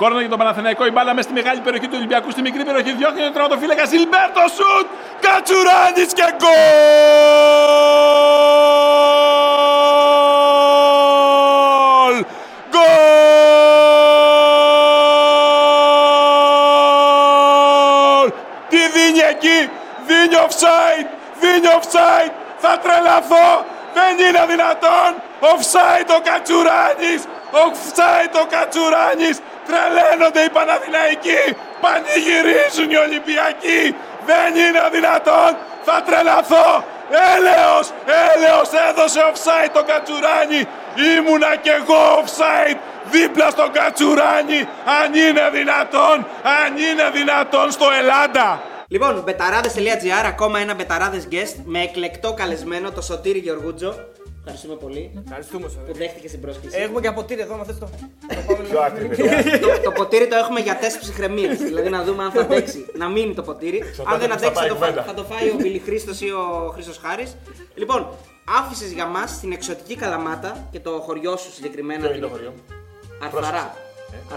Κόρνα για τον Παναθηναϊκό. Η μπάλα μέσα στη μεγάλη περιοχή του Ολυμπιακού. Στη μικρή περιοχή διώχνει τον τραυματοφύλακα Σιλμπέρτο Σουτ. Κατσουράνη και γκολ! Γκολ! Τι δίνει εκεί! Δίνει offside! Δίνει offside! Θα τρελαθώ! Δεν είναι δυνατόν! Offside ο Κατσουράνης! Offside ο Κατσουράνης! Τρελαίνονται οι Παναθηναϊκοί! Πανηγυρίζουν οι Ολυμπιακοί! Δεν είναι δυνατόν! Θα τρελαθώ! Έλεος! Έλεος έδωσε offside το Κατσουράνη! Ήμουνα κι εγώ offside! Δίπλα στον Κατσουράνη! Αν είναι δυνατόν! Αν είναι δυνατόν στο Ελλάδα! Λοιπόν, μπεταράδε.gr, ακόμα ένα μπεταράδες guest με εκλεκτό καλεσμένο το Σωτήρι Γεωργούτζο. Ευχαριστούμε πολύ Ευχαριστούμε, που δέχτηκε την πρόσκληση. Έχουμε και ποτήρι εδώ, να θες το. Πιο άκρη. το, το ποτήρι το έχουμε για τεστ ψυχραιμία. δηλαδή να δούμε αν θα αντέξει. να μείνει το ποτήρι. αν δεν θα αντέξει, θα πάει το, η φά- κουβέντα. θα το φάει ο Μπιλι Χρήστος ή ο Χρήστος Χάρης. Λοιπόν, άφησες για μας την εξωτική Καλαμάτα και το χωριό σου συγκεκριμένα. Ποιο την- είναι το χωριό;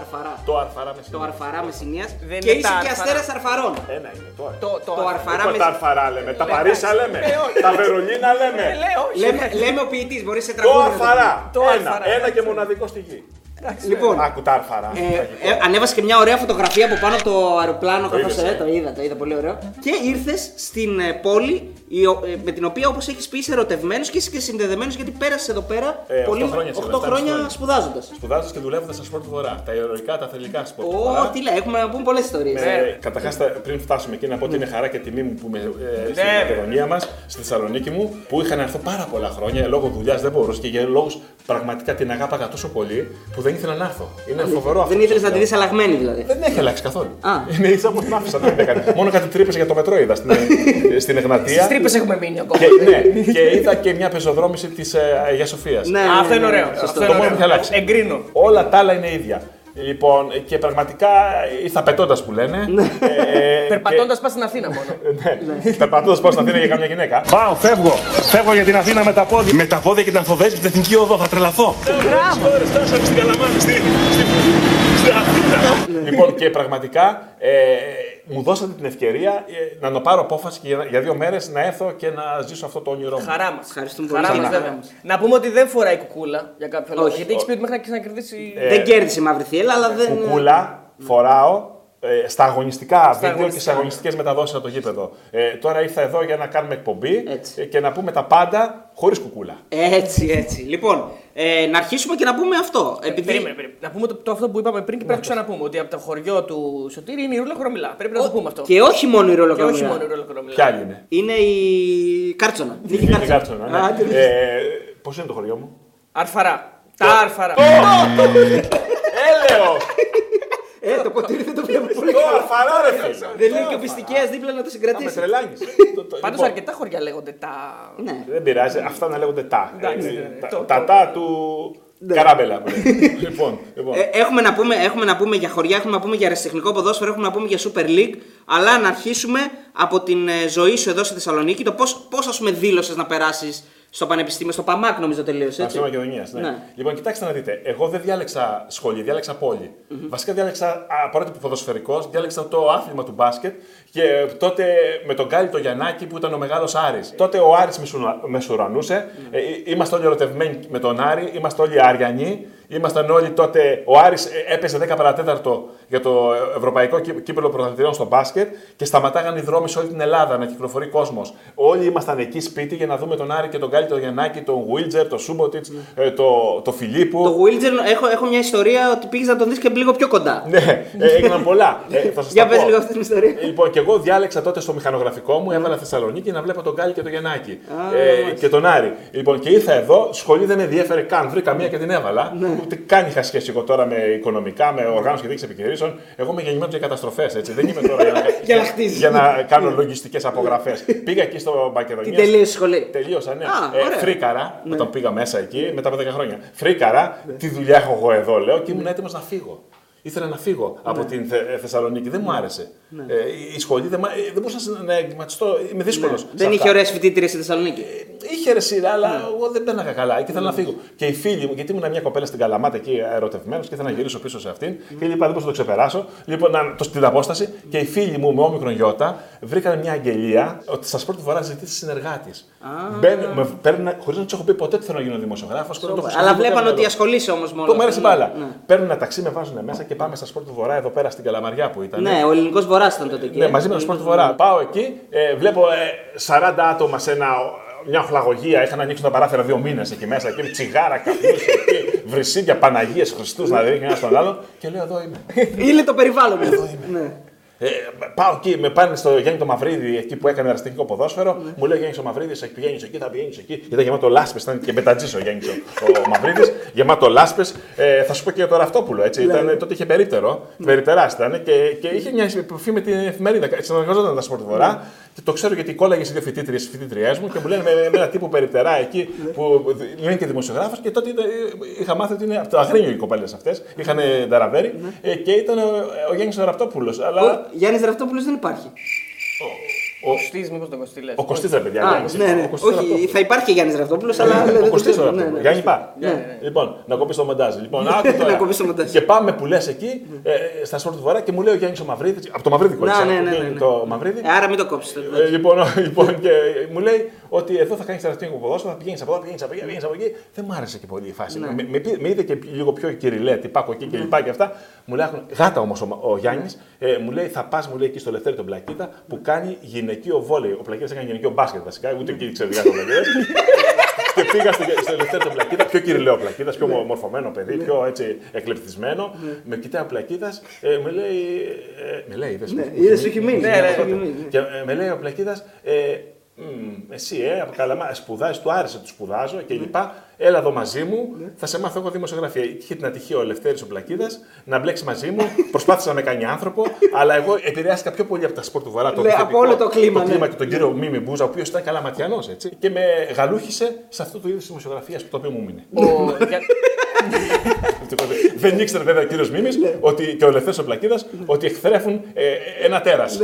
Αρφαρά. Αρφαρά. Το αρφαρά με Το συνήθεια. Αρφαρά Μεσσηνίας Δεν και είναι είσαι τα και Αρφαρά. αστέρας Αρφαρών. Ένα είναι το Το, το, Το Αρφαρά Λοιπόν, τα με. αρφαρά λέμε, τα Παρίσα λέμε, Ε, όχι. τα Βερολίνα λέμε. Ε, λέω, όχι. Λέμε, λέμε ο ποιητής, μπορεί σε Το τραγούδι. να το αρφαρά. Το Ένα, αρφαρά. ένα και μοναδικό στη γη. πεις. Λοιπόν, Άκου τα αρφαρά. Ε, ε, ανέβασε και μια ωραία φωτογραφία από πάνω από το αεροπλάνο. Το καθώς, είδες, ε, ε; το είδα, το είδα πολύ ωραίο. Και ήρθες στην ε, πόλη η ο- ε, με την οποία, όπως έχεις πει, είσαι ερωτευμένος και είσαι και συνδεδεμένος γιατί πέρασες εδώ πέρα Ε, πολύ, οκτώ χρόνια σε 8 λεφτά, χρόνια χρόνια. σπουδάζοντας. Σπουδάζοντας και δουλεύοντας στα σπορ του Βορρά. Τα ηρωικά, τα θελικά σπορ του Ω, Βορρά. τι λέει, έχουμε να πούμε πολλές ιστορίες. Ε, Καταρχάς, πριν φτάσουμε εκεί, να πω ότι είναι χαρά και τιμή μου που είμαι ε, στην Ναι. Μακεδονία μας, στη Θεσσαλονίκη μου, που είχα να έρθω πάρα πολλά χρόνια. Λόγω δουλειάς δεν μπορούσα και για λόγου πραγματικά την αγάπαγα τόσο πολύ που δεν ήθελα να έρθω. Είναι φοβερό αυτό. Δεν που ήθελες να σας τη λέω. δεις αλλαγμένη δηλαδή. Δεν έχει αλλάξει καθόλου. Α. Είναι ίσα όπως την άφησα. Δεν έκανε. Μόνο κάτι τρύπες για το μετρό είδα στην, στην Εγνατία. Στι τρύπε έχουμε μείνει ακόμα. Και, ναι, και είδα και μια πεζοδρόμηση της ε, Αγίας Σοφίας. Ναι, Α, ναι, Αυτό ναι, είναι ναι, ωραίο. σωστό. Αυτό Το είναι μόνο που έχει ωραίο. αλλάξει. Εγκρίνω. Όλα τα άλλα είναι ίδια. Λοιπόν, και πραγματικά ήρθα πετώντας που λένε. Ε, Περπατώντας πας στην Αθήνα μόνο. Ναι. Περπατώντας πάω στην Αθήνα για καμιά γυναίκα. Πάω, φεύγω. Φεύγω για την Αθήνα με τα πόδια. Με τα πόδια και την ανθοδέση την εθνική οδό. Θα τρελαθώ. Ώρες φτάσαμε στην Καλαμάτη, στη- στη- στην Αθήνα. Λοιπόν, και πραγματικά ε, μου δώσατε την ευκαιρία ε, να το πάρω απόφαση και για, για δύο μέρες να έρθω και να ζήσω αυτό το όνειρό μου. Χαρά μας. Ευχαριστούμε πολύ. Χαρά μας, Χαρά βέβαια. μας. Να πούμε ότι δεν φοράει κουκούλα για κάποιο λόγο. Όχι. Γιατί έχεις πει ότι μέχρι να ξανακερδίσει. Ε, Δεν κέρδισε η μαύρη θύελα, αλλά δεν. Κουκούλα φοράω ε, στα αγωνιστικά βίντεο και αγωνιστικά. στις αγωνιστικές μεταδόσεις από το γήπεδο. Ε, τώρα ήρθα εδώ για να κάνουμε εκπομπή Έτσι. ε, και να πούμε τα πάντα χωρίς κουκούλα. Έτσι, έτσι. Λοιπόν, ε, να αρχίσουμε και να πούμε αυτό. Επειδή... Περίμενε, περίμενε. Να πούμε το, το αυτό που είπαμε πριν και πρέπει να το ξαναπούμε. Ότι από το χωριό του Σωτήρη είναι η ρούλα χρωμιλά. Πρέπει να το πούμε αυτό. Και όχι μόνο η Και όχι ρολοκαμία. μόνο η ρούλα χρωμιλά. Ποια άλλη είναι. Είναι η Κάρτσονα. Νίκη Νίκη Κάρτσονα, ναι. Α, τι- ε, Πώ είναι το χωριό μου. Αρφαρά. Τα άρφαρα. Έλεο! Ε, το ποτήρι δεν το βλέπω πολύ Το καλά. αφαρά ρε φίλε. Δεν είναι και ο πιστικέας δίπλα να το Με συγκρατήσεις. τρελάνεις. Το- το- Πάντως λοιπόν, αρκετά χωριά λέγονται τα. Ναι. Δεν πειράζει, αυτά να λέγονται τα. Εντάξει, Ε, ναι, ναι. τα- Το- Τα τα του καράμπελα. που λένε. Λοιπόν, λοιπόν. Ε, έχουμε, να πούμε, έχουμε να πούμε για χωριά, έχουμε να πούμε για αεραστεχνικό ποδόσφαιρο, έχουμε να πούμε για Super League. Αλλά να αρχίσουμε από την ε, ζωή σου εδώ στη Θεσσαλονίκη. Το πώ πώς, ας πούμε δήλωσες να περάσεις στο πανεπιστήμιο, στο ΠΑΜΑΚ νομίζω τελείωσε. Αυτή Έτσι. Μακεδονία. Ναι. Ναι. Λοιπόν, κοιτάξτε να δείτε. Εγώ δεν διάλεξα σχολή, διάλεξα πόλη. Βασικά διάλεξα απαραίτητο ποδοσφαιρικός, διάλεξα το άθλημα του μπάσκετ και τότε με τον Γκάλι το Γιαννάκη που ήταν ο μεγάλος Άρης. Τότε ο Άρης μεσουνα- μεσουρανούσε. Ε, είμαστε όλοι ερωτευμένοι με τον Άρη, είμαστε όλοι Αριανοί. Ήμασταν όλοι τότε. Ο Άρης ε, έπαιζε 10 παρατέταρτο για το Ευρωπαϊκό Κύ- Κύπελο Πρωταθλητριών στο μπάσκετ και σταματάγαν οι δρόμοι σε όλη την Ελλάδα να κυκλοφορεί κόσμος. Όλοι ήμασταν εκεί σπίτι για να δούμε τον Άρη και τον Γκάλι, τον Γιαννάκη, τον Βίλτζερ, τον Σούμποτιτς, το, το Φιλίππου. Το Wilder, έχω, έχω μια ιστορία ότι πήγες να τον δεις και λίγο πιο κοντά. Ναι, ε, έγιναν πολλά. Ε, θα σας Για τα πες πω. λίγο αυτή την ιστορία. Λοιπόν, και εγώ διάλεξα τότε στο μηχανογραφικό μου, έβαλα Θεσσαλονίκη να βλέπω τον Γκάλι και τον Γιαννάκη. Α, ε, μάλιστα. και τον Άρη. Λοιπόν, και ήρθα εδώ, σχολή δεν με ενδιέφερε καν. Βρήκα μία και την έβαλα. Ναι. Ούτε καν είχα σχέση εγώ τώρα με οικονομικά, με οργάνωση και δίκτυα επιχειρήσεων. Εγώ είμαι γεννημένος για καταστροφές. Δεν είμαι τώρα για να, Για να χτίζεις. για να κάνω λογιστικές απογραφές. Πήγα εκεί στο Μακεδονία. Την τελείωσε η σχολή. Τελείωσα, ναι. Α, ε, ωραία. φρίκαρα, όταν πήγα μέσα εκεί, μετά από 10 χρόνια. Φρίκαρα, τι δουλειά έχω εγώ εδώ, λέω, και ήμουν έτοιμος να φύγω. Ήθελα να φύγω από την Θε- ε, Θεσσαλονίκη. Δεν μου άρεσε. Ε, η σχολή δεν, μ' α- ε, δεν μπορούσα να εγκληματιστώ. Είμαι δύσκολος. Δεν είχε ωραίες φοιτήτριες στη Θεσσαλονίκη. Είχε ρε σειρά, αλλά εγώ δεν πέναγα καλά και ήθελα να φύγω. Και οι φίλοι μου, γιατί ήμουν μια κοπέλα στην Καλαμάτα εκεί ερωτευμένος και ήθελα να γυρίσω πίσω σε αυτήν. Και είπα δεν μπορούσα να το ξεπεράσω. Λοιπόν, να, το, στην απόσταση και οι φίλοι μου με όμικρον γιώτα βρήκαν μια αγγελία ότι στα σπορ του Βορρά ζητήσει συνεργάτη. Με παίρνουν χωρίς να τους έχω πει ποτέ ότι θέλω να γίνω δημοσιογράφος. Αλλά βλέπαν ότι ασχολείσαι όμως μόνο. Το μέρα στην μπάλα. Ναι. Παίρνουν ένα ταξί, με βάζουν μέσα και πάμε στα σπορ του Βορρά εδώ πέρα στην Καλαμαριά που ήταν. Ναι, ο ελληνικός βορρά ήταν τότε εκεί. Ναι, μαζί με το σπορ του Βορρά. Πάω εκεί, ε, βλέπω ε, 40 άτομα σε ένα, μια οχλαγωγία. Είχαν ανοίξει τα παράθυρα δύο μήνες εκεί μέσα. Και τσιγάρα, καπνούς, εκεί, βρυσίδια, Παναγίες, Χριστούς να δείχνει ένα στον άλλο. Και λέω εδώ είμαι. Είναι το περιβάλλον. ναι. Ε, πάω εκεί, με πάνε στο Γιάννη το Μαυρίδη, εκεί που έκανε αεραστεχνικό ποδόσφαιρο. Ναι. Μου λέει ο Γιάννη ο Μαυρίδης, πηγαίνει εκεί, θα πηγαίνεις εκεί. Ήταν γεμάτο λάσπες, ήταν και μετατζή ο Γιάννης ο, ο Μαυρίδης. Γεμάτο λάσπες. Ε, θα σου πω και για το Ραυτόπουλο. Έτσι. Ναι. Ήταν, τότε είχε περίπτερο, περιπτερά ήταν και, και είχε μια επαφή με την εφημερίδα. Συνεργαζόταν τα σπορ του Βορρά. Και το ξέρω γιατί κόλλαγες σε δύο φοιτήτριε φοιτήτριές μου και μου λένε με, με ένα τύπο περιπτερά εκεί που είναι και δημοσιογράφο και τότε ήταν- είχα μάθει ότι είναι από το Αγρίνιο οι κοπέλες αυτές. Είχαν ταραβέρι ε, και ήταν ο, ο Γιάννης ο Ραπτόπουλος. Αλλά Γιάννης Ραφτόπουλο δεν υπάρχει. Ο, Κωστής, μήπως τον Κωστή λες. ο Κωστής ρε παιδιά. Α, Γιάννης. ναι, ναι. Ο Κωστής Όχι, Ραπτόπουλος. θα υπάρχει και Γιάννης Ραφτόπουλο, αλλά. Ο δεν το Κωστής ξέρω. ο Ναι, Ραπτόπουλος. ναι. Γιάννη πά. Ναι, ναι. Λοιπόν, να κοπείς το μοντάζ. Λοιπόν, άκου τώρα. Να κοπείς το μοντάζ. Και πάμε που λες εκεί, ε, στα σπορ του Βορρά και μου λέει ο Γιάννης ο Μαυρίδης. Από το Μαυρίδη Ναι, κολλήσα. ναι, ναι, ναι, ναι. Το Μαυρίδη. Ε, Άρα μην το κόψεις. Ε, λοιπόν, ο- λοιπόν, και μου λέει ότι εδώ θα κάνεις τεραστίο ποδόσφαιρο, θα πηγαίνεις από εδώ, πηγαίνεις από εκεί, πηγαίνεις από εκεί. Δεν μου άρεσε και πολύ η φάση. Ναι. Με, με, πή- με είδε και λίγο πιο κυριλέ, τυπάκο εκεί και λοιπά και αυτά. Μου λέει, «Άκου, γάτα όμως ο, ο Γιάννης, ε, μου λέει, θα πας, μου λέει εκεί στο Λευτέρη τον Πλακίτα που κάνει γυναικείο βόλεϊ. Ο Πλακίτα έκανε γυναικείο μπάσκετ βασικά, ούτε εκεί ξέρει τι κάνει ο Πλακίτα. και πήγα στο, στο Λευτέρη τον Πλακίτα, πιο κυριλαίο Πλακίτα, πιο μορφωμένο παιδί, πιο έτσι εκλεπτισμένο. Με κοιτάει ο Πλακίτα, ε, με λέει. Ε, με λέει, είδες, μου- μου είδες, θυμίζει, σου έχει μείνει. μου Ναι, θυμίζει ναι, από σου έχει τότε. μείνει. Και ε, με λέει ο Πλακίδας, ε, «Μμ, εσύ, ε, από Καλαμά, σπουδάζεις, του άρεσε, του σπουδάζω και λοιπά. Έλα εδώ μαζί μου, θα σε μάθω εγώ δημοσιογραφία. Είχε την ατυχία ο Ελευθέρης ο Πλακίδας να μπλέξει μαζί μου. Προσπάθησα να με κάνει άνθρωπο, αλλά εγώ επηρεάστηκα πιο πολύ από τα σπορ του Βορρά. Το Λέει, από δυτικό, όλο το κλίμα, Το ναι. κλίμα και τον κύριο Μίμη Μπούζα, ο οποίος ήταν καλά ματιανός έτσι. Και με γαλούχησε σε αυτό το είδος τη δημοσιογραφίας που το οποίο μου μείνει. Ο- για- Δεν ήξερε βέβαια ο κύριος Μίμης ότι και ο Ελευθέρω ο Πλακίδας ότι εκθρέφουν ε, ένα τέρας.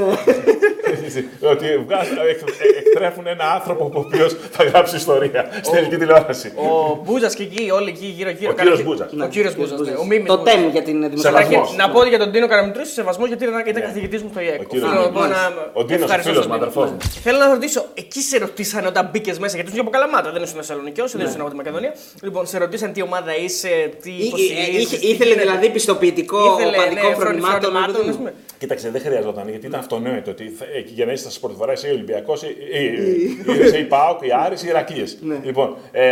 ότι βγάζουν, εκ- εκθρέφουν ένα άνθρωπο ο οποίος θα γράψει ιστορία στην ελληνική τηλεόραση. Ο Μπούζας και εκεί, όλοι εκεί γύρω-γύρω. Ο κύριος κάνανε- Μπούζας. Ο κύριος Μπούζας. ναι, Ο Μίμης Το Μπούζας. τέμ για την δημοσιογραφία. Σεβασμός. Καταρχήν, να πω για τον Τίνο Καραμιτρού σεβασμό γιατί ήταν, ήταν καθηγητής μου στο ΙΕΚ. Ο κύριος Οφείλω Μίμης. να Ο Ντίνος, ο ευχαριστώ φίλος στον μου, Ντίνο. αδερφός μου. Θέλω να ρωτήσω, εκεί σε ρωτήσαν όταν μπήκες μέσα, γιατί ήσουν από Καλαμάτα, δεν ήσουν Θεσσαλονικιό, δεν ήσουν από τη Μακεδονία. Λοιπόν, σε ρωτήσαν τι ομάδα είσαι, τι Ή- υποστηρίζεις, είχε- τι Ήθελε γίνεται. δηλαδή πιστοποιητικό Ήθελε, οπαδικών ναι, φρονημάτων. φρονημάτων, ναι. ας πούμε. Κοίταξε, δεν χρειαζόταν γιατί ήταν αυτονόητο ότι θα- ε, για να είσαι στα σπορ του Βορρά είσαι Ολυμπιακός ή είσαι η ΠΑΟΚ, η Άρης, η Ηρακλή. Λοιπόν, ε,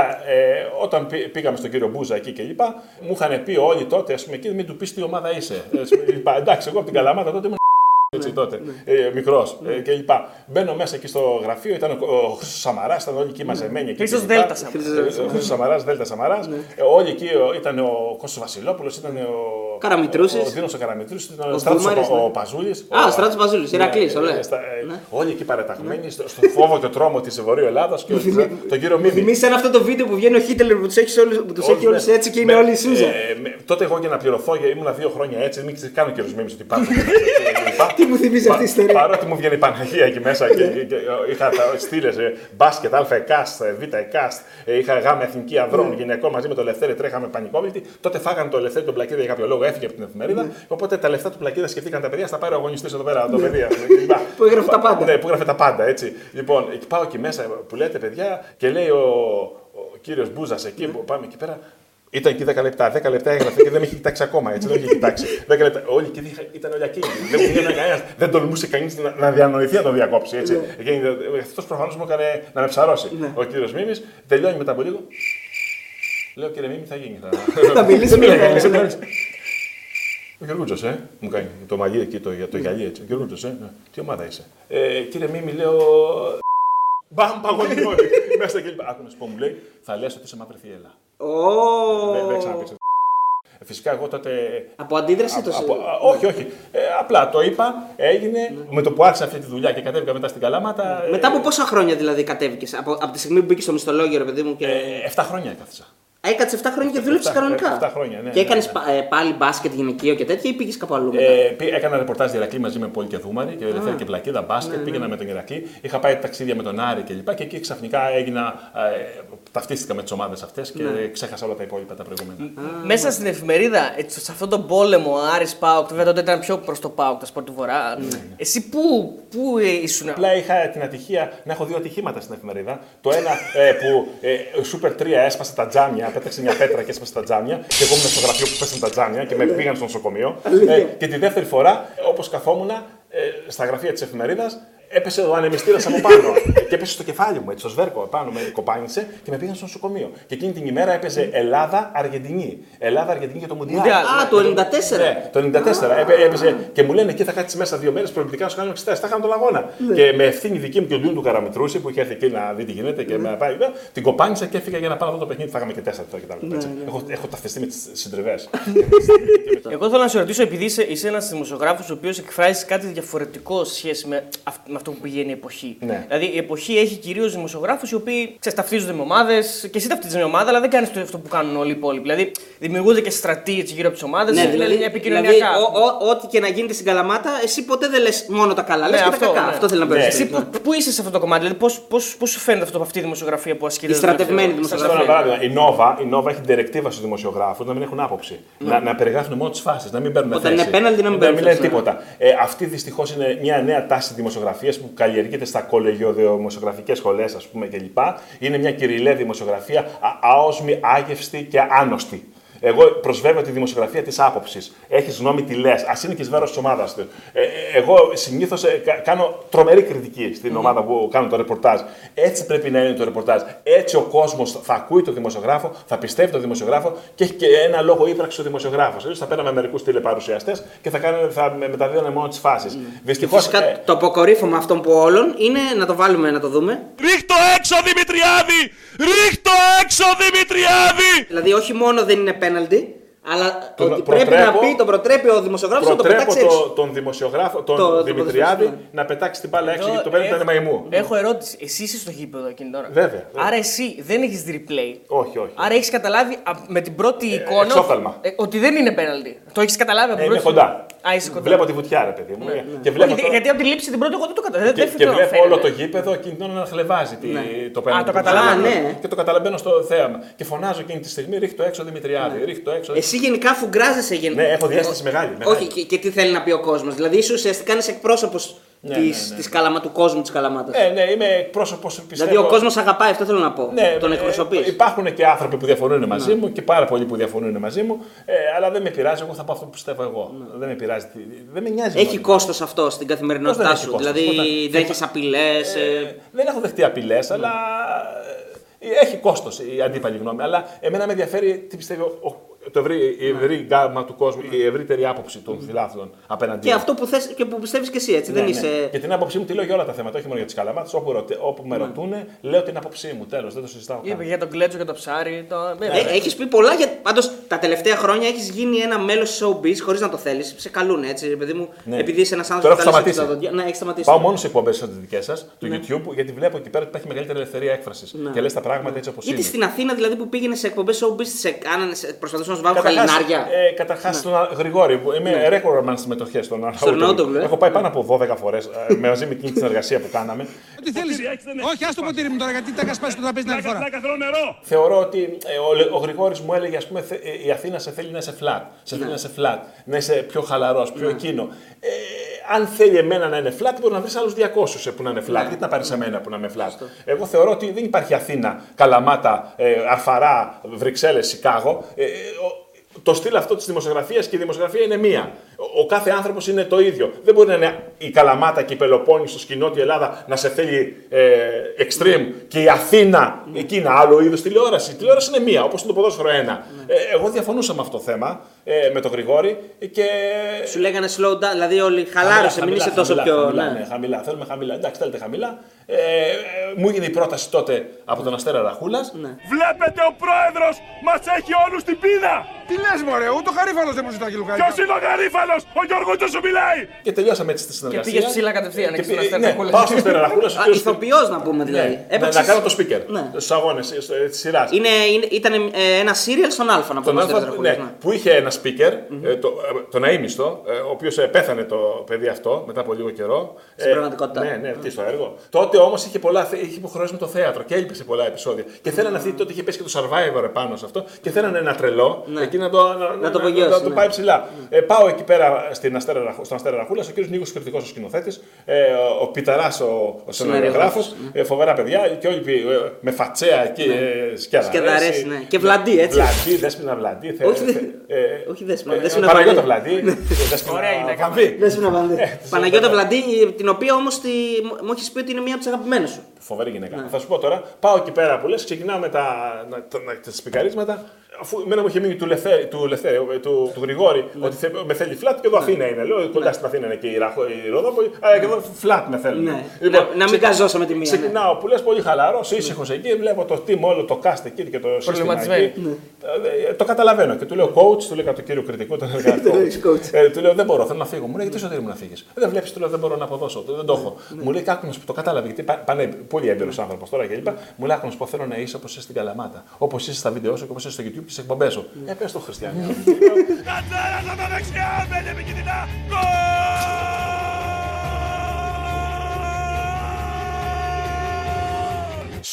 απλά ε, όταν πή- πήγαμε στον κύριο Μπούζα εκεί και λοιπά, μου είχαν πει όλοι τότε, ας πούμε, εκεί μην του πεις τι ομάδα είσαι. Ε, ας πούμε, είπα, εντάξει, εγώ από την Καλαμάτα τότε ήμουν έτσι τότε, ε, μικρός ε, και λοιπά. Μπαίνω μέσα εκεί στο γραφείο, ήταν ο, ο Χρήστος Σαμαράς, ήταν όλοι εκεί μαζεμένοι. εκεί Χρήστος και λοιπά. Δέλτα Σαμαράς. Ε, Ο Χρήστος Σαμαράς, Δέλτα Σαμαράς. όλοι εκεί ο- ήταν ο Κώστας Βασιλόπουλος, ήταν ο. Καραμιτρούσης. Ο Δίνος ο Καραμιτρούση, ήταν ο, Ο Στράτος Δούμαρης, ο, ναι. ο Παζούλης. Α, ο Στράτος Παζούλης, Ηρακλής, ωραία. Όλοι εκεί παραταγμένοι στο, στο φόβο και τρόμο της Βορείου Ελλάδα και ο- τον κύριο Μίμη. Θυμίζει σαν αυτό το βίντεο που βγαίνει ο Χίτλερ που τους έχεις όλου τους έχει όλους ναι. έτσι και είναι Με- όλοι η Σούζα. ε, με- τότε εγώ για να πληρωθώ, για ήμουν δύο χρόνια έτσι, μην ξέρει καν ο κύριο Μίμη ότι υπάρχουν. Τι μου θυμίζει αυτή η ιστορία. Παρότι μου βγαίνει η Παναγία εκεί μέσα και, και- και είχα στήλες μπάσκετ, Α εκάστ, Β εκάστ, ε, είχα γάμα εθνική ανδρών, γυναικών μαζί με το Ελευθέρη, τρέχαμε πανικόβλητη. Τότε φάγανε το Ελευθέρη τον Πλακίδα για κάποιο λόγο, έφυγε από την εφημερίδα. Οπότε τα λεφτά του Πλακίδα σκεφτήκαν τα παιδιά, θα πάρει ο αγωνιστής εδώ πέρα το παιδί. ας πούμε, και λοιπά. Που έγραφε τα πάντα. Ναι, που έγραφε τα πάντα, έτσι. Λοιπόν, εκεί πάω εκεί μέσα που λέτε παιδιά και λέει ο, ο κύριος Μπούζας εκεί που πάμε εκεί πέρα. Ήταν εκεί 10 λεπτά. 10 λεπτά έγραφε και δεν με είχε κοιτάξει ακόμα. Έτσι, δεν με είχε κοιτάξει. 10 λεπτά. Όλοι εκεί είχα- ήταν όλοι ακίνητοι. Δεν μου βγαίνει κανένας. Δεν τολμούσε κανείς να, να διανοηθεί να το διακόψει. Έτσι. Αυτός προφανώς μου έκανε να με ψαρώσει. Ο κύριος Μίμης τελειώνει μετά από λίγο. Λέω κύριε Μίμη, θα γίνει. Θα, Θα μιλήσει Δεν μιλάει μετά. κανείς, δεν μιλάει. Ο Γεργούτζος, ε, μου κάνει το μαλλί εκεί, το, το γυαλί έτσι. Ο Γεργούτζος, ε, ναι. τι ομάδα είσαι; Ε, κύριε Μίμη, λέω. Μπαμ, παγωνιώνει. Μέσα και λοιπά. Άκου να σου πω, μου λέει, θα λες ότι είσαι μαύρη θύελα. Δεν δεν ξαναπείς. Ε, Φυσικά εγώ τότε. Από αντίδραση το από- α, όχι, όχι. Ε, απλά το είπα, έγινε. Με το που άρχισα αυτή τη δουλειά και κατέβηκα μετά στην Καλάματα. ε, Μετά από πόσα χρόνια δηλαδή κατέβηκες, από, από τη στιγμή που μπήκες στο μισθολόγιο, ρε παιδί μου. Και... ε, 7 χρόνια έκαθισα. Έκατσε 7 χρόνια και δούλεψες 7 κανονικά. 7 χρόνια, ναι, Και ναι, έκανες ναι. πάλι μπάσκετ γυναικείο και τέτοια ή πήγες κάπου αλλού μετά; Ε, πή- έκανα ρεπορτάζ Ηρακλή μαζί με Πόλη και Δούμαρη και Ελευθέρη και Βλακίδα μπάσκετ. Πήγαινα με τον Ηρακλή. Είχα πάει ταξίδια με τον Άρη κλπ. Και, και εκεί ξαφνικά έγινα. Ε, ταυτίστηκα με τις ομάδες αυτές και ξέχασα όλα τα υπόλοιπα τα προηγούμενα. Μέσα στην εφημερίδα, έτσι, σε αυτόν τον πόλεμο, Άρης Πάουκ, βέβαια τότε ήταν πιο προς το Πάουκ, τα σπορ του Βορρά. Εσύ πού, πού ε, ήσουν; Απλά είχα την ατυχία να έχω δύο ατυχήματα στην εφημερίδα. Το ένα ε, που ε, ο Super 3 έσπασε τα τζάμια, πέταξε μια πέτρα και έσπασε τα τζάμια. Και εγώ ήμουν στο γραφείο που πέσαν τα τζάμια και με πήγαν στο νοσοκομείο. Ε, και τη δεύτερη φορά, όπως καθόμουν ε, στα γραφεία της εφημερίδας, έπεσε ο ανεμιστήρας από πάνω. και έπεσε στο κεφάλι μου, έτσι, στο σβέρκο πάνω με κοπάνισε και με πήγαν στο νοσοκομείο. Και εκείνη την ημέρα έπαιζε Ελλάδα-Αργεντινή. Ελλάδα-Αργεντινή για το Μουντιάλ. Μουντιάλ. Α, το 94. Ναι, το 94. Έπαι- έπαιζε και μου λένε εκεί θα κάτσεις μέσα δύο μέρες προληπτικά να σου κάνουν εξετάσεις. Θα είχαμε τον αγώνα. Και με ευθύνη δική μου και ο Λιούν του Καραμετρούση που είχε έρθει εκεί να δει τι γίνεται και με πάει. εδώ, Την κοπάνισα και έφυγα για να πάω να δω το παιχνίδι. Θα είχαμε και τέσσερα τώρα κτλ. έτσι. Έχω, έχω ταυτιστεί με τις συντριβές. Εγώ θέλω να σε ρωτήσω, επειδή είσαι, είσαι ένας δημοσιογράφος ο οποίος εκφράζει κάτι διαφορετικό σε σχέση με, αυ- με αυτό που πηγαίνει η εποχή. Ναι. Δηλαδή, η εποχή έχει κυρίως δημοσιογράφους οι οποίοι ξέρεις, ταυτίζονται με ομάδες και εσύ ταυτίζεσαι με ομάδα, αλλά δεν κάνεις αυτό που κάνουν όλοι οι υπόλοιποι. Δηλαδή, δημιουργούνται και στρατοί έτσι, γύρω από τις ομάδες. Ναι, δηλαδή, μια δηλαδή επικοινωνιακά. ο- ο- ό,τι και να γίνεται στην Καλαμάτα, εσύ ποτέ δεν λες μόνο τα καλά. Λες Ναι, και αυτό, τα κακά. ναι. Αυτό θέλει να Ναι. πει. Εσύ πού, πού είσαι σε αυτό το κομμάτι, δηλαδή πώς, πώς, πώς σου φαίνεται αυτό από αυτή τη δημοσιογραφία που ασκείται. Η στρατευμένη Σα δημοσιογραφία. δώσω ένα παράδειγμα. Η Νόβα, η Νόβα έχει την τερεκτίβα στους δημοσιογράφους να μην έχουν άποψη. Να, να περιγράφουν μόνο τις φάσεις, να μην παίρνουν Όταν θέση. είναι πέναλτι να μην παίρνουν λένε θέση, ναι. τίποτα. Ε, αυτή δυστυχώς είναι μια νέα τάση δημοσιογραφίας που καλλιεργείται στα κολεγιοδημοσιογραφικέ σχολές, ας πούμε κλπ. Είναι μια κυριλαία δημοσιογραφία α- αόσμη, άγευστη και άnosτη. Εγώ προσβεύω τη δημοσιογραφία της άποψης. Έχεις γνώμη, τι λες. Α είναι και εις βάρος της ομάδας του. Ε, ε, εγώ συνήθως κάνω τρομερή κριτική στην ομάδα που κάνω το ρεπορτάζ. Έτσι πρέπει να είναι το ρεπορτάζ. Έτσι ο κόσμος θα ακούει το δημοσιογράφο, θα πιστεύει το δημοσιογράφο και έχει και ένα λόγο ύπαρξη ο δημοσιογράφος. Αλλιώ θα παίρναμε μερικούς τηλεπαρουσιαστές και θα, κάνανε, θα με- μεταδίδανε μόνο τις φάσεις. Δυστυχώς. Φυσικά το αποκορύφωμα αυτών που όλων είναι να το βάλουμε να το δούμε. Ρίχτω έξω Δημητριάδη! Ρίχτω έξω Δημητριάδη! Δηλαδή, όχι μόνο δεν είναι πέναλτι, αλλά Τον ότι πρέπει να προτρέπω- πει, τον προτρέπει ο δημοσιογράφος να το Προτρέπω πετάξει έξω. το, τον δημοσιογράφο, τον Το- το Δημητριάδη, ποδοσφαιριστή, να πετάξει την μπάλα έξω Εδώ γιατί το παίρνει έχω- ήταν μαϊμού. Έχω ερώτηση. Εσύ είσαι στο γήπεδο εκείνη τώρα. Βέβαια, βέβαια. Άρα εσύ δεν έχεις replay. Όχι, όχι. Άρα έχεις καταλάβει α, με την πρώτη εικόνα εξόφθαλμα. ε, ότι δεν είναι πέναλτι. Το έχεις καταλάβει από Ε, την είμαι πρώτη κοντά. Α, είσαι κοντά. Βλέπω τη βουτιά, ρε παιδί μου. Και βλέπω, Όχι, το- γιατί από τη λήψη την πρώτη εγώ δεν το καταλαβαίνω. και, Δεν και το βλέπω φαίνεται. όλο το γήπεδο εκείνη την ώρα να χλεβάζει τη- το πέναντι. το του καταλαβαίνω. Χριστού. Α, ναι. Και το καταλαβαίνω στο θέαμα. Και φωνάζω εκείνη τη στιγμή, ρίχτω έξω Δημητριάδη, ρίχτω έξω. Εσύ γενικά φουγκράζεσαι γεν... Ναι, έχω διάσταση μεγάλη, μεγάλη. Όχι, και, και τι θέλει να πει ο κόσμος. Δηλαδή, είσαι ουσιαστικά είσαι εκπρόσωπος Ναι, της, ναι, ναι. της καλαμα, του κόσμου της Καλαμάτας. Ναι, ναι, είμαι εκπρόσωπος πιστεύω. δηλαδή, ο κόσμος αγαπάει, αυτό θέλω να πω. Ναι, τον ε, εκπροσωπείς. υπάρχουν και άνθρωποι που διαφωνούν μαζί μου και πάρα πολλοί που διαφωνούν μαζί μου, ε, αλλά δεν με πειράζει. Εγώ θα πω αυτό που πιστεύω εγώ. Δεν με πειράζει. τι- Δεν με νοιάζει. η Έχει γνώμη μου. κόστος αυτό στην Πώς καθημερινότητά δεν έχει σου; κόστος, Δηλαδή, όταν- δέχει απειλές. Ε, δεν έχω δεχτεί απειλές, αλλά ε, έχει κόστος η αντίπαλη γνώμη. Αλλά εμένα με ενδιαφέρει τι πιστεύει ο, ο- το ευρύ, η ευρύ γκάμα του κόσμου, η ευρύτερη άποψη των φιλάθλων απέναντί Και μου. αυτό που, θες, και που πιστεύεις και εσύ, έτσι. Ναι, δεν ναι. είσαι. Και την άποψή μου τη λέω για όλα τα θέματα, όχι μόνο για τις καλαμάτες. Όπου, ρωτε- όπου με ρωτούν, λέω την άποψή μου. Τέλος, δεν το συζητάω. καν. Είπε για τον κλέτσο και το ψάρι. Το... Ναι, Ε, έχεις πει πολλά για. Πάντως τα τελευταία χρόνια έχεις γίνει ένα μέλος της showbiz χωρίς να το θέλεις. Σε καλούν έτσι, ρε παιδί μου. Ναι. Επειδή είσαι ένας άνθρωπος Τώρα που έχω τα λες σταματήσει. τα δόντια. Ναι, έχεις σταματήσει. Πάω μόνος σε εκπομπές σαν τις δικές σας, του Ναι. YouTube, γιατί βλέπω εκεί πέρα ότι υπάρχει μεγαλύτερη ελευθερία έκφρασης. Και λες τα πράγματα έτσι όπως είναι. Γιατί στην Αθήνα δηλαδή που πήγαινε σε εκπομπές showbiz, σε κάνανε, σε- προσπαθούσαν να σου βάλουν Καταρχάς, χαλινάρια. Ε, Καταρχάς, στον Α- Γρηγόρη, που είμαι ναι. ρέκορμαν συμμετοχέ στον Αρναούτογλου, ε. Έχω πάει πάνω από 12 φορές μαζί με εκείνη την εργασία που κάναμε. Ό,τι θέλεις. έχεις, δεν Όχι, ας το ποτήρι μου τώρα, γιατί τα κασπάσει το τραπέζι την άλλη φορά. Πλάκα θέλω νερό! Θεωρώ ότι ε, ο, ο Γρηγόρης μου έλεγε, ας πούμε, θε- ε, η Αθήνα σε θέλει να είσαι flat. Σε Ναι. θέλει να είσαι flat, να είσαι πιο χαλαρός, πιο εκείνο. Ε, αν θέλει εμένα να είναι flat, μπορεί να βρεις άλλους 200 που να είναι flat. Ναι. Γιατί να πάρεις εμένα που να είμαι flat; Εγώ θεωρώ ότι δεν υπάρχει Αθήνα, Καλαμάτα, ε, Αρφαρά, Βρυξέλλες, Σικάγο. Ε, ε, ο- το στυλ αυτό της δημοσιογραφίας και η δημοσιογραφία είναι μία. Ο, ο κάθε άνθρωπος είναι το ίδιο. Δεν μπορεί να είναι η Καλαμάτα και η Πελοπόννησο και η Νότια Ελλάδα να σε θέλει ε, extreme και η Αθήνα εκεί είναι άλλο είδος τηλεόραση. Η τηλεόραση είναι μία, όπως είναι το ποδόσφαιρο ένα. Ε, εγώ διαφωνούσα με αυτό το θέμα ε, με τον Γρηγόρη και. Σου λέγανε slow down, δηλαδή όλοι χαλάρωσε, μην Χαμηλά, είσαι τόσο χαμηλά, πιο. Χαμηλά, ναι. ναι, χαμηλά. Θέλουμε χαμηλά. Εντάξει, θέλετε χαμηλά. Ε, ε, μου έγινε η πρόταση τότε από τον Αστέρα Ραχούλας. Βλέπετε ο πρόεδρος μας έχει όλους στην πείνα. Τι λες, Μωρέ, ούτε ο Χαρίφαλος δεν μου ζητάει Λουκάκη. Ποιος είναι ο γαρίφαλος, ο Γιώργος σου μιλάει. Και τελειώσαμε έτσι τη Και συνεργασία. πήγε ψηλά κατευθείαν Και εκεί στον πήγε- Αστέρα ναι, Ραχούλας. πάω στον Αστέρα Ραχούλας. Α, ηθοποιός να πούμε δηλαδή. Ναι, να, Έπαιξες- να κάνω το speaker Ναι. στους αγώνες της σειράς. Είναι, είναι, ήταν ε, ένα serial στον Α να Τον πούμε. Αλφα, Αστέρας Δρακούλας, ναι, που είχε ένα speaker, ε, το, ε, τον αείμιστο, ε, ο οποίος πέθανε το παιδί αυτό μετά από λίγο καιρό. Στην Ε, πραγματικότητα. Ναι, ναι, εκεί στο έργο. Τότε όμως είχε, πολλά, θε- είχε υποχρεώσει με το θέατρο και έλειπε σε πολλά επεισόδια. Και θέλανε αυτοί τότε είχε πέσει και το survivor επάνω σε αυτό και θέλανε ένα τρελό Ναι. εκεί να το, να, Να το να, απογειώσει, να το ναι. πάει ψηλά. Ε, πάω εκεί πέρα στην Αστέρα, Ραχ- στον Αστέρα Ραχούλας, ο κύριος Νίκος Κριτικός ο σκηνοθέτης, ε, ο, ο Πιταρά ο, ο σεναριογράφος, ε, φοβερά παιδιά και όλοι ε, με φατσέα εκεί, ε, σκιαδαρέση. Σκιαδαρέση, ναι. Και Βλαντί, έτσι. Βλαντί, δέσπινα Βλαντί. θε- Όχι, θε- δε- ε, όχι δέσποινα, ε, δέσποινα Παναγιώτα Βλαντί. Βλαντί. δέσποινα Ωραία γυναίκα. Βαμβί. Δεν σου να βάλει. Παναγιώτα Βλαντί, την οποία όμως μου έχεις πει ότι είναι μία από τι αγαπημένε σου. Φοβερή γυναίκα. Θα σου πω τώρα, πάω εκεί πέρα που λες, ξεκινάω με τα, να, τα, να- τα σπικαρίσματα. Αφού εμένα μου είχε μείνει του, Λευθέ, του, Λευθέ, του, του Γρηγόρη ότι θε, με θέλει φλατ και εδώ Αθήνα είναι. Λέω κοντά στην Αθήνα είναι και η, Ραχο, η Ροδόπολη. Α, και εδώ φλατ με θέλουν. Ναι. Να- να μην καζώσω με τη μία, ναι. Ξεκινάω που λες πολύ χαλαρός, ήσυχος εκεί, βλέπω το team όλο το cast εκεί και το σύστημα Προβληματισμένοι. εκεί. Ε, Το καταλαβαίνω και του λέω coach, του λέω το κύριο κριτικό, τον έλεγα έχεις coach. coach. Ε, Του λέω δεν μπορώ, θέλω να φύγω. Μου λέει γιατί σωτήρι μου να φύγεις; Δεν βλέπεις, του λέω δεν μπορώ να αποδώσω, δεν το έχω. Μου λέει κάκο που το κατάλαβε γιατί πα- πάνε πολύ έμπειρος άνθρωπος τώρα κλπ. Μου λέει άκου να σου πω θέλω να είσαι όπως είσαι στην Καλαμάτα. Όπως είσαι στα βίντεο σου και όπως είσαι στο YouTube και στις εκπομπές σου. Ε, πες το Χριστιανό. Κατσέρας από τα δεξιά, μπαίνει επικίνδυνα.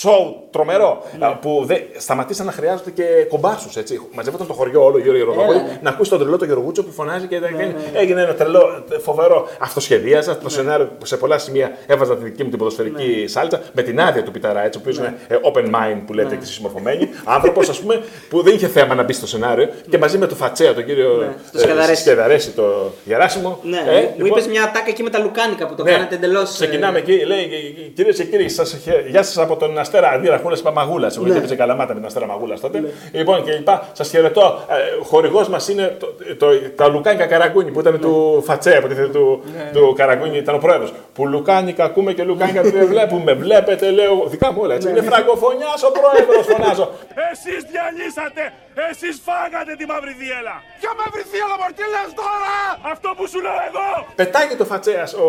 Σοου τρομερό. α, Που δεν σταματήσαν να χρειάζονται και κομπάσους. Μαζεύονταν το χωριό όλο γύρω γύρω να ακούσει τον τρελό τον Γεωργούτσο που φωνάζει και κάνει- έγινε ένα τρελό ε, φοβερό. Αυτοσχεδίαζα το σενάριο που σε πολλά σημεία έβαζα τη δική μου την ποδοσφαιρική σάλτσα με την άδεια του Πιταρά, έτσι, ο οποίος είναι ε, open mind που λέτε και συμμορφωμένοι. Άνθρωπος, ας πούμε, που δεν είχε θέμα να μπει στο σενάριο και μαζί με τον Φατσέα, τον κύριο το Σκεδαρέση. Σκεδαρέση, το Γεράσιμο. Ναι, ε, μου λοιπόν, είπες μια τάκα εκεί με τα λουκάνικα που το ναι. κάνατε εντελώς. Ξεκινάμε εκεί, λέει κυρίε και κύριοι, σας, χαι- γεια σας από τον Αστέρα Αντίρα Χούλα Παμαγούλα. Εγώ Ναι. έπαιζε καλαμάτα με τον Αστέρα Μαγούλας τότε. Λοιπόν και λοιπά, σας χαιρετώ. Ε, Χορηγός μας είναι το, το, τα Λουκάνικα Καραγκούνι που ήταν του Φατσέ, από τη θέση του, Ναι. του Καραγκούνι, ήταν ο πρόεδρος. Που Λουκάνικα ακούμε και Λουκάνικα δεν βλέπουμε. Βλέπετε, λέω, δικά μου όλα έτσι. Ναι. Είναι φραγκοφωνιάς ο πρόεδρος, φωνάζω. Εσείς διαλύσατε, εσείς φάγατε τη μαύρη διέλα. Ποια μαύρη θύελα, Μωρέ, τι λες τώρα! Αυτό που σου λέω εγώ. Πετάει και το Φατσέας ο,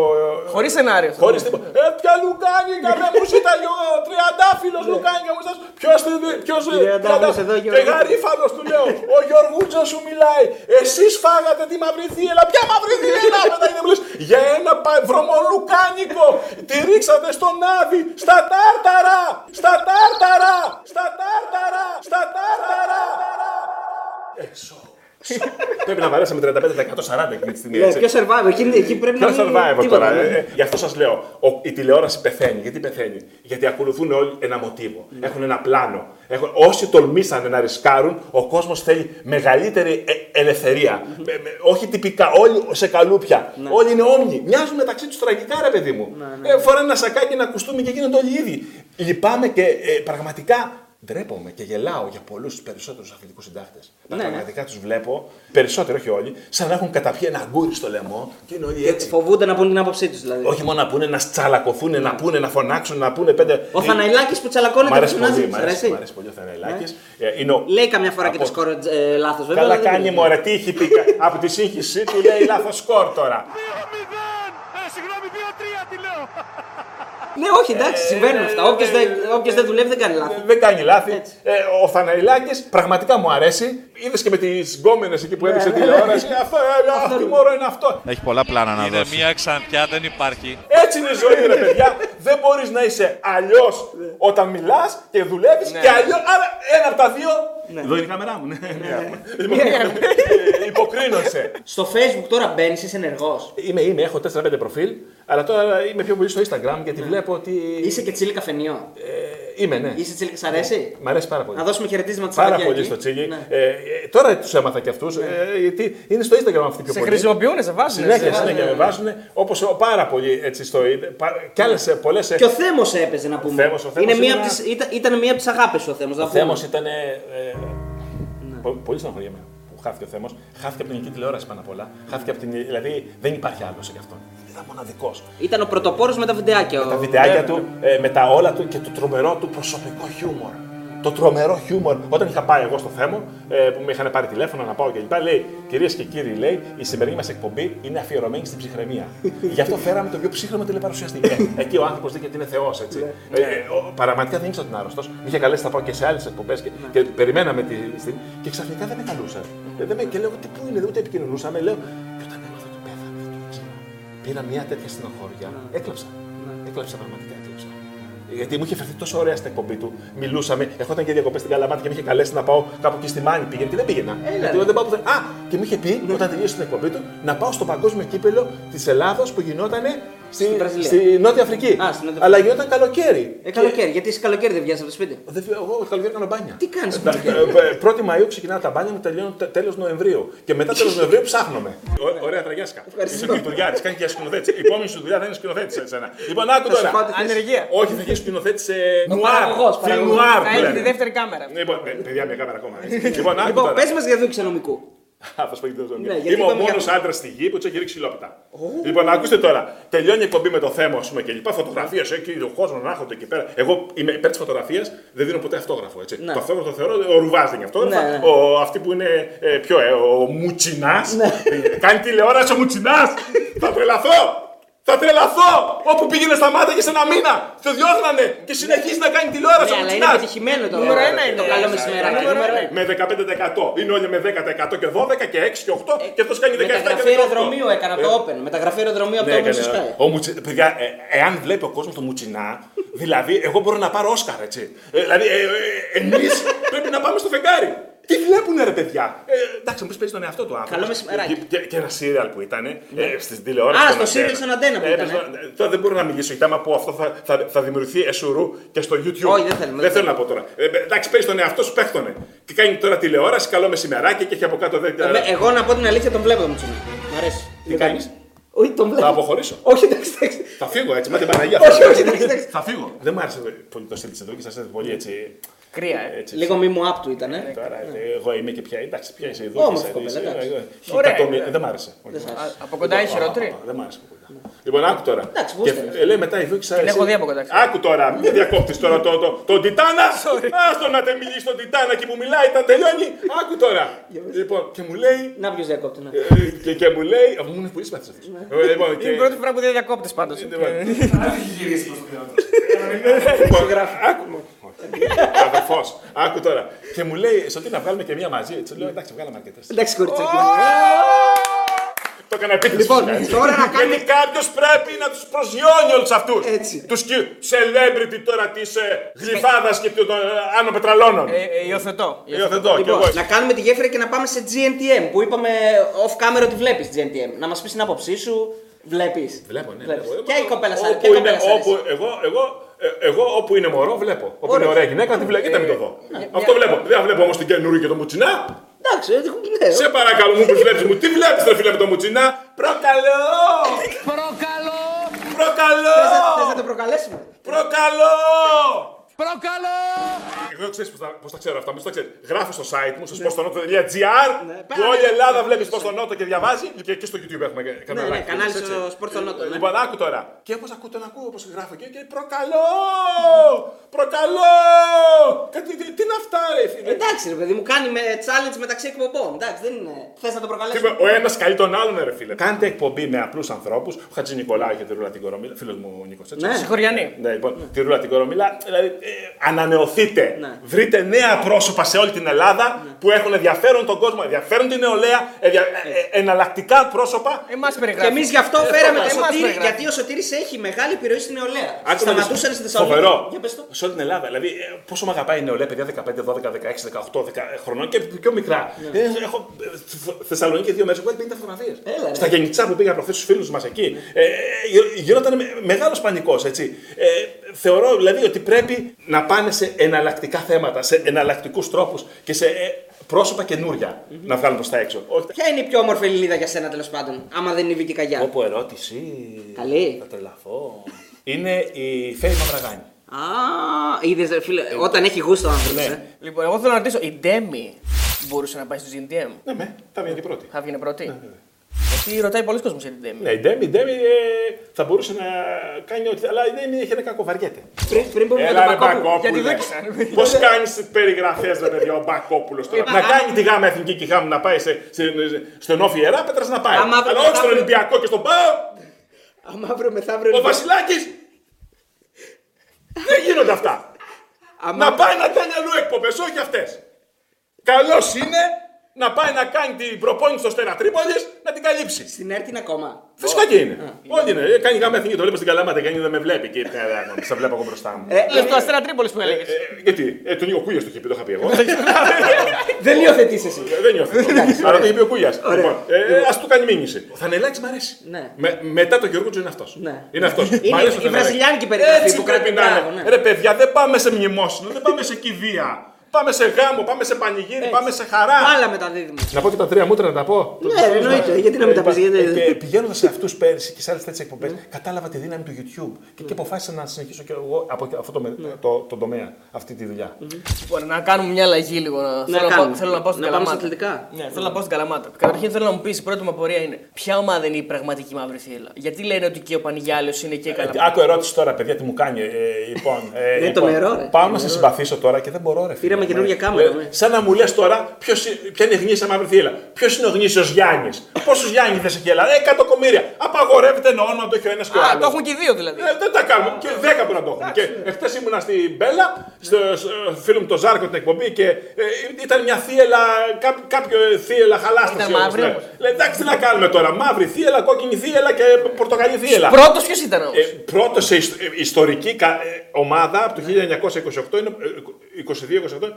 Χωρίς σενάριο. Χωρίς τίποτα. Ε, ποια Λουκάνικα, δεν μου ζητάει ο τριαντάφυλλο Λουκάνικα μου ζητάς. Ποιος, ποιος, Τριαντάφυλλος εδώ, Γιώργο. Και γαρίφαλος του λέω. Ο Γιωργούτσο σου μιλάει. Εσείς φάγατε τη μαύρη θύελα. Ποια μαύρη θύελα, μετά είναι λες, Για ένα πα- βρωμολουκάνικο. Τη ρίξατε στον Άδη. Στα τάρταρα. Στα τάρταρα. Στα τάρταρα. Στα τάρταρα. Έξω. Πρέπει να βαρέσαμε 35% 40 εκείνη τη στιγμή. Ναι, έτσι. ποιος survivor, εκεί, εκεί πρέπει να Ποιο μην- survivor τίποτα, τώρα. ναι. ε, ε, γι' αυτό σας λέω. Ο, η τηλεόραση πεθαίνει. Γιατί πεθαίνει; Γιατί ακολουθούν όλοι ένα μοτίβο. Ναι. Έχουν ένα πλάνο. Έχουν, όσοι τολμήσανε να ρισκάρουν, ο κόσμος θέλει μεγαλύτερη ε, ελευθερία. Με- με- όχι τυπικά, όλοι σε καλούπια. Ναι. Όλοι είναι όμοιοι. Μοιάζουν μεταξύ τους τραγικά, ρε παιδί μου. Ε, φοράνε ένα σακάκι, ένα κουστούμι και γίνονται όλοι ίδιοι. Λυπάμαι και ε, πραγματικά ντρέπομαι και γελάω για πολλούς τους περισσότερους αθλητικούς συντάκτε. Ναι, ναι. Πραγματικά τους βλέπω, περισσότεροι όχι όλοι, σαν να έχουν καταπιεί ένα αγκούρι στο λαιμό και είναι όλοι έτσι. Φοβούνται να πούν την άποψή τους δηλαδή. Όχι μόνο να πούνε, να τσαλακωθούν, να πούνε, να φωνάξουν, να πούνε πέντε. Ο Θαναϊλάκης που τσαλακώνεται Μ' αρέσει και φωνάζει, πολύ, μ' σ' αρέσει, αρέσει; μ' αρέσει πολύ ο Θαναϊλάκης. Ε, είναι ο- Λέει καμιά φορά και από- το σκορ ε, λάθος βέβαια. Καλά αλλά δεν κάνει είναι. μωρέ, τι έχει πει κα- από τη σύγχυσή του, λέει λάθος σκορ τώρα. 2-0. Ε, συγγνώμη, 2-3 τι λέω. Ναι, όχι, εντάξει, συμβαίνουν αυτά. Όποιος δεν, όποιος δεν δουλεύει δεν κάνει λάθο. Δεν κάνει λάθη. Έτσι. Ε, ο Θαναϊλάκης πραγματικά μου αρέσει. Είδες και με τις γκόμενες εκεί που έδειξε ναι, τηλεόραση. Αυτό, ε, αχ, τι μωρό είναι αυτό. Έχει πολλά πλάνα να Είναι δώσει. μια ξανθιά, δεν υπάρχει. Έτσι είναι η ζωή, ρε παιδιά. Δεν μπορείς να είσαι αλλιώς όταν μιλάς και δουλεύεις και αλλιώ. Άρα ένα από τα δύο. Εδώ είναι η κάμερά μου. ναι, ναι. Λοιπόν, ε, Υποκρίνεσαι. Στο facebook τώρα μπαίνεις, είσαι ενεργός. Είμαι, είμαι, έχω 4-5 προφίλ, αλλά τώρα είμαι πιο πολύ στο Instagram γιατί βλέπω ότι. Είσαι και τσίλι καφενείο. Ε, είμαι, ναι. Είσαι τσίλι, σ' αρέσει. Μ' αρέσει πάρα πολύ. Να δώσουμε χαιρετίσματα στη Πάρα Σαββατιά πολύ εκεί. στο τσίγι. Ναι. Ε, ε, τώρα τους έμαθα και αυτούς, ε, γιατί είναι στο Instagram αυτοί πιο Σε πολύ. χρησιμοποιούν, σε βάζουν. Συνέχεια, συνέχεια με βάζουν, όπως πάρα πολύ έτσι στο. πα- Κι άλλες πολλές. Και ο Θέμος έπαιζε να πούμε. Θέμος, ο Θέμος είναι μία είναι από τις, ήταν, ήταν μία από τις αγάπη σου ο Θέμος. Ο Θέμος ήταν. Ε, ε, πο- Πολύ στεναχωριέμαι. Που χάθηκε ο Θέμος, χάθηκε από την ελληνική τηλεόραση πάνω απ' όλα. Χάθηκε από την. Δηλαδή δεν υπάρχει άλλος σε γι' αυτό. Ήταν μοναδικός. Ήταν ο πρωτοπόρος με τα βιντεάκια. Τα ο- βιντεάκια του, ε, με τα όλα του και το τρομερό του προσωπικό χιούμορ. Το τρομερό χιούμορ. Όταν είχα πάει εγώ στο θέμα, ε, που με είχαν πάρει τηλέφωνο να πάω κλπ. Λέει, κυρίες και κύριοι, λέει, η σημερινή μας εκπομπή είναι αφιερωμένη στην ψυχραιμία. Γι' αυτό φέραμε τον πιο ψύχρεμο τηλεπαρουσιαστή. Ε, εκεί ο άνθρωπος δείχνει ότι είναι Θεός, έτσι. Ε, ε, ο- Πραγματικά δεν ήξερα ότι είναι άρρωστος. Με είχε καλέσει να πάω και σε άλλες εκπομπές και, και περιμέναμε τη στιγμή. Και ξαφνικά δεν με καλούσαν. Ε, δεν με, και λέω, τι πού είναι, ούτε επικοινωνούσαμε. Λέω, και όταν Πήρα μια τέτοια στενοχώρια. Έκλαψα. Έκλαψα πραγματικά, έκλαψα. Γιατί μου είχε φερθεί τόσο ωραία στην εκπομπή του. Μιλούσαμε, ερχόταν και διακοπές στην Καλαμάτη και με είχε καλέσει να πάω κάπου εκεί στη Μάνη. Πήγαινε και δεν πήγαινα. Γιατί εγώ δεν πάω πουθενά. Α, και μου είχε πει όταν τελείωσε την εκπομπή του να πάω στο παγκόσμιο κύπελο της Ελλάδος που γινόταν στη, Βραζιλία. στη Νότια Αφρική. Α, στη Νότια Αλλά γινόταν καλοκαίρι. Ε, καλοκαίρι, γιατί εσύ καλοκαίρι δεν βγαίνει από το σπίτι; Δεν φύγω, εγώ το καλοκαίρι κάνω μπάνια. Τι κάνεις Ε, καλοκαίρι; ε, ε, 1η Μαου ξεκινά τα μπάνια μου, τελειώνουν τέλος Νοεμβρίου. Και μετά τέλος Νοεμβρίου ψάχνομαι. Ω- Ωραία τραγιάσκα. Ευχαριστώ. Είσαι κουλτουριάρη, κάνει και σκηνοθέτης. Η επόμενη σου δουλειά δεν είναι σκηνοθέτης σε εσένα. Λοιπόν, άκου Θα σου πάω τώρα. τη θέση. Ανεργία. Όχι, θα γίνεις σκηνοθέτης σε νουάρ. παραγωγός, Φιλ παραγωγός. νουάρ. Θα που έχει τη λένε. δεύτερη κάμερα. Λοιπόν, ε, παιδιά, μια κάμερα ακόμα. έτσι. Λοιπόν, άκου Λοιπόν, τώρα. πες μας για δούκη νομικού. Α, θα σου πω και το ζώμιο. Ναι, γιατί Είμαι ο είπαμε μόνος για- άντρας στη γη που του έχει ρίξει λόπτα. Λοιπόν, ακούστε τώρα. Τελειώνει η εκπομπή με το θέμα, ας πούμε και λοιπά. Φωτογραφίες εκεί, ο κόσμος να έρχονται εκεί πέρα. Εγώ είμαι υπέρ της φωτογραφίας, δεν δίνω ποτέ αυτόγραφο. Έτσι. Ναι. Το αυτόγραφο το θεωρώ ο Ρουβάς δίνει αυτόγραφα. Ναι, ναι. Ο, αυτή που είναι ε, πιο, ε, ο Μουτσινάς. Ναι. κάνει τηλεόραση ο Μουτσινάς. θα τρελαθώ! Θα τρελαθώ! Όπου πήγαινε στα μάτια και σε ένα μήνα! Το διώχνανε και συνεχίζει να κάνει τηλεόραση Ναι, ο αλλά είναι Μουτσινάς. πετυχημένο το, Νούμερο ένα είναι. το καλό Ναι, μεσημεράκι. νούμερο Νούμερο ένα. ένα. Με 15%. Είναι όλοι με 10% και 12 και 6 και 8 και αυτός κάνει 17 και 18. Μεταγραφή αεροδρομίου έκανα το Open. Μεταγραφή αεροδρομίου από Ναι, το Open έκανε, στο Sky. ο Μουτsi... Παιδιά, ε, εάν βλέπει ο κόσμος το Μουτσινά, δηλαδή εγώ μπορώ να πάρω Όσκαρ, έτσι. Ε, δηλαδή, ε, ε, εμείς πρέπει να πάμε στο φεγγάρι. Τι βλέπουνε ρε παιδιά; Ε, εντάξει, μου πεις παίζει τον εαυτό του άνθρωπος. Καλό μεσημεράκι. Και, και, και ένα σύριαλ που ήταν ε, στην τηλεόρασης. Α, στον στο Αντένα. serial στον Αντένα που Ε, ήταν, έπαιζε- ε, Τώρα δεν μπορώ να μιλήσω για θέμα που αυτό θα, θα, θα δημιουργηθεί εσουρού και στο YouTube. Όχι, δεν θέλουμε, Δεν δεν θέλω να πω τώρα. Ε, εντάξει, παίζει τον εαυτό σου, παίχτονε. Και κάνει τώρα τηλεόραση, καλό μεσημεράκι και έχει από κάτω δεν. Ε, Εγώ να πω την αλήθεια τον βλέπω τον Τσινή. Μ' αρέσει. Τι κάνεις; Όχι, τον βλέπω. Θα αποχωρήσω. Όχι, εντάξει, εντάξει. Θα φύγω έτσι, με την Παναγία. Όχι, θα όχι, φύγω. εντάξει, εντάξει. Θα φύγω. Δεν μου άρεσε πολύ το στυλ της εδώ και σας πολύ έτσι. Κρύα, ε. έτσι Λίγο μη μου up του ήταν. ε. Τώρα, ε, εγώ είμαι και πια. Εντάξει, πια είσαι εδώ. Όμορφη είσαι, κοπέλα, είσαι, εντάξει. ε, ε, Ωραία. εκατομμύρια- Δεν μ' άρεσε. Όχι. σ' Α, Από κοντά είναι χειρότερη; Α, Δεν μ' άρεσε κοπέλα. Λοιπόν, άκου τώρα. Εντάξει, πώς Και θέλεις. ε, λέει μετά η Δούκη Την έχω δει από κοντά, ξέρω. Άκου τώρα, μην διακόπτεις τώρα το, το, τον Τιτάνα. Άστο να τε μιλήσει στον Τιτάνα και που μιλάει, τα τελειώνει. Άκου τώρα. Λοιπόν, και μου λέει. Να ποιος διακόπτει. ναι. ε, και, και μου λέει. Αφού μου είναι πολύ σπαθή αυτός. Λοιπόν, και- Είναι η πρώτη φορά που δεν διακόπτε πάντως. Λοιπόν, Σου γράφει. Άκου. Αδερφός. Άκου τώρα. Και μου λέει, Σωτή να βγάλουμε και μία μαζί. Του λέω, εντάξει, βγάλαμε αρκετές. Εντάξει, κοριτσάκι. Το έκανα επίτηδε. Λοιπόν, τώρα να κάνουμε- Γιατί κάποιο πρέπει να τους προσγειώνει όλους αυτούς; Έτσι. Τους celebrity τώρα της γλυφάδας και των ε, άνω πετραλώνων. Ε, ε, Υιοθετώ. Υιοθετώ κι Λοιπόν, εγώ. να κάνουμε τη γέφυρα και να πάμε σε GNTM που είπαμε off camera ότι βλέπεις GNTM. Να μας πεις την άποψή σου, βλέπεις. Βλέπω, ναι. Βλέπεις. βλέπω. Ποια η κοπέλα σου Όπου ποια η είναι- κοπέλα σου όπου- αρέσει; εγώ, εγώ, ε, εγώ όπου είναι μωρό βλέπω. Όπου Ωραία. είναι ωραία γυναίκα, τη βλέπω. Κοίτα μην το δω. Αυτό βλέπω. Δεν βλέπω όμως την καινούργια και το μουτσινά. Εντάξει, ε, ναι. Σε παρακαλώ, μου πει βλέπεις μου. Τι βλέπεις, ρε φίλε με το μουτσινά; Προκαλώ! Προκαλώ! Προκαλώ! Θες να το προκαλέσουμε. Προκαλώ! Προκαλώ! Εγώ ξέρεις πώς τα, πώς τα ξέρω αυτά, πώ τα ξέρεις. Γράφω στο site μου, στο sportsonoto.gr που Πάμε. όλη η Ελλάδα βλέπεις Sport στο Νότο και διαβάζει. Και, και στο YouTube έχουμε κανένα ναι, κανάλι στο Sport στο Νότο, ναι. Λοιπόν, άκου τώρα. Και όπως ακούω, τον ακούω, όπως γράφω και, και προκαλώ! Προκαλώ! Κάτι, τι, τι είναι αυτά, ρε φίλε; Εντάξει, ρε παιδί μου, κάνει με challenge μεταξύ εκπομπών. Εντάξει, δεν είναι. Θες να το Τι προκαλέσουμε. είπε, Ο ένας καλεί τον άλλον, ρε φίλε. Κάντε εκπομπή με απλούς ανθρώπους. Ο Χατζη Νικολάου και τη Ρούλα την Κορομίλα. Φίλος μου ο Νίκος, έτσι. Ναι. Συγχωριανή. Ναι, λοιπόν, τη Ρούλα την Κορομίλα. Δηλαδή, ε, ανανεωθείτε. Ναι. Βρείτε νέα πρόσωπα σε όλη την Ελλάδα που έχουν ενδιαφέρον τον κόσμο, ενδιαφέρον την νεολαία, ενδια- ε, ε, εναλλακτικά πρόσωπα. Εμάς Και περιγράφεις. εμείς γι' αυτό φέραμε τον εμάς Σωτήρη, περιγράφεις. γιατί ο Σωτήρης έχει μεγάλη επιρροή στην νεολαία. Άκου να δεις. Σταματούσαν στη Θεσσαλονίκη. Φοβερό. Για πες το. Σε όλη την Ελλάδα. Δηλαδή, ε, πόσο με αγαπάει η νεολαία, παιδιά 15, 12, 16, 18 10 χρονών και πιο μικρά. Ναι. Ε, έχω ε, στη Θ- Θεσσαλονίκη δύο μέρες, έχω κάνει 50 φωτογραφίες. Έλα, ρε. Στα γενιτσά που πήγα προχθέ στου φίλους μας εκεί. Ε, ε, γι- γινόταν μεγάλος πανικός, έτσι. Ε, θεωρώ δηλαδή ότι πρέπει να πάνε σε εναλλακτικά θέματα, σε εναλλακτικούς τρόπους και σε ε, πρόσωπα καινούρια να βγάλουν προς τα έξω. Όχι. Ποια είναι η πιο όμορφη Ελληνίδα για σένα τέλος πάντων, άμα δεν είναι η Βίκη Καγιά; Όπω ερώτηση. Καλή. Θα τρελαθώ. Είναι η Φέρι Μαυραγάνη. Α, είδες φίλε, όταν έχει γούστο ο άνθρωπος. Ναι. Ε. Λοιπόν, εγώ θέλω να ρωτήσω, η Ντέμι μπορούσε να πάει στο GNTM. Ναι, με, θα βγαίνει και πρώτη. Θα βγαίνει πρώτη; Γιατί ρωτάει πολλοί κόσμος για την Demi. Ναι, η Ντέμι, η Ντέμι ε, θα μπορούσε να κάνει ό,τι. Αλλά η Ντέμι έχει ένα κακό, βαριέται. Πριν, πριν πούμε για Έλα, τον ρε Μπακόπουλο. Γιατί Μπακόπουλε. δόξα. Πώς κάνεις περιγραφές, ρε παιδιά, ο Μπακόπουλος τώρα. Ε, να α, κάνει τη γάμα εθνική και η γάμα να πάει σε, σε, στον Όφη Ιερά, πέτρας να πάει. Άμα αύριο Αλλά όχι στον μεθαύριο- Ολυμπιακό και στον Πάο. Άμα αύριο μεθαύριο. Ο Βασιλάκης. Δεν γίνονται αυτά. άμα- Να πάει να κάνει αλλού εκπομπές, όχι αυτές. Καλός είναι να πάει να κάνει την προπόνηση στο Στέρα Τρίπολης να την καλύψει. Στην ΕΡΤ είναι ακόμα. Φυσικά και είναι. Όλοι είναι. Ε, Κάνει γάμα εθνική, το βλέπω στην Καλαμάτα και δεν με βλέπει και ε, ε, σε βλέπω εγώ μπροστά μου. Ε, Λε το Αστέρα Τρίπολης που έλεγες. Ε, γιατί, ε, τον Νίκο Κούγιας το είχε πει, το είχα πει εγώ. Δεν υιοθετείς εσύ. Ε, Δεν νιώθω. Αλλά το είχε πει ο Κούγιας. Ωραία. Λοιπόν, ε, ας του κάνει μήνυση. Ο Θανελάκης μ' αρέσει. Ναι. Με- μετά τον Γιώργο Τζο είναι αυτός. Ναι. Είναι αυτός. Είναι η βραζιλιάνικη περιγραφή Έτσι που πρέπει κρατάει. να Μπράβο, είναι. ναι. Ρε παιδιά, δεν πάμε σε μνημόσυνο, δεν πάμε σε κηδεία. Πάμε σε γάμο, πάμε σε πανηγύρι, πάμε σε χαρά. Άλλα με τα δίδυμα. Να πω και τα τρία μούτρα να τα πω. Ναι, εννοείται. Γιατί να μην τα πεις. Και πηγαίνοντας σε αυτούς πέρυσι και σε άλλες τέτοιες εκπομπές, κατάλαβα τη δύναμη του YouTube και, και αποφάσισα να συνεχίσω και εγώ από αυτό το, με- το, το τομέα, αυτή τη δουλειά. Λοιπόν, να κάνουμε μια αλλαγή λίγο. Να... θέλω, να κάνουμε. πάω, θέλω να πάω στην Να πάμε στα Καλαμάτα. αθλητικά. Ναι, θέλω να πάω στην Καλαμάτα. Καταρχήν θέλω να μου πεις: η πρώτη μου απορία είναι ποια ομάδα είναι η πραγματική μαύρη θύελα; Γιατί λένε ότι και ο Πανηγιάλιος είναι και η Καλαμάτα. Άκου ερώτηση τώρα, παιδιά, τι μου κάνει. Ε, λοιπόν, ε, Είναι το λοιπόν, νερό, ρε. Πάω να σε συμπαθήσω τώρα και δεν μπορώ, ρε. Φίλε. Πήραμε καινούργια Ε, κάμερα, ε, ναι. Σαν να μου λες τώρα ποιος, είναι- ποια είναι η γνήσια μαύρη θύελα. Ποιος είναι ο γνήσιος Γιάννης; Πόσους Γιάννη θες εκεί, Ελλάδα. Εκατομμύρια. Απαγορεύεται ένα όνομα το έχει ο ένας και ο Α, άλλος. το έχουν και οι δύο δηλαδή. Ε, δεν τα κάνουμε. Και δέκα μπορεί να το έχουν. Και εχθές ήμουνα στην Μπέλα, στο, στο φίλο μου το Ζάρκο την εκπομπή και ε, ήταν μια Θύελλα, κά, κάποιο Θύελλα Χαλάστρας. Ήταν όμως, μαύρη ναι. όμως. Λέει, εντάξει, τι να κάνουμε τώρα. Μαύρη θύελλα, κόκκινη θύελλα και πορτοκαλί θύελλα. Πρώτος ποιος ήταν όμως; Ε, πρώτος σε ιστο- ε, ιστορική κα- ε, ομάδα από το 1928 είναι. ε, 22, 28, 26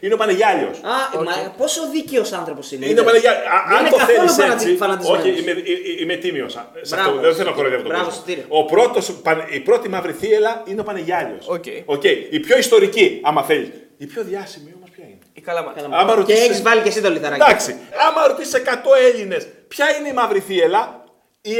είναι ο Παναιγιάλειος. Α, μα πόσο δίκαιος άνθρωπος είναι. Είναι ο Παναιγιάλειος. Α, Δεν Αν είναι το καθόλου θέλεις φανατι- έτσι. φανατισμένος. Όχι, είμαι, ε- είμαι τίμιος. Σε Μπράβο. αυτό δεν θέλω να κοροϊδεύω τον Μπράβο, κόσμο. Σωτήρη. Ο πρώτος, παν- η πρώτη μαύρη θύελλα είναι ο Παναιγιάλειος. OK. OK. Η πιο ιστορική, άμα θέλεις. Η πιο διάσημη όμως ποια είναι; Η Καλαμάτα. Άμα Και ρωτήσεις- έχεις βάλει και εσύ το λιθαράκι. Εντάξει, άμα ρωτήσει 100 Έλληνες ποια είναι η μαύρη θύελα, οι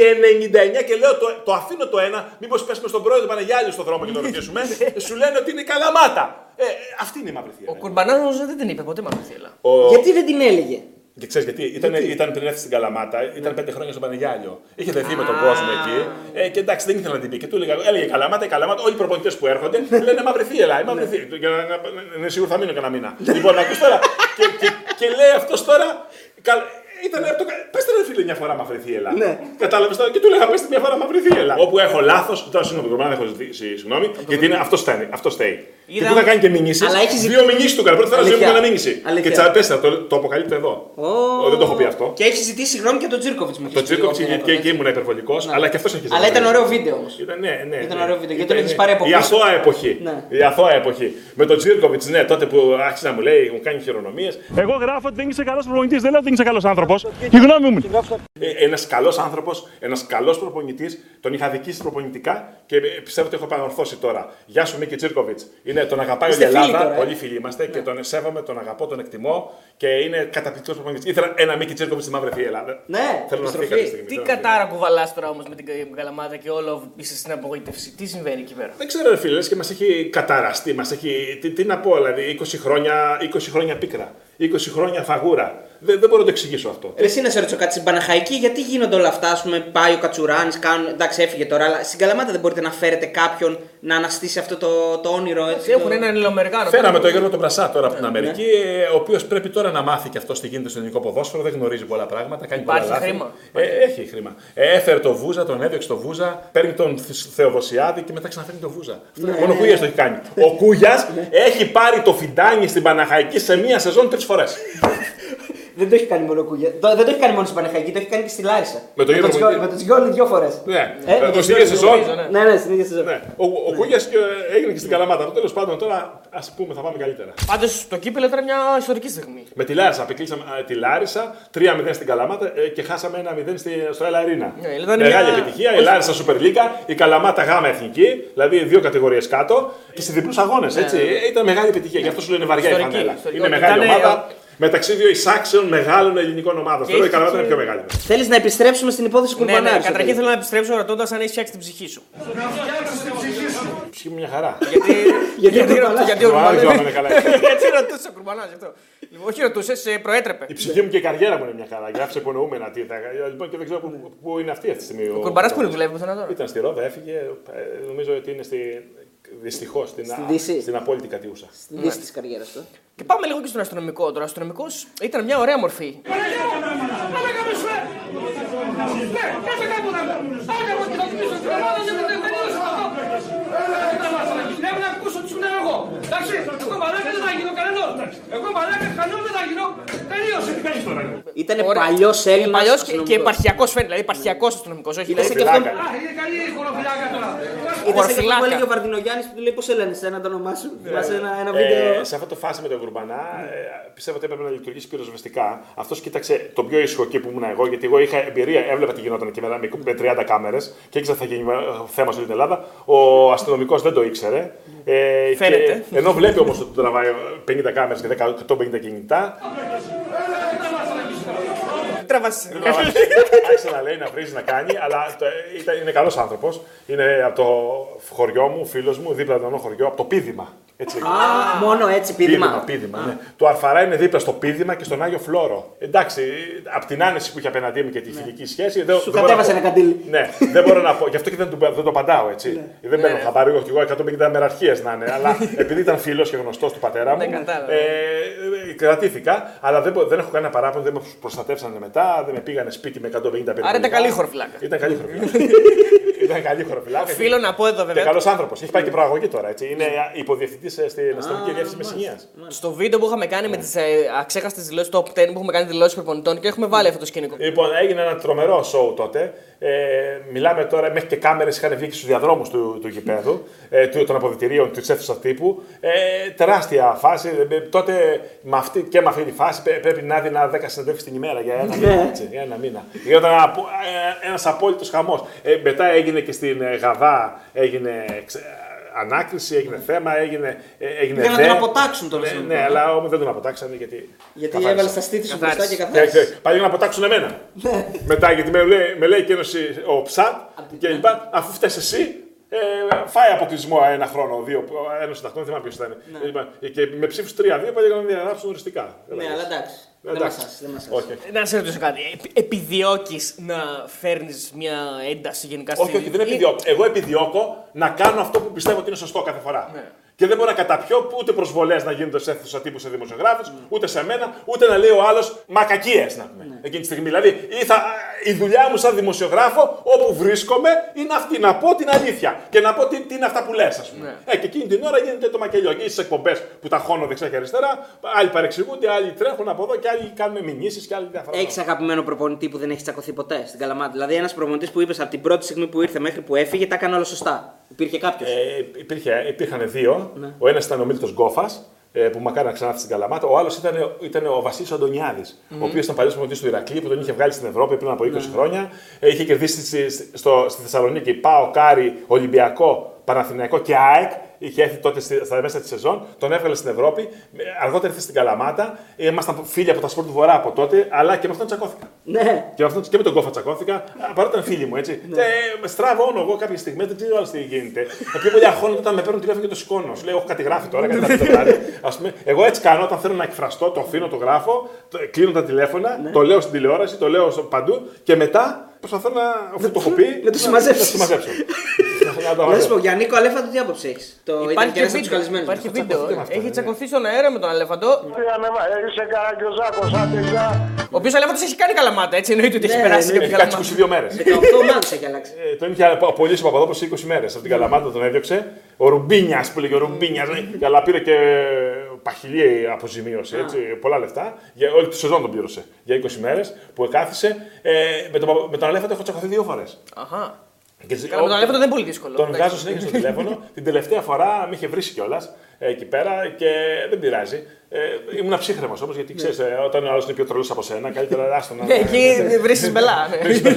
99 και λέω το, το αφήνω το ένα, μήπω πέσουμε στον πρόεδρο Παναγιάλη στον δρόμο και το ρωτήσουμε, σου λένε ότι είναι η καλαμάτα. Ε, ε, αυτή είναι η μαύρη Ο θύελα. Κουρμπανάνο δεν την είπε ποτέ μαύρη θύελα. Ο... Γιατί δεν την έλεγε. Και ξέρει γιατί, ήταν, ήταν πριν έρθει στην Καλαμάτα, ήταν πέντε χρόνια στο Πανεγιάλιο. Είχε δεθεί με τον κόσμο εκεί. Ε, και εντάξει, δεν ήθελα να την πει. Και του έλεγα, έλεγε Καλαμάτα, η Καλαμάτα, όλοι οι προπονητέ που έρχονται λένε μαύρη θύελα, η μαύρη θύελα. Για να, να, να, να, σίγουρο θα μείνω κανένα μήνα. λοιπόν, ακούς τώρα. και, και, και λέει αυτό τώρα. Καλ- Ήταν από το. Πες ρε φίλε μια φορά μαύρη θύελα. Ναι. Κατάλαβες τώρα; Και του έλεγα πες μια φορά μαύρη θύελα. Όπου έχω λάθος, τώρα συγγνώμη, τον έχω ζητήσει συγγνώμη, γιατί είναι αυτό φταίνει. Αυτό στέει. Και Είδα- του είχα κάνει και μηνύσεις; Αλλά έχεις Δύο μηνύσεις του έκανα. Πρώτη φορά ζωή μου Αλήθεια. έκανα μήνυση. Αλήθεια. Και τσαπέσα, το, το αποκαλύπτω εδώ. Ω. Ο, δεν το έχω πει αυτό. Και έχεις ζητήσει συγγνώμη και τον Τζίρκοβιτς μου. Το Τσίρκοβιτ και, και, και ήμουν υπερβολικό, αλλά και αυτό έχεις Αλλά ήταν ωραίο βίντεο όμως. Ήταν, ναι, ναι, Ήταν ναι. ωραίο βίντεο, γιατί Ήταν- το έχεις πάρει από Η πίσω. αθώα εποχή. Ναι. Η αθώα εποχή. Με τον Τζίρκοβιτς, ναι, τότε που άρχισε να μου λέει, μου κάνει χειρονομίες. Εγώ γράφω ότι δεν είσαι καλός προπονητής, δεν λέω ότι δεν είσαι καλός άνθρωπος. Η γνώμη μου. Ένας καλός άνθρωπος, ένας καλός προπονητής, τον είχα δικήσει προπονητικά και ε, πιστεύω ότι έχω επανορθώσει τώρα. Γεια σου, Μίκη Τζίρκοβιτς. Είναι τον αγαπάει όλη η Είστε φίλοι Ελλάδα, τώρα, ε. πολύ φίλοι είμαστε και τον σέβομαι, τον αγαπώ, τον εκτιμώ και είναι καταπληκτικός προπονητής. Ήθελα ένα Μίκη Τζίρκοβιτς στη μαύρη Ελλάδα. Ναι, θέλω να φύγει επιστροφή. κάποια στιγμή. Τι θέλω να φύγει. κατάρα κουβαλάς τώρα όμως με την Καλαμάτα και όλο είσαι στην απογοήτευση. Τι συμβαίνει εκεί πέρα; Δεν ξέρω, ρε φίλε, λες και μας έχει καταραστεί. Μας έχει, τι, τι να πω, δηλαδή, 20 χρόνια, 20 χρόνια πίκρα, 20 χρόνια φαγούρα. Δεν, δεν μπορώ να το εξηγήσω αυτό. Ρε, Εσύ να σε ρωτήσω κάτι στην Παναχαϊκή, γιατί γίνονται όλα αυτά, ας πούμε, πάει ο Κατσουράνης, κάνουν. Εντάξει, έφυγε τώρα, αλλά στην Καλαμάτα δεν μπορείτε να φέρετε κάποιον να αναστήσει αυτό το, το όνειρο έτσι. Έχουν το... έναν Ελληνοαμερικάνο. Φέραμε τον Γιώργο τον Πρασά τώρα από την Ναι. Αμερική, ε, ο οποίος πρέπει τώρα να μάθει και αυτός τι γίνεται στο ελληνικό ποδόσφαιρο. Δεν γνωρίζει πολλά πράγματα. Κάνει Υπάρχει πολλά λάθη. χρήμα. Ε, έχει χρήμα. Ε, έφερε τον Βούζα, τον έδιωξε τον Βούζα, παίρνει τον Θ- Θεοδοσιάδη και μετά ξαναφέρνει τον Βούζα. Αυτό Ναι. μόνο ο Κούγιας το έχει κάνει. Ο Κούγιας έχει πάρει το φιντάνι στην Παναχαϊκή σε μία σεζόν τρεις φορές. Δεν το έχει κάνει μόνο κούγια. Το- Δεν το έχει κάνει μόνο στην Παναχαϊκή, το έχει κάνει και στη Λάρισα. Με τον ίδιο Τζιόλι- προπονητή. Με τον Τζιόλι δύο φορές. Ναι, Ε, Ε, με το τον στην ίδια Τζιόλι, σεζόν. νομίζω, Ναι, ναι, στην ίδια σεζόν. Ναι. Ο, ο Κούγια έγινε και στην Καλαμάτα. Τέλος πάντων τώρα ας πούμε θα πάμε καλύτερα. Πάντως το κύπελο ήταν μια ιστορική στιγμή. Με τη Λάρισα, απεκλείσαμε ε, τη Λάρισα, 3-0 στην Καλαμάτα ε, και χάσαμε 1-0 στη- στο Ελ Αρίνα. Ναι, ήταν Μεγάλη μια- επιτυχία. Η όχι- Λάρισα Super League, η Καλαμάτα Γάμα Εθνική, δηλαδή δύο κατηγορίες κάτω και σε διπλούς αγώνες. Έτσι. Ε, Ήταν μεγάλη επιτυχία. Γι' αυτό σου λένε βαριά η Ιστορική, φανέλα. ιστορική. Είναι μεγάλη Ήτανε- ομάδα. Μεταξύ δύο εισάξεων μεγάλων ελληνικών ομάδων. Θεωρώ η έχει Καλαμάτα και- είναι πιο μεγάλη. Θέλεις να επιστρέψουμε στην υπόθεση Ναι, ναι, Κουρμπανάρη. καταρχήν θέλω να επιστρέψω ρωτώντας αν έχεις φτιάξει την ψυχή σου. Ψυχή μου μια χαρά. Γιατί, Γιατί ο Κουρμπανάς- γιατί ο Το άλλο Κουρμπανάς- είναι καλά. Γιατί ρωτούσε ο Κουρμπανάς αυτό. Όχι, ρωτούσε, προέτρεπε. Η ψυχή μου και η καριέρα μου είναι μια χαρά. Γράφεις υπονοούμενα τι θα. Λοιπόν, και δεν ξέρω πού, πού είναι αυτή αυτή τη στιγμή. Ο Κουρμπαρά που δουλεύει πουθενά τώρα. Ήταν στη Ρόδα, έφυγε. ε, Νομίζω ότι είναι στη. Δυστυχώς στην, Στη α- Δύση. στην απόλυτη κατιούσα. Στην δύση της καριέρας του. Και πάμε λίγο και στον αστυνομικό. Τώρα, ο αστυνομικός ήταν μια ωραία μορφή. Πρέπει να ακούσω τι σου λέω εγώ. Εντάξει, εγώ μαλάκα δεν θα γίνω κανένα. Εγώ μαλάκα κανένα δεν θα γίνω. Τελείωσε. Τι κάνεις τώρα. Ήταν Ωραία. παλιός Έλληνας. Παλιός και, και επαρχιακός φαίνεται. Δηλαδή, επαρχιακός αστυνομικός. Όχι, Είδες δηλαδή, και αυτό. Φυλάκας. Α, είναι καλή η χωροφυλάκα τώρα. Είδες και αυτό Χωροφυλάκα. που έλεγε ο Βαρδινογιάννης που του λέει πώς έλανε ένα το όνομά σου. Θυμάσαι ένα, ένα Ε, βίντεο; σε αυτό το φάση με τον Κουρμπανά, ε, πιστεύω ότι έπρεπε να λειτουργήσει πυροσβεστικά. Αυτός κοίταξε το πιο ήσυχο εκεί που ήμουν εγώ, γιατί εγώ είχα εμπειρία, έβλεπα τι γινόταν εκεί με, με 30 κάμερες και ήξερα ότι θα γίνει ε, θέμα σε όλη την Ελλάδα. Ο αστυνομικός δεν το ήξερε. Ε, Φαίνεται. Και, ενώ βλέπει όμως ότι τραβάει 50 κάμερες και 150 κινητά, τραβάς. άρχισε να λέει, να βρίζει, να κάνει, αλλά το, ήταν, είναι καλός άνθρωπος. Είναι από το χωριό μου, φίλος μου, δίπλα από το χωριό, από το πίδημα. Έτσι λέγεται. Α, μόνο έτσι Πίδημα, πίδημα. πίδημα, ναι. Το Αρφαρά είναι δίπλα στο πίδημα και στον Άγιο Φλόρο. Εντάξει, από την άνεση που είχε απέναντί μου και τη φιλική σχέση. Δεν, Ναι. Σου δεν μπορώ να κατέβασε πω- ένα καντήλι. Ναι, δεν μπορώ να πω. Γι' αυτό και δεν, του- δεν το απαντάω έτσι. Ναι. Δεν παίρνω χαμπάρι εγώ και εγώ 150 μεραρχίες να είναι. αλλά επειδή ήταν φίλος και γνωστός του πατέρα μου. Δεν κατάλαβα. ε, ε, κρατήθηκα, αλλά δεν, μπο- δεν έχω κανένα παράπονο, δεν με προστατεύσανε μετά, δεν με πήγανε σπίτι με 150 περιπολικά. Άρα ήταν καλή χωροφυλάκα. Ήταν καλή χωροφυλάκα. ήταν καλή χωροφυλάκα. Οφείλω να πω εδώ Και βέβαια. καλός άνθρωπος. Έχει πάει και προαγωγή τώρα. Έτσι. Είναι υποδιευθυντή στην αστυνομική διεύθυνσης Μεσσηνία. Στο βίντεο που είχαμε κάνει με τις αξέχαστες δηλώσεις top 10 που έχουμε κάνει δηλώσεις προπονητών και έχουμε βάλει αυτό το σκηνικό. Λοιπόν, έγινε ένα τρομερό σοου τότε. Ε, μιλάμε τώρα, μέχρι και κάμερες είχαν βγει και στους διαδρόμους του, του γηπέδου, ε, του, των αποδητηρίων της αίθουσας τύπου. Ε, τεράστια φάση. Ε, τότε με αυτή, και με αυτή τη φάση πρέ- πρέπει να έδινα 10 συνεντεύξεις την ημέρα για ένα μήνα. Έτσι, για ένα μήνα. Ήταν ένας απόλυτος χαμός. Ε, μετά έγινε και στην ε, Γαδά, έγινε ξε- ανάκριση, έγινε θέμα, έγινε. ε, έγινε Πήγαν να δε. τον αποτάξουν τον Ναι, αστυνομικό. ναι, αλλά όμως δεν τον αποτάξανε γιατί. Γιατί καθάρισα. έβαλε τα στήθη σου μπροστά και Καθάρισε. Ναι, καθάρισε. και Πάλι να αποτάξουν εμένα. Μετά γιατί με λέει, με λέει και ένας, ε, ο Ψάτ και λοιπά, αφού φταίει εσύ, ε, φάει αποκλεισμό ένα χρόνο, δύο, ένας συντακτών, δεν θυμάμαι ποιος ήταν. Ε, είπα, Και με ψήφους 3-2 πάλι να διαγράψουν οριστικά. Ναι, αλλά εντάξει. Δεν μας Εντάξει. άσχει, δεν μας Όχι. άσχει. Να σε ρωτήσω κάτι. Επιδιώκεις να φέρνεις μια ένταση γενικά Όχι, όχι, δεν επιδιώκω. Εγώ επιδιώκω να κάνω αυτό που πιστεύω ότι είναι σωστό κάθε φορά. Ναι. Και δεν μπορώ να καταπιώ ούτε προσβολές να γίνονται σε αίθουσα τύπου σε δημοσιογράφους, ούτε σε μένα, ούτε να λέει ο άλλος μακακίε να πούμε. Εκείνη τη στιγμή. Δηλαδή, ή θα, η δουλειά μου σαν δημοσιογράφο, όπου βρίσκομαι, είναι αυτή να πω την αλήθεια. Και να πω τι, τι είναι αυτά που λες, ας πούμε. Ε, και εκείνη την ώρα γίνεται το μακελιό. Και στις εκπομπές που τα χώνω δεξιά και αριστερά, άλλοι παρεξηγούνται, άλλοι τρέχουν από εδώ και άλλοι κάνουν μηνύσεις και άλλοι διάφορα. Έχεις αγαπημένο προπονητή που δεν έχει τσακωθεί ποτέ στην Καλαμάτα. Δηλαδή, ένας προπονητής που είπες από την πρώτη στιγμή που ήρθε μέχρι που έφυγε, τα έκανε όλα σωστά. Υπήρχε κάποιος; Ε, υπήρχε, υπήρχαν δύο. Ο ένας ήταν ο Μίλτος Γκόφας, ε, που μακάρι να ξανάρθει στην Καλαμάτα. Ο άλλος ήταν, ήταν ο Βασίλης Αντωνιάδης, ο οποίος ήταν παλιός προπονητή του Ηρακλή, που τον είχε βγάλει στην Ευρώπη πριν από 20 χρόνια. Ε, είχε κερδίσει στη, στη- στο, στη Θεσσαλονίκη ΠΑΟΚ, Άρη, Ολυμπιακό, Παναθηναϊκό και ΑΕΚ. Είχε έρθει τότε στη- στα μέσα της σεζόν, τον έβγαλε στην Ευρώπη. Ε, Αργότερα ήρθε στην Καλαμάτα. Ε, Ήμασταν φίλοι από τα σπορ του Βορρά από τότε, αλλά και με αυτόν τσακώθηκα. Ναι. Και με, αυτόν, και με τον Γκόφα τσακώθηκα, α, παρότι ήταν φίλοι μου, έτσι. Ναι. Και με στραβώνω εγώ κάποια στιγμή, δεν ξέρω άλλο τι γίνεται. Ε, πιο πολύ αγχώνονται όταν με παίρνουν τηλέφωνο και το σηκώνω. Σου λέω, έχω κάτι γράφει τώρα, κάτι γράφει το βράδυ. Ας πούμε, εγώ έτσι κάνω όταν θέλω να εκφραστώ, το αφήνω, το γράφω, το, κλείνω τα τηλέφωνα, Ναι. το λέω στην τηλεόραση, το λέω στο- παντού και μετά προσπαθώ να, αφού το έχω πει, να το συμμαζέψεις. Να το συμμαζέψω. Να το Να σου μαζέψω. πω, για Νίκο Αλέφαντο τι άποψη έχεις; Το ήταν Υπάρχει και και ένα από του βίντεο. καλεσμένου. Υπάρχει Τσακωθείτε βίντεο. με αυτό, Έχει ναι. τσακωθεί στον αέρα με τον Αλέφαντο. Είσαι καραγκιόζάκος, άντε γεια. Ο οποίος Αλέφαντος έχει κάνει καλαμάτα, έτσι εννοείται ότι έχει Ναι, περάσει ναι, και Έχει από κάτσει καλαμάτα. 22 μέρες. 18 ομάδε έχει αλλάξει. Ε, τον είχε απολύσει ο Παπαδόπουλος σε 20 μέρες. Από την Καλαμάτα τον έδιωξε. Ο Ρουμπίνιας που λέγε ο Ρουμπίνιας. αλλά πήρε και παχυλή αποζημίωση. Έτσι, πολλά λεφτά. Για όλη τη σεζόν τον πλήρωσε. Για 20 μέρες που κάθισε. Ε, με, τον, Παπα- με τον Αλέφαντο έχω τσακωθεί δύο φορές. Αχα. Καλά, με τον Αλέφαντο δεν είναι πολύ δύσκολο. Τον Εντάξει. βγάζω συνέχεια στο τηλέφωνο. Την τελευταία φορά με είχε βρει κιόλας εκεί πέρα και δεν πειράζει. Ε, ήμουν ψύχρεμος όμως γιατί ξέρεις, όταν ο άλλος είναι πιο τρελός από σένα, καλύτερα άστο να. Ναι, εκεί βρίσκεις μπελά. ναι.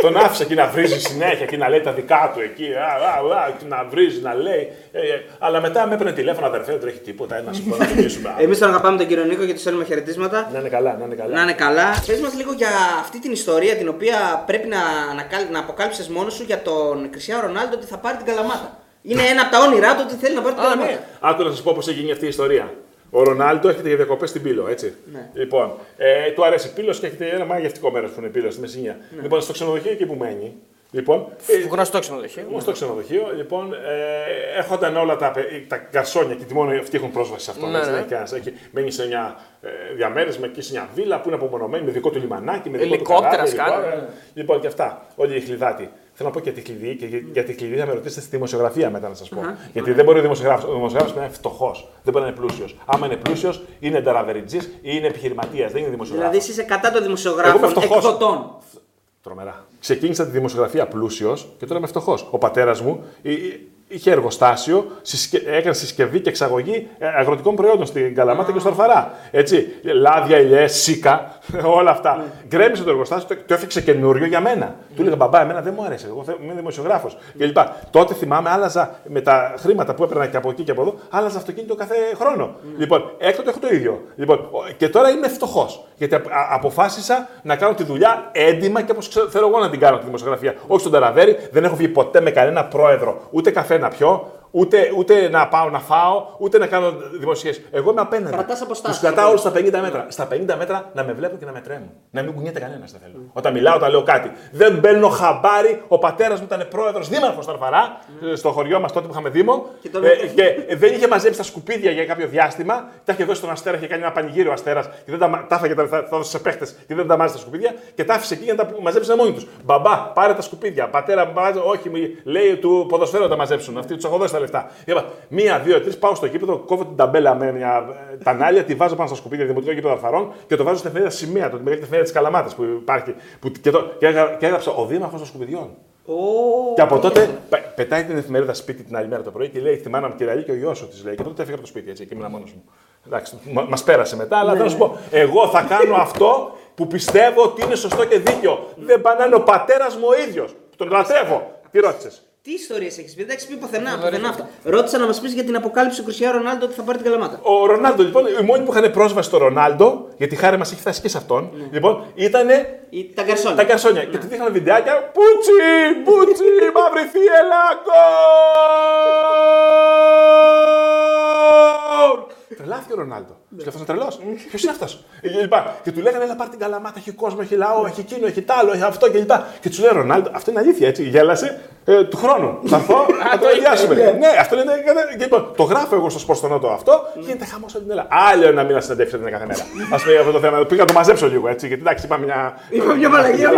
Τον άφησα εκεί να βρίζει συνέχεια και να λέει τα δικά του εκεί. Α, α, α, και να βρίζει, να λέει. Ε, ε, αλλά μετά με έπαιρνε τηλέφωνο, αδερφέ, δεν τρέχει τίποτα. Ένα σου πω να μιλήσουμε. Εμείς τον αγαπάμε τον κύριο Νίκο και του στέλνουμε χαιρετίσματα. Να είναι καλά, να είναι καλά. Να είναι καλά. Πες μας λίγο για αυτή την ιστορία την οποία πρέπει να, να, να αποκάλυψες μόνος σου για τον Κριστιανό Ρονάλντο ότι θα πάρει την καλαμάτα. Είναι ένα από τα όνειρά του ότι θέλει να πάρει την Α, καλαμάτα. ναι. Άκου να σας πω πώς έγινε αυτή η ιστορία. Ο Ρονάλντο έρχεται για διακοπές στην Πύλο, έτσι. Ναι. Λοιπόν, ε, του αρέσει Πύλος και έχετε ένα μαγευτικό μέρος που είναι Πύλος στη Μεσσηνία. Ναι. Λοιπόν, στο ξενοδοχείο εκεί που μένει. Λοιπόν, ε, Γνωστό ξενοδοχείο. εγώ στο ξενοδοχείο, λοιπόν, ε, έρχονταν όλα τα, πε- τα γκαρσόνια και μόνο αυτοί έχουν πρόσβαση σε αυτό. Ναι, έτσι, ναι. δεν έχει κανένας. Έχει- μένει σε μια ε, διαμέρισμα εκεί σε μια βίλα που είναι απομονωμένη με δικό του λιμανάκι, με δικό του Ελικόπτερα καράβι, σκάνε. λοιπόν, ε, Λοιπόν, και αυτά. Όλοι οι χλιδάτοι. Θέλω να πω και τη κλειδί και για- για τη κλειδί θα με ρωτήσετε στη δημοσιογραφία μετά να σας πω. Γιατί δεν μπορεί ο δημοσιογράφος. Ο δημοσιογράφος να είναι φτωχός. Δεν μπορεί να είναι πλούσιος. Άμα είναι πλούσιος, είναι νταραβεριτζής ή είναι επιχειρηματίας. Δεν είναι δημοσιογράφος. Δηλαδή εσύ είσαι κατά των Εγώ δημοσιογράφων είμαι φτωχός. εκδοτών. Τρομερά. Ξεκίνησα τη δημοσιογραφία πλούσιος και τώρα είμαι φτωχός. Ο πατέρας μου εί- εί- είχε εργοστάσιο, συσκε... έκανε συσκευή και εξαγωγή ε, αγροτικών προϊόντων στην Καλαμάτα και στο Αρφαρά. Έτσι. Λάδια, ηλιές, σίκα, όλα αυτά. Γκρέμισε το εργοστάσιο, το, το έφτιαξε καινούριο για μένα. Του έλεγα μπαμπά, εμένα δεν μου αρέσει. Εγώ θε- είμαι δημοσιογράφος. κλπ. Τότε θυμάμαι, άλλαζα με τα χρήματα που έπαιρνα και από εκεί και από εδώ, άλλαζα αυτοκίνητο κάθε χρόνο. Λοιπόν, έκτοτε έχω το ίδιο. Λοιπόν, ο- και τώρα είμαι φτωχός. Γιατί απ- α- αποφάσισα να κάνω τη δουλειά έντιμα και όπως θέλω εγώ να την κάνω τη δημοσιογραφία. Όχι στον Ταραβέρι, δεν έχω βγει ποτέ με κανένα πρόεδρο. Ούτε καφέ να πιω, ούτε, ούτε να πάω να φάω, ούτε να κάνω δημοσιεύσει. Εγώ είμαι απέναντι. Κρατάς αποστάσεις. Τους κρατάω όλους στα 50 μέτρα. Στα 50 μέτρα να με βλέπουν και να με τρέμουν. Να μην κουνιέται κανένας δεν θέλω. Όταν μιλάω, όταν λέω κάτι. Δεν μπαίνω χαμπάρι. Ο πατέρας μου ήταν πρόεδρος δήμαρχος στο Αρφαρά, στο χωριό μας τότε που είχαμε Δήμο. Και τον- Ε, και δεν είχε μαζέψει τα σκουπίδια για κάποιο διάστημα. Τα είχε δώσει στον Αστέρα, είχε κάνει ένα πανηγύριο ο Αστέρας και δεν τα, μα- τα έφαγε, τα, θα, θα δώσει σε παίχτες και δεν τα μάζεψε τα σκουπίδια και τα άφησε εκεί για να τα μαζέψουν μόνοι τους. Μπαμπά, πάρε τα σκουπίδια. Πατέρα, μάζε, όχι, μου λέει του ποδοσφαίρου να τα μαζέψουν. Αυτοί τους έχω δώσει τα λεφτά. Είπα, μία, δύο, τρεις, πάω στο γήπεδο, κόβω την ταμπέλα με μια ε, τανάλια, τη βάζω πάνω στα σκουπίδια, δημοτικό γήπεδο Αρφαρών και το βάζω στην εφημερίδα σημαία, το, τη μεγαλύτερη εφημερίδα της Καλαμάτας που υπάρχει. Που, και, το, και, έγρα- και έγραψα ο Δήμαρχος των Σκουπιδιών. Και από τότε πε- πετάει την εφημερίδα σπίτι την άλλη μέρα το πρωί και λέει: Θυμάμαι μου κυρία και ο γιος σου της λέει. Και τότε έφυγα από το σπίτι έτσι και ήμουν μόνος μου. Εντάξει, μα πέρασε μετά, αλλά θέλω να σου πω: Εγώ θα κάνω αυτό που πιστεύω ότι είναι σωστό και δίκαιο. Δεν πάει να είναι ο πατέρας μου ο ίδιος. Τον λατρεύω. Τι ρώτησες; Τι ιστορίες έχεις πει, δεν τα έχει πει πουθενά, πουθενά αυτά. Ρώτησα να μας πεις για την αποκάλυψη του Κριστιανού Ρονάλντο ότι θα πάρει την καλαμάτα. Ο Ρονάλντο, λοιπόν, οι μόνοι που είχαν πρόσβαση στο Ρονάλντο, γιατί χάρη μας έχει φτάσει και σε αυτόν, λοιπόν, ήταν Ή Τα γκαρσόνια. τα καρσόνια. Και του δείχναν βιντεάκια. Πούτσι, πούτσι, μαύρη θύελα, γκολ! Τρελάθηκε ο Ρονάλντο. Του λέει αυτό τρελός; Ποιος είναι αυτός; Και του λέγανε, Ελά, πάρει την καλαμάτα, έχει κόσμο, έχει λαό, έχει εκείνο, έχει τ' άλλο, έχει αυτό κλπ. Και του λέει Ρονάλντο, αυτό είναι αλήθεια έτσι. Γέλασε ε, του χρόνου. Θα έρθω να το ιδιάσουμε. Ναι, αυτό είναι. και λοιπόν, το γράφω εγώ στο σπορστονότο αυτό, γίνεται χαμός όλη την Ελλάδα. Άλλο να μην να συναντεύσετε κάθε μέρα. Α πούμε αυτό το θέμα. Πήγα να το μαζέψω λίγο έτσι, γιατί εντάξει, είπα μια. Είπα μια μαλακία.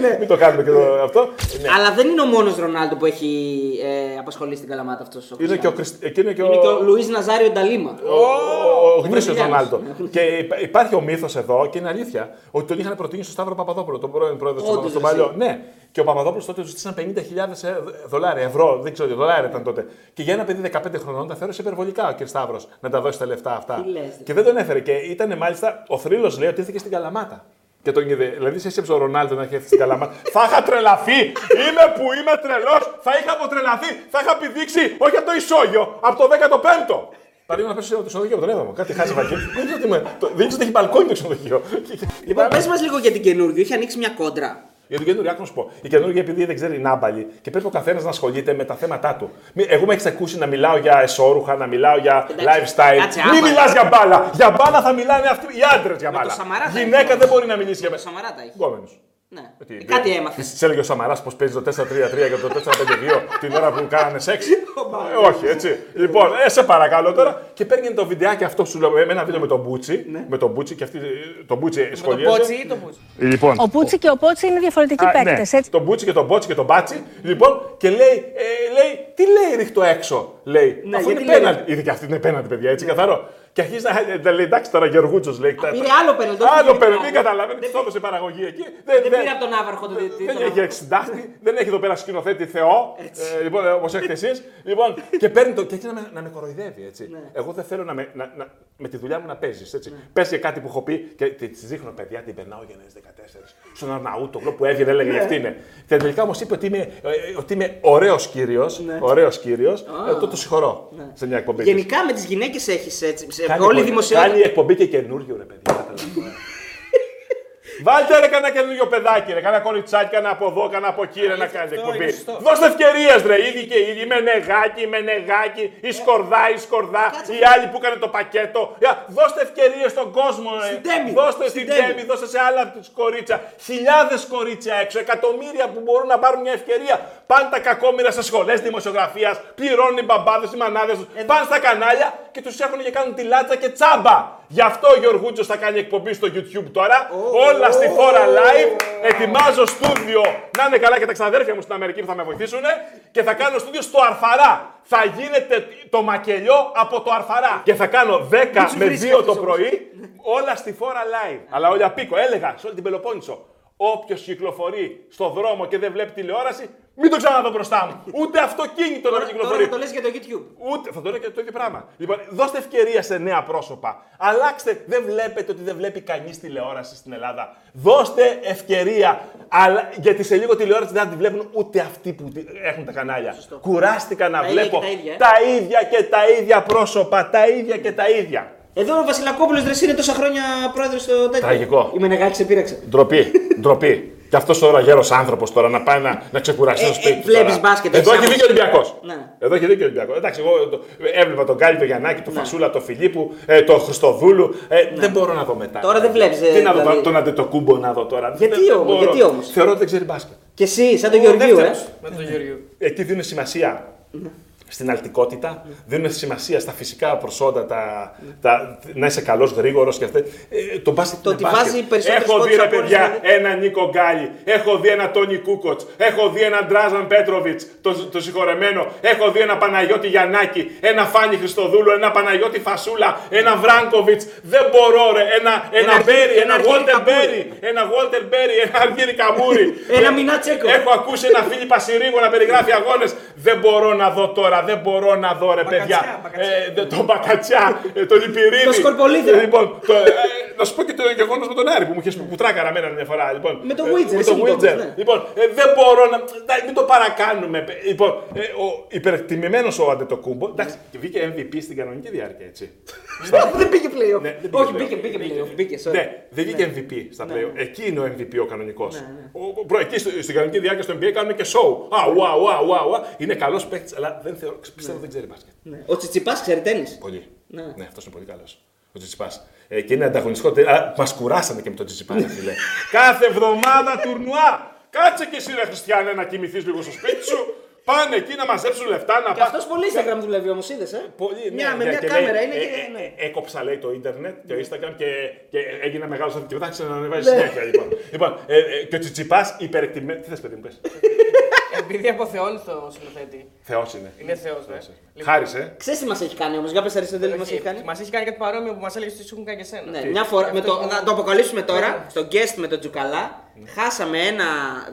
ναι. Μην το κάνουμε και το, αυτό. Ναι. Αλλά δεν είναι ο μόνος Ρονάλντο που έχει ε, απασχολήσει στην καλαμάτα αυτός. Είναι και ο, Κριστ... εκείνο και ο... Είναι και ο Λουίς Ναζάριο Νταλίμα. ο, ο γνήσιος Βραζιλιάνος. Ρονάλντο. Και υπά- υπάρχει ο μύθος εδώ και είναι αλήθεια ότι τον είχαν προτείνει στο Σταύρο Παπαδόπουλο, τον πρώην πρόεδρος Όντως, του στον εσύ. παλιό. Ναι. Και ο Παπαδόπουλος τότε του ζήτησαν 50.000 ε, δολάρια, ευρώ, δεν ξέρω, δολάρια ήταν τότε. Και για ένα παιδί 15 χρονών τα θεώρησε υπερβολικά ο κ. Σταύρος να τα δώσει τα λεφτά αυτά. Τι λες, ρε. και δεν τον έφερε. Και ήταν μάλιστα, ο θρύλος λέει ότι ήρθε και στην Καλαμάτα. Και τον είδε. Δηλαδή, σε έσκεψε ο Ρονάλντο να έχει έρθει στην Καλαμάτα. θα είχα τρελαθεί! Είμαι που είμαι τρελός! Θα είχα αποτρελαθεί! Θα είχα πηδήξει όχι από το ισόγειο, από το 15ο! Παρήγω να πέσω από το ξενοδοχείο από τον έβδομο. Κάτι χάσει βαγγέλ. Δεν ξέρω τι με- το- δεν ξέρω ότι έχει μπαλκόνι το ξενοδοχείο. Λοιπόν, πες μας λίγο για την καινούργια. Έχει ανοίξει μια κόντρα. Για την καινούργια, άκου να σου πω. Η καινούργια, επειδή δεν ξέρει νάμπαλι και πρέπει ο καθένας να ασχολείται με τα θέματα του. Μη- Εγώ με έχεις ακούσει να μιλάω για εσόρουχα, να μιλάω για Εντάξει, lifestyle. κάτσε, Μην άμα- μιλάς για μπάλα. Για μπάλα θα μιλάνε αυτοί οι άντρες για μπάλα. Σαμαρά θα Γυναίκα έχει. δεν μπορεί να μιλήσει για Το μπάλα. Σαμαρά τα έχει. Γκόμενος. Ναι. Τι, Ε, Κάτι έμαθε. Της έλεγε ο Σαμαράς πώ παίζει το 4-3-3 και το 4-5-2 την ώρα που κάνανε σεξ. Ε, όχι, έτσι. Λοιπόν, ε, σε παρακαλώ τώρα. Και παίρνει το βιντεάκι αυτό σου λέω, με ένα βίντεο με τον Μπούτσι. Με τον Μπούτσι και αυτή τον Μπούτσι Με το σχολίασε. πότσι ή το πούτσι. Λοιπόν, Ο Πούτσι και ο Πότσι είναι διαφορετικοί Α, παίκτες, ναι. έτσι. Τον Μπούτσι και τον Μπότσι και τον Μπάτσι. Λοιπόν, και λέει, ε, λέει τι λέει ρίχτω έξω. Λέει, Ναι, αφού είναι γιατί λέει- πέναλτι. Είδε και αυτή είναι πέναλτι, παιδιά, έτσι καθαρό. Και αρχίζει να ε, τα λέει, εντάξει τώρα Γεωργούτσος λέει. τα- πήρε τα- άλλο πέναλτι, όχι Άλλο πήρε πέναλτι, άλλο. δεν καταλαβαίνει, Δεν τι το έδωσε παραγωγή εκεί. Δεν πήρε από τον Άβαρχο το Δεν διαιτητή. έχει εξυντάχτη, δεν έχει εδώ πέρα σκηνοθέτη Θεό. Ε, λοιπόν, όπως έχετε εσείς. Λοιπόν, και παίρνει το. και έχει να με, να με κοροϊδεύει έτσι. Ναι. Εγώ δεν θέλω να με, να, να, με τη δουλειά μου να παίζεις. Έτσι. Πες για κάτι που έχω πει και τη δείχνω παιδιά, την περνάω για 14. Στον Αρναούτογλου που έβγαινε, έλεγε Ναι. αυτή είναι. Και τελικά όμως είπε ότι είμαι, ε, ότι είμαι ωραίος κύριος. Ωραίος κύριος, ε, το το συγχωρώ σε μια εκπομπή. της. Ναι. Γενικά με τις γυναίκες έχεις έτσι. Σε- Κάνει Όλη η εκπομπή- δημοσιότητα. Κάνει εκπομπή και καινούριο ρε παιδιά. θα θέλω να πω, ε. Βάλτε ρε κανένα καινούριο παιδάκι, ρε. Κανένα κοριτσάκι, κανένα από εδώ, κανένα από εκεί, ρε, να κάνει αυτό, εκπομπή. είναι σωστό. Δώστε ευκαιρίες, ρε. Ήδη και ήδη. Με νεγάκι, με νεγάκι, η σκορδά, η σκορδά, οι άλλοι που έκανε το πακέτο. Για, Δώστε ευκαιρίες στον κόσμο, ρε. Στην Τέμι. Δώστε Στην στην Τέμι. Τέμι, δώστε σε άλλα τις κορίτσια. Χιλιάδες κορίτσια έξω, εκατομμύρια που μπορούν να πάρουν μια ευκαιρία. Πάνε τα κακόμοιρα σε σχολές δημοσιογραφίας, πληρώνουν οι μπαμπάδες, οι μανάδες τους. Πάνε στα κανάλια και τους έχουν και κάνουν τη λάτσα και τσάμπα. Γι' αυτό ο Γιωργούτσο θα κάνει εκπομπή στο YouTube τώρα. Όλα στη φόρα live. Ετοιμάζω στούντιο. Να είναι καλά και τα ξαδέρφια μου στην Αμερική που θα με βοηθήσουν. Και θα κάνω στούντιο στο Αρφαρά. Θα γίνεται το μακελιό από το Αρφαρά. Και θα κάνω 10 με 2 το πρωί. Όλα στη φόρα live. Αλλά όλοι απίκο. Έλεγα σε όλη την Πελοπόννησο. Όποιος κυκλοφορεί στο δρόμο και δεν βλέπει τηλεόραση, μην το ξαναδώ μπροστά μου. Ούτε αυτοκίνητο να Τώρα, μην τώρα κυκλοφορεί. θα το λες για το YouTube. Ούτε, θα το λέω και το ίδιο πράγμα. Λοιπόν, δώστε ευκαιρία σε νέα πρόσωπα. Αλλάξτε, δεν βλέπετε ότι δεν βλέπει κανείς τηλεόραση στην Ελλάδα. Δώστε ευκαιρία. Αλλά, γιατί σε λίγο τηλεόραση δεν θα τη βλέπουν ούτε αυτοί που τη- έχουν τα κανάλια. Κουράστηκα να Τα ίδια βλέπω και τα ίδια, ε. τα ίδια και τα ίδια πρόσωπα. Τα ίδια και τα ίδια. Εδώ ο Βασιλακόπουλος δεν είναι τόσα χρόνια πρόεδρος στο τέτοιο. Τραγικό. Η Μενεγάκη σε πείραξε. Ντροπή, ντροπή. Και αυτό τώρα γέρος άνθρωπος τώρα να πάει να, να ξεκουραστεί Ε, στο σπίτι ε, του. βλέπεις τώρα. μπάσκετ, Εδώ έχεις έχει δίκιο ο Ολυμπιακός. Ναι. Εδώ έχει δίκιο ο Ολυμπιακός. Εντάξει, εγώ το, έβλεπα τον Γκάλι, τον Γιαννάκη, τον Φασούλα, τον Φιλίππου, ε, τον Χριστοδούλου. Ε, Δεν μπορώ να δω μετά. Τώρα δεν βλέπεις, ε, Τι να δω, δηλαδή. τον Αντετοκούμπο να δω τώρα. Γιατί Δεν- δεν όμως, μπορώ. γιατί όμως; Θεωρώ ότι δεν ξέρει μπάσκετ. Και εσύ, σαν τον Ο Γεωργίου, ε; δεύτερος Με τον Γεωργίου. Εκεί δίνουν σημασία στην αλτικότητα, δίνουν σημασία στα φυσικά προσόντα, τα, τα, να είσαι καλός, γρήγορος και αυτά. Ε, το μπάσκετ Το είναι ότι μπάσκετ. βάζει περισσότερες Έχω δει πόντους ρε από όλες παιδιά τις- ένα Νίκο Γκάλι, έχω δει ένα Τόνι Κούκοτς, έχω δει ένα Ντράζαν Πέτροβιτς, το, το συγχωρεμένο, έχω δει ένα Παναγιώτη Γιαννάκη, ένα Φάνη Χριστοδούλου, ένα Παναγιώτη Φασούλα, ένα Βράνκοβιτ. Δεν μπορώ ρε, ένα, ένα, Ένα Μπέρι, Αργύρι- ένα ένα Βόλτερ Αργύρι Μπέρι, ένα Βόλτερ Μπέρι, ένα Αργύρι Καμούρι. Ένα Ε, Μινάτσεκο. Έχω ακούσει ένα Φίλιππα Συρίγο να περιγράφει αγώνες. Δεν μπορώ να δω τώρα, δεν μπορώ να δω ρε παιδιά. μπακατσιά. Ε, δε- τον Μπακατσιά, ε, τον Υπηρίδη. Το Σκορπολίδα. Ε, Λοιπόν, το, ε, να σου πω και το γεγονός με τον Άρη που μου είχε που τράκαρα μένα μια φορά. Λοιπόν, Με το Ε, Witcher, με εσύ το μου το Witcher. είπες, ναι. Λοιπόν, ε, δεν μπορώ να. εντάξει, Μην το παρακάνουμε. Λοιπόν, ε, ο υπερτιμημένο ο Αντετοκούμπο. Εντάξει, και βγήκε MVP στην κανονική διάρκεια, έτσι. Δεν πήγε playoff. Ναι, δεν πήγε Όχι, playoff. μπήκε, μπήκε playoff. Μπήκε, sorry. Ναι, δεν βγήκε MVP στα play. Εκεί είναι ο MVP ο κανονικός. Εκεί στο- στην κανονική διάρκεια στο NBA κάνουν και show. Α, wow, wow, wow, wow. Είναι καλός παίκτης, αλλά δεν θεωρώ, πιστεύω δεν ξέρει μπάσκετ. Ναι. Ο Τσιτσιπάς ξέρει τέννη. Πολύ. Ναι. Ναι, αυτός είναι πολύ καλός. Ο Τσιτσιπάς. Ε, και είναι ανταγωνιστικό. Μας κουράσανε και με τον Τσιτσιπάς, ρε φίλε. Κάθε εβδομάδα τουρνουά. Κάτσε και εσύ, ρε Χριστιανέ, να κοιμηθείς λίγο στο σπίτι σου. Πάνε εκεί να μαζέψουν λεφτά, να Και πα- αυτός πολύ Instagram δουλεύει όμως, είδες. Ε; Πολύ, ναι, μια, με ναι, μια και κάμερα λέει, είναι ε, και. ε, ναι. ε, έκοψα λέει το ίντερνετ και το Instagram και, και έγινε μεγάλος και μετά ξανανεβάζει Ναι. συνέχεια. Λοιπόν, λοιπόν ε, ε, και ο Τσιτσιπάς υπερεκτιμένο. Τι θες, παιδί μου, πες. Επειδή αποθεώνει το σκηνοθέτη. Θεός είναι. Είναι θεός, ναι. Χάρισε. Ξέρεις τι μας έχει κάνει όμως, για πες Αριστοτέλη τι μας έχει κάνει. Μας έχει κάνει κάτι παρόμοιο που μας έλεγε ότι σου έχουν κάνει και εσένα. Ναι, μια φορά, με το, Αυτό- να το αποκαλύψουμε τώρα, στο guest με τον Τζουκαλά, χάσαμε ένα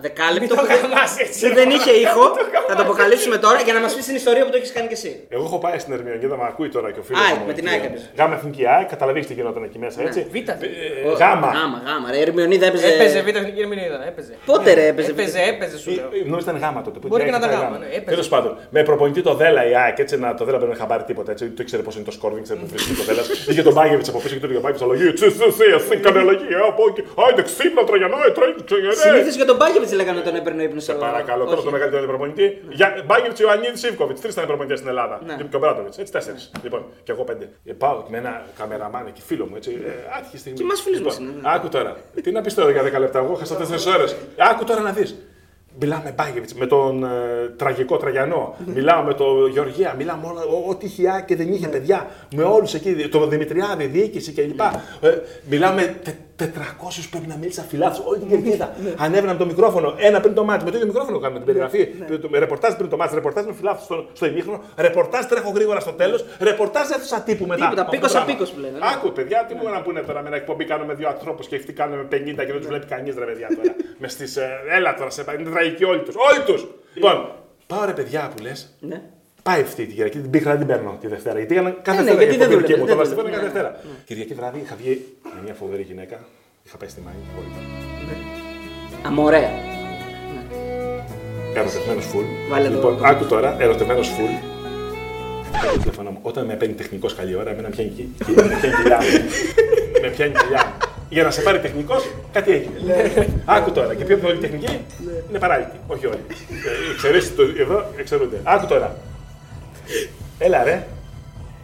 δεκάλεπτο Μην το που, δεν- χαμάς έτσι. που δεν είχε ήχο. Θα το αποκαλύψουμε τώρα για να μας πεις την ιστορία που το έχεις κάνει κι εσύ. Εγώ έχω πάει στην Ερμηνεία, με ακούει τώρα και ο φίλος ΑΕΚ, μου. με την εκεί. ΑΕΚ έπαιζε. Γάμα εθνική ΑΕΚ, καταλαβαίνεις τι γινόταν εκεί μέσα, έτσι. Β' Ε, εθνική. ε, Γάμα. Γάμα, γάμα. Ρε, η Ερμηνεία έπαιζε. Έπαιζε β' εθνική ερμηνεία, έπαιζε. Πότε ρε έπαιζε. Έπαιζε, έπαιζε σου λέω. Ε, Νόμιζα ήταν γάμα τότε. που Μπορεί η και ΑΕΚ να ήταν ήταν γάμα, ναι, έπαιζε. Τέλος πάντων, με προπονητή το Δέλα η ΑΕΚ, έτσι να το Δέλα δεν είχα πάρει τίποτα. Έτσι, το ήξερε πώς είναι το σκορ, δεν ήξερε που βρίσκει το Δέλα. Είχε τον Μπάγκεβιτ από πίσω και του είχε Μπάγκεβιτ αλλαγή. Τσι, τσι, τσι, εσύ κάνε αλλαγή. ε, Από εκεί. Άιντε ξύπνα, τραγιανό, ε, τρέχει, τραγιανέ. Συνήθως για τον Μπάγκεβιτς λέγανε όταν έπαιρνε ύπνος. Σε παρακαλώ, τώρα το μεγαλύτερο προπονητή. Για Μπάγκεβιτς, Ιωαννίδης, Σίβκοβιτ. Τρεις ήταν προπονητές στην Ελλάδα. Ναι. Και ο Μπράτοβιτ. Έτσι, τέσσερις. Λοιπόν, και εγώ πέντε. Ε, πάω με ένα καμεραμάν εκεί, φίλο μου, έτσι. Ε, άτυχη στιγμή. Και μας φίλους μας Λοιπόν, είναι, ναι. Άκου τώρα. Τι να πει τώρα για 10 λεπτά, εγώ χάσα 4 ώρες. Άκου τώρα να δεις. Μιλάω με Μπάγκεβιτ, με τον ε, τραγικό Τραγιανό. μιλάω με τον Γεωργία, μιλάω με όλα. ό- Ό,τι είχε ά και δεν είχε παιδιά. Με όλους εκεί, τον Δημητριάδη, διοίκηση κλπ. Ε, μιλάω με τε- 400 πρέπει να μίλησα φιλάθου, όλη την κερκίδα. Ανέβαινα με το μικρόφωνο, ένα πριν το μάτι, με το ίδιο μικρόφωνο κάνουμε την περιγραφή. Το- Ρεπορτάζ πριν το μάτι, ρεπορτάζ με φιλάθου στο, στο ημίχρονο, ρεπορτάζ τρέχω γρήγορα στο τέλος, ρεπορτάζ αίθουσα τύπου μετά. Τίποτα, Από πίκος το σε πράγμα. πίκος που λένε, ναι. Άκου, παιδιά, τι μου να πούνε τώρα με ένα εκπομπή κάνουμε δύο ανθρώπους και αυτοί κάνουμε 50 και δεν τους βλέπει κανείς ρε παιδιά τώρα. μες στις, ε, έλα τώρα, σε, είναι τραγικοί όλοι τους. Όλοι τους! Λοιπόν, πάω ρε παιδιά που λες. Ναι. Πάει αυτή την Κυριακή, την πήρα να την παίρνω τη Δευτέρα. Γιατί έκανα κάθε Ε, ναι, Δευτέρα γιατί η δεν εκπομπή δική δούλευε, μου, δεν το Δευτέρα δούλευε. κάθε Ναι, Δευτέρα. ναι. Κυριακή βράδυ είχα βγει με μια φοβερή γυναίκα. Είχα πάει στη Μάγη. Αμορέα. Ερωτευμένος φουλ. Βάλε το- Λοιπόν, το- άκου τώρα, ερωτευμένος φουλ. Το τηλέφωνο μου. Όταν με παίρνει τεχνικός καλή ώρα, εμένα με πιάνει, κι- κι- με πιάνει κοιλιά μου. με πιάνει κοιλιά μου. Για να σε πάρει τεχνικός, κάτι έγινε. Άκου τώρα. Και πιο πολύ τεχνική είναι παράλυτη. Όχι όλοι. Ε, Εξαιρέσει το εδώ, εξαιρούνται. Άκου τώρα. Έλα ρε.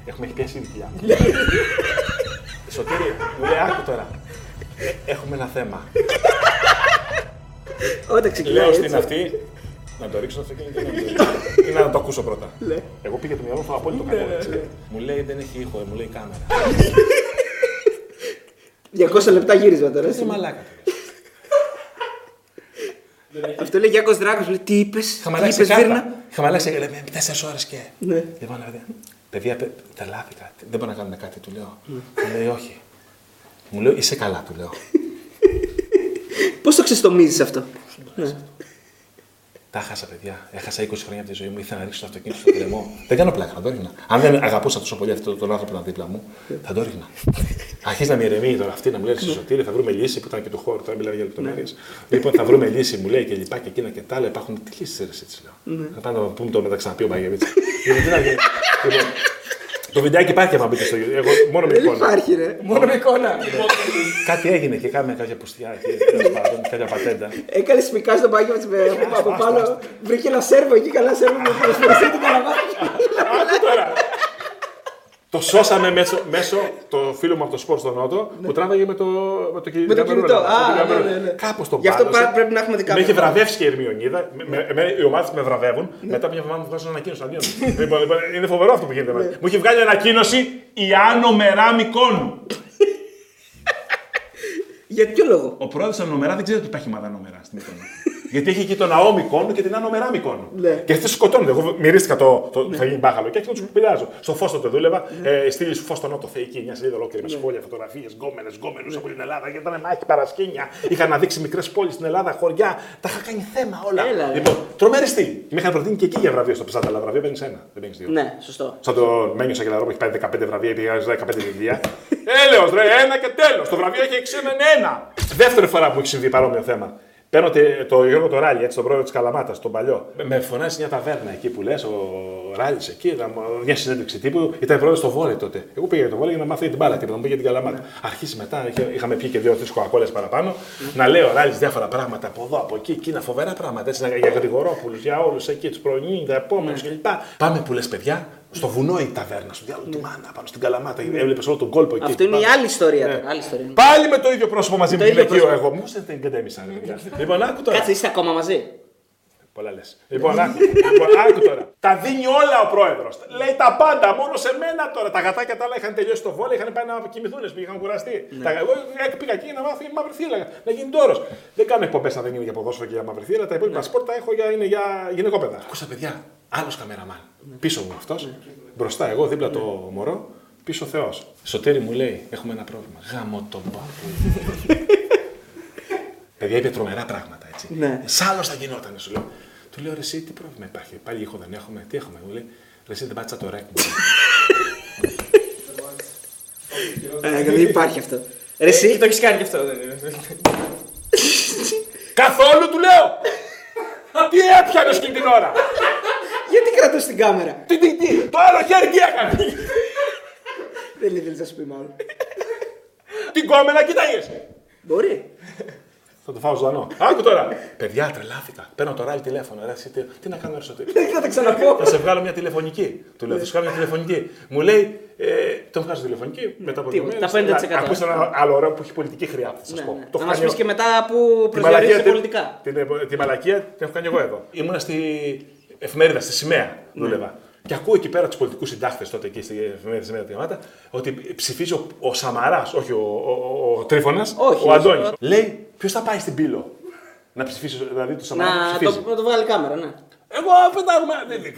Έχουμε έχει πιάσει η δουλειά. Σωτήρη, μου λέει, άκου τώρα. Ε, Έχουμε ένα θέμα. Όταν ξεκινάει. Λέω έτσι. στην αυτή να το ρίξω στο αυτοκίνητο ή να το ρίξω. ή να το ακούσω πρώτα. Εγώ πήγα το μυαλό μου στο απόλυτο κακό. έτσι. Μου λέει δεν έχει ήχο, μου λέει κάμερα. 200 λεπτά γύρισμα τώρα. Είσαι μαλάκα. Αυτό λέει Γιάκο Δράκος. Λέει τι είπες. Είχαμε Τι αλλάξει είπες, Βίρνα; κάρτα. Είχαμε αλλάξει λέει, με τέσσερις ώρες και. Ναι. Λοιπόν, παιδιά, παιδιά, τε- τρελάθηκα. Δεν μπορούμε να κάνουμε κάτι, του λέω. Μου λέει όχι. Μου λέει είσαι καλά, του λέω. Πώς το ξεστομίζεις αυτό; Τα χάσα, παιδιά. Έχασα 20 χρόνια από τη ζωή μου. Ήθελα να ρίξω το αυτοκίνητο στο κρεμό. δεν κάνω πλάκα, θα το ρίχνα. Αν δεν αγαπούσα τόσο πολύ αυτόν τον άνθρωπο να είναι δίπλα μου, θα το ρίχνα. Αρχίζει να με ηρεμεί τώρα αυτή, να μου λέει στη σωτήρη, θα βρούμε λύση που ήταν και του χώρου, τώρα μιλάμε για λεπτομέρειες. λοιπόν, θα βρούμε λύση, μου λέει και λοιπά και εκείνα και τα άλλα. Υπάρχουν τι λύσει έτσι, λέω. Θα πάμε να πούμε το μεταξαναπεί ο Μπαγεβίτ. Λοιπόν, τι να γίνει. Λοιπόν, Το βιντεάκι υπάρχει άμα μπείτε στο YouTube. Εγώ μόνο με Δεν εικόνα. υπάρχει, ρε. Μόνο με εικόνα. Κάτι έγινε και κάναμε κάποια πουστιά εκεί, τέλος πάντων, κάποια πατέντα. Έκανε σπικά στο μπάκι μας με από, από πάνω. Βρήκε ένα σέρβο εκεί, καλά σέρβο με προσφερειστεί την καλαμάτα. Άκου τώρα. Το σώσαμε μέσω, μέσω το φίλο μου από το σπορ στο Νότο που τράβαγε με το, με το, Ναι. Με το κινητό. Α, ναι, ναι, ναι. Κάπως το Γι' αυτό μπάλωσε. πά- πρέπει να έχουμε δικά Με έχει μας. βραβεύσει και η Ερμιονίδα. Με, με, εμένα οι ομάδες με βραβεύουν. Ναι. Μετά μια εβδομάδα μου βγάζουν ανακοίνωση αντίον. λοιπόν, λοιπόν, είναι φοβερό αυτό που γίνεται. Μου έχει βγάλει ανακοίνωση η Άνω Μερά Μικόνου. Για ποιο λόγο; Ο πρόεδρος τη Ανομερά δεν ξέρει ότι υπάρχει ομάδα Ανομερά στην Μύκονο. Γιατί έχει εκεί τον Ναό Μικόνου και την Ανομερά Μικόνου. Ναι. Και αυτοί σκοτώνονται. Εγώ μυρίστηκα το. το Θα γίνει μπάχαλο και άρχισα να τους πειράζω. Στο φως τότε δούλευα. Ε, Στείλει φως στο Νότο Θεϊκή, μια σελίδα ολόκληρη με σχόλια, φωτογραφίες, γκόμενες, γκόμενους από την Ελλάδα. Και ήταν μάχη παρασκήνια. Είχα αναδείξει μικρές πόλεις στην Ελλάδα, χωριά. Τα είχα κάνει θέμα όλα. Έλα, ρε. λοιπόν, τρομερή στήλη. Και με είχαν προτείνει και εκεί για βραβείο στο Πεσάτα, αλλά βραβείο παίρνεις ένα. Δεν παίρνεις δύο. Ναι, σωστό. Σαν το Μένιος Σαγγελαρό που έχει πάρει 15 βραβεία, πήγα 15 βιβλία. Έλεος ρε, ένα και τέλος. Το βραβείο έχει εξήμεν ένα. Δεύτερη φορά που έχει συμβεί παρόμοιο θέμα. Παίρνω τε- το Γιώργο το Ράλι, έτσι, τον πρόεδρο της Καλαμάτας, τον παλιό. Με- Με φωνάζει μια ταβέρνα εκεί που λες, ο Ράλι εκεί, ήταν μια συνέντευξη τύπου. Ήταν πρόεδρος στο βόλεϊ τότε. Εγώ πήγα για το βόλεϊ για να μάθω για την μπάλα, τίποτα, να μου πει για την Καλαμάτα. Αρχίσει μετά, είχε- είχαμε πει και δύο-τρει κοκακόλε παραπάνω, να λέω ο Ράλι διάφορα πράγματα από εδώ, από εκεί, εκείνα φοβερά πράγματα. Έτσι, να- για γρηγορόπουλους, για όλους εκεί, τους προνίντα, επόμενους κλπ. Πάμε που λες, παιδιά, στο βουνό η ταβέρνα, στο διάλογο του Μάνα, πάνω στην Καλαμάτα. Έβλεπες όλο τον κόλπο εκεί. Αυτό είναι η Πάμε. άλλη ιστορία Ναι. τώρα. Άλλη ιστορία. Πάλι με το ίδιο πρόσωπο μαζί μου Το ίδιο γυναικείο πρόσωπο. εγώ. Μου δεν την κατέμισαν. ρε παιδιά. Λοιπόν, άκου τώρα. Κάτσε, είστε ακόμα μαζί. Πολλά λες. Λοιπόν, άκου, λοιπόν, άκου τώρα. Τα δίνει όλα ο πρόεδρος. Λέει τα πάντα, μόνο σε μένα τώρα. Τα γατάκια τα άλλα είχαν τελειώσει το βόλιο, είχαν πάει να κοιμηθούν, είχαν κουραστεί. Τα, εγώ πήγα εκεί να μάθω για μαύρη θύλα, να γίνει τόρος. Δεν κάνω εκπομπές αν δεν είναι για ποδόσφαιρο και για μαύρη θύλα. Τα υπόλοιπα σπορ τα έχω για, είναι για γυναικόπαιδα. Ακούσα παιδιά, άλλος καμεραμάν. Πίσω μου αυτός, μπροστά εγώ, δίπλα το μωρό, πίσω Θεός. Σωτήρι μου λέει: Έχουμε ένα πρόβλημα. Γάμο τον πάπου. Παιδιά είπε τρομερά πράγματα έτσι. Ναι. Σ' άλλος θα γινόταν, σου λέω. Του λέω ρε, εσύ τι πρόβλημα υπάρχει; Πάλι ήχο δεν έχουμε; Τι έχουμε; Μου λέει ρε, εσύ δεν πάτησα το ρεκ. μου». Ε, Δεν υπάρχει αυτό. Ρε, Και εσύ. το έχεις κάνει και αυτό. δεν είναι. Καθόλου του λέω. τι έπιανε εκείνη την ώρα. Γιατί κρατάς την κάμερα; τι, τι, τι. Το άλλο χέρι τι έκανε; Δεν ήθελες να σου πει μάλλον. την κόμενα κοίταγες; Μπορεί. Θα το φάω ζωντανό. Άκου τώρα. Παιδιά, τρελάθηκα. Παίρνω το ράλι τηλέφωνο. Ρε, εσύ, τι, τι να κάνω, ρε, Σωτήρη. Δεν θα τα ξαναπώ. Θα σε βγάλω μια τηλεφωνική. Του λέω, θα σου βγάλω μια τηλεφωνική. Μου λέει, ε, τον βγάζω τηλεφωνική μετά από δύο Τίποτα, μέρες. τα 5%. Να- Ακούστε ένα άλλο ωραίο που έχει πολιτική χρειά. Θα σας Ναι, πω. ναι. Το Να έχω μας κάνει πεις και εγώ. μετά που Τη μαλακία, προσδιορίζεσαι την- πολιτικά. Την, τη μαλακία την έχω κάνει εγώ εδώ. Ήμουνα στη εφημερίδα, στη σημαία Ναι. δούλευα. Και ακούω εκεί πέρα τους πολιτικούς συντάκτε τότε εκεί στη εφημερίδα Σημαία Διαμάτα ότι ψηφίζει ο, ο Σαμαράς, όχι ο, ο, ο, ο Τρίφωνας, Όχι, ο Αντώνης. ο- Λέει, ποιος θα πάει στην πύλο να ψηφίσει, δηλαδή το Σαμαρά που Να ψηφίζει; το, να το βγάλει κάμερα, ναι. Εγώ πετάγουμε.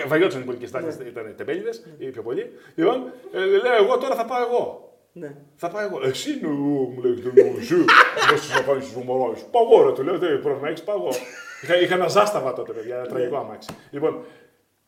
Βαγιόντουσαν οι πολιτικοί συντάκτε, ήταν τεμπέληδες ή πιο πολλοί. Λοιπόν, ε, λέω εγώ τώρα θα πάω εγώ. Ναι. Θα πάω εγώ. Εσύ είναι ο μου λέει δεν είναι εσύ. Δεν σου να κάνει του μωρό. Πάω εγώ, ρε, του λέω, δεν πρόβλημα, έχεις πάω εγώ. Είχα, είχα ένα ζάσταβα τότε, παιδιά, ένα τραγικό αμάξι. Λοιπόν,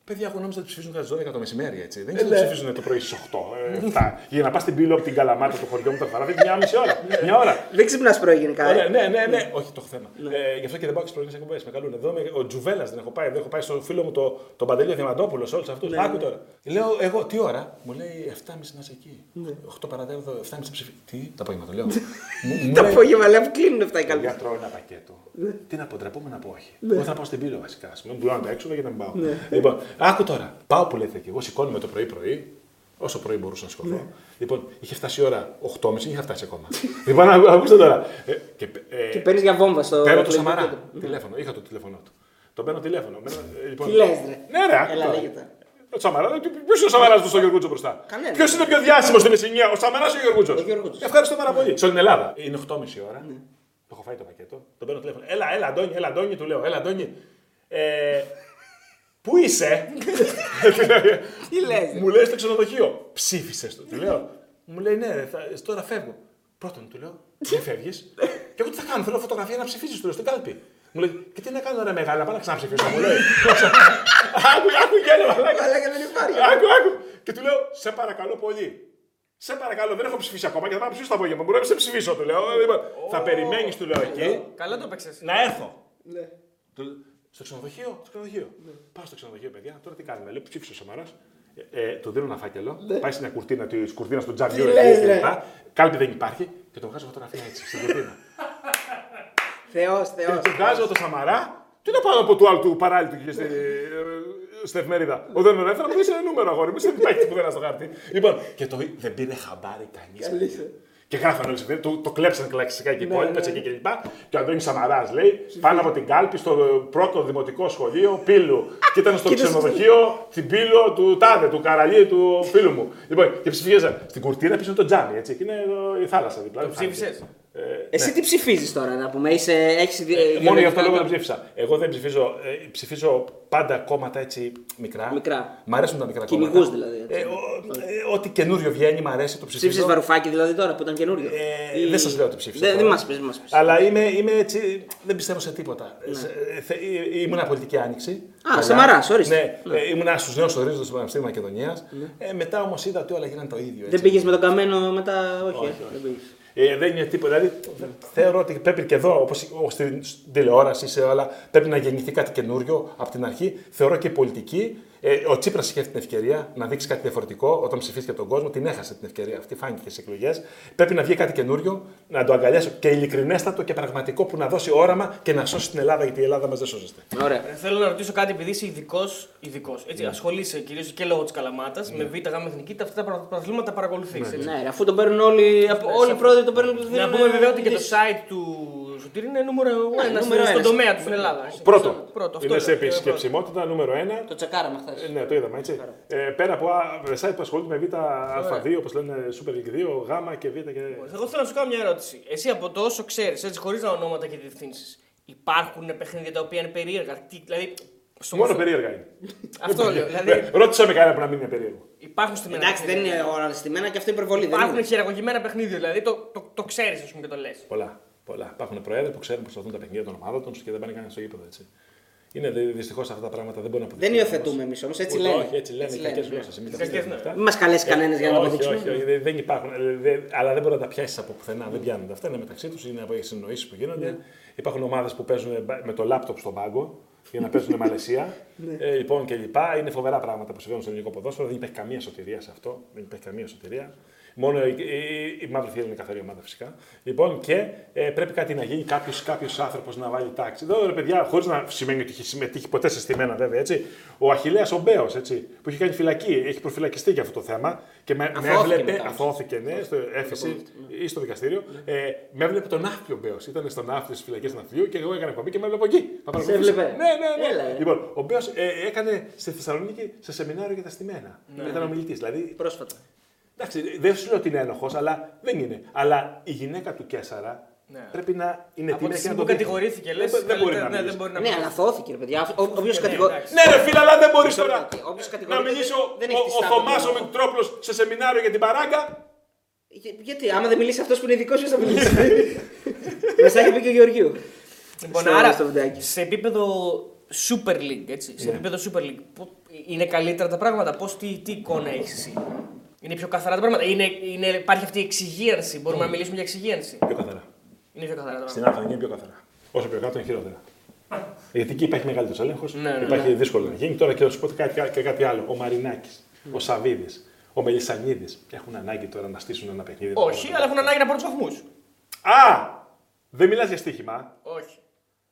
Παιδιά, εγώ νόμιζα ότι ψηφίζουν κατά τι 12 το μεσημέρι, έτσι. Δεν ξέρω ότι ψηφίζουν το πρωί στις 8. ε, 7. Για να πας στην πύλη από την Καλαμάτα του χωριού μου τα χαρά, μια μισή ώρα. Μια ώρα. Δεν ξυπνάς πρωί γενικά. Ωραία, Ε. ναι, ναι, ναι. Όχι το έχω θέμα. Ε, γι' αυτό και δεν πάω και στις πρωινές εκπομπές. Με καλούν. Εδώ με- ο Τζουβέλλα δεν έχω πάει. Δεν έχω πάει στο φίλο μου το, τον Παντελείο Διαμαντόπουλος, όλους αυτούς. Άκου τώρα. Λέω εγώ τι ώρα. Μου λέει 7.30 να είσαι εκεί. 8 παρατέταρτο, 7.30 ψηφί. Τι, το απόγευμα το λέω. Μου- μου Το λέει, απόγευμα λέει αφού κλείνουν αυτά οι Παιδιά, κάλπε. τρώω ένα πακέτο. Τι να πω, ντρεπόμαι να πω όχι. Εγώ θα πάω στην πύλη βασικά. Α πούμε, μου λένε τα έξω γιατί δεν πάω. Λοιπόν, άκου τώρα. Πάω που λέτε και εγώ σηκώνομαι το πρωί-πρωί. Όσο πρωί μπορούσα να σηκωθώ. Λοιπόν, είχε φτάσει η ώρα 8.30, είχε φτάσει ακόμα. λοιπόν, άκου- ακούστε τώρα. Ε, και, ε, Και παίρνεις για βόμβα στο. Παίρνω το εκλογικό Σαμαρά. κέντρο. Τηλέφωνο. Είχα το τηλέφωνο του. Το παίρνω τηλέφωνο. Μένω, ε, λοιπόν, Τι λες, ρε; Ναι, ρε, άκου Έλα, τώρα. λέγεται. Ο Σαμαρά, ποιος είναι ο Σαμαράς του στο Γεωργούτσο μπροστά; Κανένας. Ποιος είναι πιο διάσημος στη Μεσσηνία, ο Σαμαράς ή ο Γεωργούτσο. Ο Γεωργούτσος. Ευχαριστώ πάρα πολύ. Σε όλη την Ελλάδα. Είναι 8.30 ώρα. Το έχω φάει το πακέτο. Το παίρνω τηλέφωνο. Έλα, έλα, Αντώνη, έλα, Αντώνη, του λέω. Έλα, Αντώνη. Ε, Πού είσαι, Τι λες. μου λέει στο ξενοδοχείο. Ψήφισες το. Του λέω. Μου λέει ναι, ρε, θα, τώρα φεύγω. Πρώτον του λέω, δεν φεύγεις; και εγώ τι θα κάνω, θέλω φωτογραφία να ψηφίσει, του λέω στην κάλπη. Μου λέει, και τι να κάνω, ρε μεγάλα, να πάω να ξαναψηφίσω. Μου λέει. άκου, άκου, γέλα, μαλάκα. Αλλά και δεν υπάρχει. Άκου, άκου. Και του λέω, σε παρακαλώ πολύ. Σε παρακαλώ, δεν έχω ψηφίσει ακόμα και θα πάω να ψηφίσω το απόγευμα. Μπορεί να σε ψηφίσω, του λέω. Λοιπόν, θα περιμένεις, του λέω εκεί, Καλά το παίξε. να έρθω. Του- Στο ξενοδοχείο, στο ξενοδοχείο. Πάω στο ξενοδοχείο, παιδιά. Τώρα τι κάνουμε. Λέω, ψήφισε ο Σαμαράς. Ε, ε, του δίνω ένα φάκελο. Πάει στην κουρτίνα τη κουρτίνα του τζαμιού. λες, ρε. Κάλπη δεν υπάρχει και το βγάζω φωτογραφία έτσι στην κουρτίνα. Θεός, Και Θεός. του βγάζω το Σαμαρά. Τι να πάω από του άλλου του παράλληλου και στη, ε, στην εφημερίδα. Ο δεν έφερα, μου δίνει ένα νούμερο αγόρι μου. Δεν υπάρχει πουθενά στο χάρτη. Λοιπόν, και το δεν πήρε χαμπάρι κανείς. Και γράφανε όλε τι το, το κλέψαν κλασικά και οι υπόλοιπε εκεί και λοιπά. Και ο Αντώνης Σαμαράς λέει πάνω από την κάλπη στο πρώτο δημοτικό σχολείο Πύλου. Και ήταν στο ξενοδοχείο την Πύλο του Τάδε, του Καραλίου του φίλου μου. Λοιπόν, και ψηφίζα στην κουρτίνα πίσω το τζάμι, έτσι. Και είναι εδώ η θάλασσα δίπλα. Το ψήφισες; Εσύ τι ψηφίζεις τώρα να πούμε, είσαι, έχεις, Ε, Μόνο γι' αυτό λόγο δεν ψήφισα. Εγώ δεν ψηφίζω. ε, ψηφίζω πάντα κόμματα έτσι μικρά. Μικρά. Μ' αρέσουν τα μικρά Κυνηγούς κόμματα. δηλαδή, έτσι. Ε, ο- ε, ό,τι καινούριο βγαίνει, μ' αρέσει, το ψηφίζω. Ψήφισες βαρουφάκι δηλαδή τώρα που ήταν καινούριο; Ε, Ή- Δεν σας λέω ότι ψήφισα. Δεν, τώρα. δεν μας πεις, δεν μας πεις. Αλλά είμαι, είμαι έτσι. Δεν πιστεύω σε τίποτα. Σε- ε, θε- ε, ήμουνα πολιτική άνοιξη. Α, Καλά. Σαμαράς, ορίστε. Ναι, ε, ήμουνα στους νέους ορίζοντες του Πανεπιστήμιου Μακεδονίας. Ε, μετά όμως είδα ότι όλα γίνανε το ίδιο. Δεν έτσι. πήγες με τον καμένο μετά, όχι. Όχι, ε, όχι. δεν πήγες. Ε, δεν είναι τίποτα. Δηλαδή, θεωρώ ότι πρέπει και εδώ, όπως στην, στην τηλεόραση, σε όλα, πρέπει να γεννηθεί κάτι καινούριο από την αρχή. Θεωρώ και η πολιτική. Ε, ο Τσίπρας είχε την ευκαιρία να δείξει κάτι διαφορετικό όταν ψηφίστηκε τον κόσμο. Την έχασε την ευκαιρία αυτή, φάνηκε στις εκλογές. Πρέπει να βγει κάτι καινούριο, να το αγκαλιάσω και ειλικρινέστατο και πραγματικό που να δώσει όραμα και να σώσει την Ελλάδα, γιατί η Ελλάδα μας δεν σώζεται. Ωραία. Ε, Θέλω να ρωτήσω κάτι επειδή είσαι ειδικός. Ειδικός, έτσι, Ναι. ασχολείσαι κυρίως και λόγω της Καλαμάτας με β' γ' εθνική, αυτά τα πρωταθλήματα παρακολουθείς. Ναι, ρε, αφού τον παίρνουν όλοι, από- όλοι οι πρόεδροι τον παίρνουν. τους Να δίνουν, πούμε βέβαια ότι και το ειδήσεις. site του Σωτήρη είναι νούμερο ένα νούμερο στον ένας. τομέα του στην Ελλάδα. έτσι. Πρώτο. Πρώτο, αυτό είναι σε λέω, ε, επισκεψιμότητα νούμερο ένα. Το τσεκάραμε χθες. Ε, Ναι, το είδαμε έτσι. Ε, πέρα από α, site που ασχολείται με Β' Α2, όπως λένε Super League 2, Γ και Β και. Εγώ θέλω να σου κάνω μια ερώτηση. Εσύ από το όσο ξέρεις, έτσι χωρίς να ονόματα και διευθύνσεις, υπάρχουν παιχνίδια τα οποία είναι περίεργα; Τι, δηλαδή, στο Μόνο μορφο- περίεργα είναι. Αυτό λέω. Δηλαδή, Ε, Ρώτησα με κανένα που να μην είναι περίεργο. υπάρχουν στη Εντάξει, δεν είναι όλα στημένα και αυτό υπερβολή. Δεν Υπάρχουν είναι. χειραγωγημένα παιχνίδια, δηλαδή το, το, το ξέρεις, ας πούμε, και το λες. Πολλά. πολλά. Υπάρχουν προέδροι που ξέρουν πώ θα δουν τα παιχνίδια των ομάδων τους και δεν πάνε καν στο γήπεδο έτσι. Είναι δυστυχώς αυτά τα πράγματα δεν μπορούν να Δεν αποδειχθούν. υιοθετούμε εμείς όμως, έτσι Ούτε λένε. Όχι, έτσι λένε οι κακές γλώσσες. Μην τα Κακές, πιστεύετε ναι. αυτά. Μην μα καλέσει κανένα για να το όχι, αποδείξουμε. όχι, όχι, δεν- δεν υπάρχουν. Ε, δεν- αλλά δεν μπορεί να τα πιάσεις από πουθενά. Δεν πιάνονται. Αυτά είναι μεταξύ τους, είναι από συνεννοήσει που γίνονται. Υπάρχουν ομάδες που παίζουν με το λάπτοπ στον πάγκο για να παίζουν Μαλαισία. ε, λοιπόν και λοιπά. Είναι φοβερά πράγματα που συμβαίνουν στο ελληνικό ποδόσφαιρο. Δεν υπάρχει καμία σωτηρία σε αυτό. Δεν υπάρχει καμία σωτηρία. Μόνο η, η, η μαύρη θύρα είναι καθαρή ομάδα φυσικά. Λοιπόν, και ε, πρέπει κάτι να γίνει, κάποιος κάποιος άνθρωπος να βάλει τάξη. Εδώ ρε παιδιά, χωρίς να σημαίνει ότι έχει συμμετείχει ποτέ σε στημένα βέβαια έτσι. Ο Αχηλέα ο Μπέος, έτσι, που έχει κάνει φυλακή, έχει προφυλακιστεί για αυτό το θέμα και με, με Αθώθηκε έβλεπε, μετά. αθώθηκε ναι, στο έφεση ή στο δικαστήριο. Ε, με έβλεπε τον Ναύπλιο Μπέος. Ήταν στον Ναύπλιο, στις φυλακές του Ναυτιλίου και εγώ έκανα εκπομπή και με έβλεπε από εκεί. Θα παρακολουθήσω. έβλεπε; Ναι, ναι, ναι. Έλα, ε. Λοιπόν, ο Μπέος ε, έκανε στη Θεσσαλονίκη σε σεμινάριο για τα στημένα. Ναι. Ήταν ομιλητής. Δηλαδή Πρόσφατα. Εντάξει, δεν σου λέω ότι είναι ένοχος, αλλά δεν είναι. Αλλά η γυναίκα του Κέσσαρα Ναι. πρέπει να είναι Από τιμή τη και να στιγμή το που δείχνει. κατηγορήθηκε, λες. Δεν, δεν μπορεί να ναι, μιλήσει. δεν μπορεί να Ναι, μιλήσει. αλλά θώθηκε, ρε παιδιά. Όποιο Ναι, κατηγορεί. εντάξει. Ναι, ρε φίλε, αλλά δεν μπορείς Μισό τώρα λεπτό. Όποιος να κατηγορείται μιλήσει δεν- ο, δεν ο, έχει τη ο στάση Θωμάς του. ο Μητρόπουλο σε σεμινάριο για την παράγκα. Για- Γιατί, άμα δεν μιλήσει αυτός που είναι ειδικός, ποιος θα μιλήσει; Μας έχει πει και ο Γεωργίου. Λοιπόν, Στο- άρα, στο βιντεάκι. σε επίπεδο Super League, έτσι, σε Ναι. επίπεδο Super League, που Είναι καλύτερα τα πράγματα; Πώς τι, τι εικόνα έχεις εσύ; Είναι πιο καθαρά τα πράγματα. Είναι, είναι, υπάρχει αυτή η εξυγίανση. Μπορούμε να μιλήσουμε για εξυγίανση. Πιο καθαρά. Είναι πιο καθαρά τα Στην πράγματα. Άθανα είναι πιο καθαρά. Όσο πιο κάτω είναι χειρότερα. Γιατί εκεί υπάρχει μεγαλύτερο έλεγχο, Ναι, ναι, υπάρχει δύσκολο να γίνει. Τώρα και να σου πω κάτι, και κάτι άλλο. Ο Μαρινάκη, ο Σαββίδη, ο Μελισανίδη έχουν ανάγκη τώρα να στήσουν ένα παιχνίδι. Όχι, αλλά έχουν ανάγκη να πάρουν του βαθμού. Α! Δεν μιλά για στοίχημα. Όχι.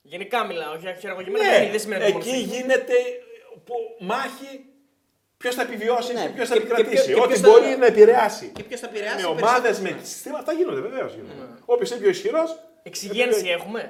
Γενικά μιλάω, όχι χειραγωγημένα Ναι, παιχνίδια, δεν σημαίνει ότι εκεί μόνο στοίχημα. γίνεται που- μάχη ποιος θα επιβιώσει Ναι, και ποιος θα και- επικρατήσει. και- και Ό,τι ποιος θα- μπορεί να επηρεάσει. Και ποιος θα επηρεάσει. Με περισσότερο. ομάδες, με Ναι. συστήματα. Αυτά γίνονται, βεβαίως γίνονται. Όποιο είναι πιο ισχυρός. Εξυγίανση έχουμε;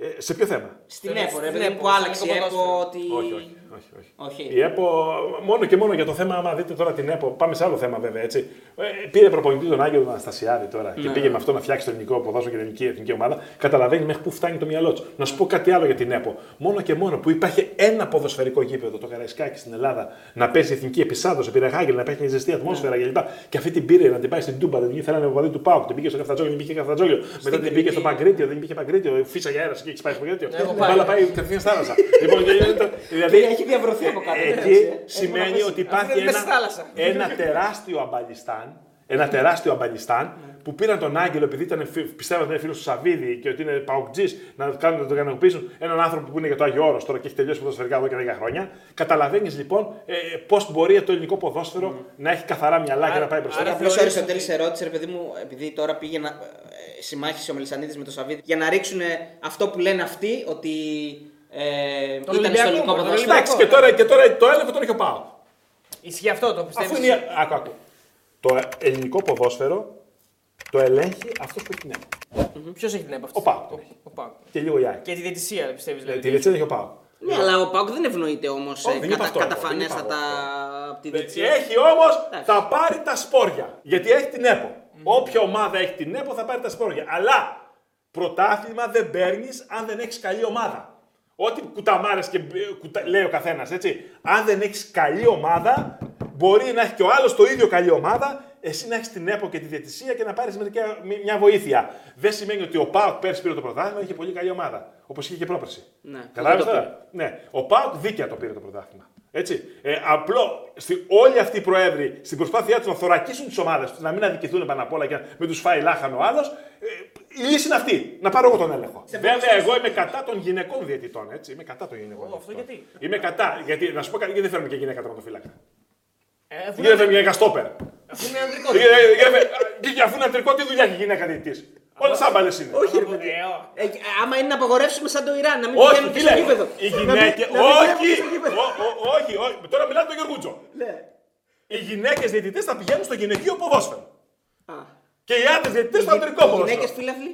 Ε, σε ποιο θέμα; Στην Στην ΕΠΟ, ρε ΕΠΟ, παιδί μου, που στο άλλαξε η ελληνικό ΕΠΟ ποδόσφαιρο. ότι. Όχι, όχι. Όχι, όχι. Όχι. Η ΕΠΟ, μόνο και μόνο για το θέμα, άμα δείτε τώρα την ΕΠΟ, πάμε σε άλλο θέμα βέβαια έτσι. Ε, πήρε προπονητή τον Άγγελο τον Αναστασιάδη τώρα και πήγε με αυτό να φτιάξει το ελληνικό ποδόσφαιρο και την ελληνική εθνική ομάδα. Καταλαβαίνει μέχρι πού φτάνει το μυαλό του. Να σου πω κάτι άλλο για την ΕΠΟ. Μόνο και μόνο που υπάρχει ένα ποδοσφαιρικό γήπεδο, το Καραϊσκάκι στην Ελλάδα, να παίζει εθνική επισάδο, πήρε Χάγκελ, να υπάρχει μια ζεστή ατμόσφαιρα κλπ. Και αυτή την πήρε να την πάει στην Τούμπα, δεν την ήθελαν βαδί του Πάουκ, την πήγε στο Καφτατζόλιο, δεν πήγε Καφτατζόλιο. Μετά την πήγε στο Παγκρίτιο, δεν πήγε Παγκρίτιο, φύσαγε αέρας και έχει πάει στο Παγκρίτιο. έχω Η πάει. μπάλα πάει κατευθείαν στη θάλασσα. Λοιπόν, και γίνεται- δηλαδή, Και έχει διαβρωθεί από κάτω. Εκεί έτσι, ε. σημαίνει ότι υπάρχει είναι μέσα ένα, στη θάλασσα. ένα τεράστιο αμπαλιστάν. Ένα τεράστιο αμπαλιστάν που πήραν τον Άγγελο επειδή ήταν, φι- πιστεύω ότι είναι φίλος του Σαββίδη και ότι είναι παοκτζής να κάνουν να τον ικανοποιήσουν. Έναν άνθρωπο που είναι για το Άγιο Όρος τώρα και έχει τελειώσει ποδοσφαιρικά εδώ και 10 χρόνια. Καταλαβαίνεις λοιπόν ε, πώς μπορεί το ελληνικό ποδόσφαιρο να έχει καθαρά μυαλά και να πάει μπροστά. άρα Απλώ θεωρείς Αριστοτέλη ότι- ερώτηση, ρε παιδί μου, επειδή τώρα πήγε να ε, συμμάχησε ο Μελισανίδης με τον Σαββίδη για να ρίξουν αυτό που λένε αυτοί ότι ε, ήταν στο Ολυμπιακό, ελληνικό τον ποδόσφαιρο. Εντάξει, και τώρα, και τώρα το έλεγχο τον έχει ο Πάο. Ισχύει αυτό, το πιστεύεις; Αφού είναι. η- Άκου, άκου. Το ελληνικό ποδόσφαιρο το ελέγχει αυτός που έχει την ΕΠΟ. Ποιος έχει την ΕΠΑ αυτή. Ο Πάοκ τον έχει. Ο Πάοκ. Και λίγο η Άκη. Και τη διαιτησία πιστεύεις. Ε, Δηλαδή. Τη διετησία έχει ο Πάο. Ναι, αλλά ο Πάουκ δεν ευνοείται όμως δεν είπα αυτό, καταφανέστατα δεν είπα από τη Ε, δεξιά. Έχει όμως, Εντάξει. θα πάρει τα σπόρια. Γιατί έχει την ΕΠΟ. Όποια ομάδα έχει την ΕΠΟ θα πάρει τα σπόρια. Αλλά πρωτάθλημα δεν παίρνεις αν δεν έχεις καλή ομάδα. Ό,τι κουταμάρες και ε, κουτα... λέει ο καθένας, έτσι. Αν δεν έχεις καλή ομάδα, μπορεί να έχει και ο άλλος το ίδιο καλή ομάδα, εσύ να έχεις την ΕΠΟ και τη διαιτησία και να πάρεις μια βοήθεια. Δεν σημαίνει ότι ο Πάοκ πέρσι πήρε το πρωτάθλημα, είχε πολύ καλή ομάδα. Όπως είχε και πρόπερσι. Ναι, Κατάλαβε δεν το τώρα. Ναι. Ο Πάοκ δίκαια το πήρε το πρωτάθλημα. Έτσι. Ε, απλό, στη, όλοι αυτοί οι προέδροι στην προσπάθειά τους να θωρακίσουν τις ομάδες τους, να μην αδικηθούν πάνω απ' όλα και να μην τους φάει λάχανο ο άλλος, ε, η λύση είναι αυτή. Να πάρω εγώ τον έλεγχο. Βέβαια, εγώ είμαι κατά των γυναικών διαιτητών. Έτσι. Είμαι κατά των γυναικών. Ω, αυτό διαιτητών. γιατί; Είμαι κατά. Γιατί, να σου πω κάτι, γιατί δεν φέρνουμε και γυναίκα τερματοφύλακα. Ε, αφού Γιατί δεν φέρνουμε γυναίκα στόπερ. αφού είναι ανδρικό. Ε, ε, ε, Και αφού είναι αντρικό, τι δουλειά έχει η γυναίκα διαιτητής; Όλε άμπαλε είναι. Όχι, ρε Ε, παιδί. ω. Ε, άμα είναι να απαγορεύσουμε σαν το Ιράν, να μην Όχι, πηγαίνουν και στο φίλε, γήπεδο. οι Να μην- γυναίκε. να μην Όχι, πηγαίνουν στο γήπεδο. ο- ο- όχι, όχι. Τώρα μιλάτε τον Γεωργούτσο. Ναι. Οι γυναίκες διαιτητές θα πηγαίνουν στο γυναικείο ποδόσφαιρο. Α. Και οι άντρες διαιτητέ στο αντρικό Οι γυναίκες ποδόσφαιρο. φίλαθλοι;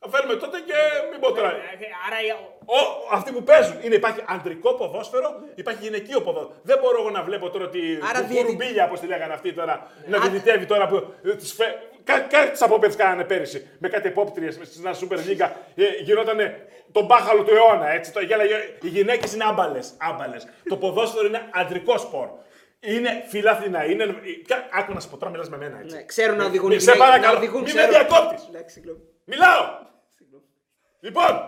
Θα φέρουμε τότε και μην πω τώρα. Ε, Άρα η- Ο, αυτοί που παίζουν είναι υπάρχει αντρικό ποδόσφαιρο, υπάρχει γυναικείο ποδόσφαιρο. Δεν μπορώ εγώ να βλέπω τώρα τη Άρα που- διαιτη- κουρουμπίλια, όπως τη λέγανε αυτοί τώρα, να διαιτητεύει τώρα που ε, τις φε... Κάτι, κάτι τις απόπειρες κάνανε πέρυσι με κάτι επόπτριες στην Super League. Ε, γινότανε τον μπάχαλο του αιώνα. Έτσι, το, γέλαγε, οι γυναίκες είναι άμπαλες. Άμπαλες. το ποδόσφαιρο είναι αντρικό σπορ. Είναι φιλάθλη να είναι. Ποια- Άκου να σου πω τώρα, μιλάς με μένα έτσι. Ναι, ξέρουν να οδηγούν. Μη- οι σε γυναίκες, παρακαλώ, να οδηγούν, μη με ξέρουν. διακόπτεις. Εντάξει, συγγνώμη. Μιλάω! Λοιπόν,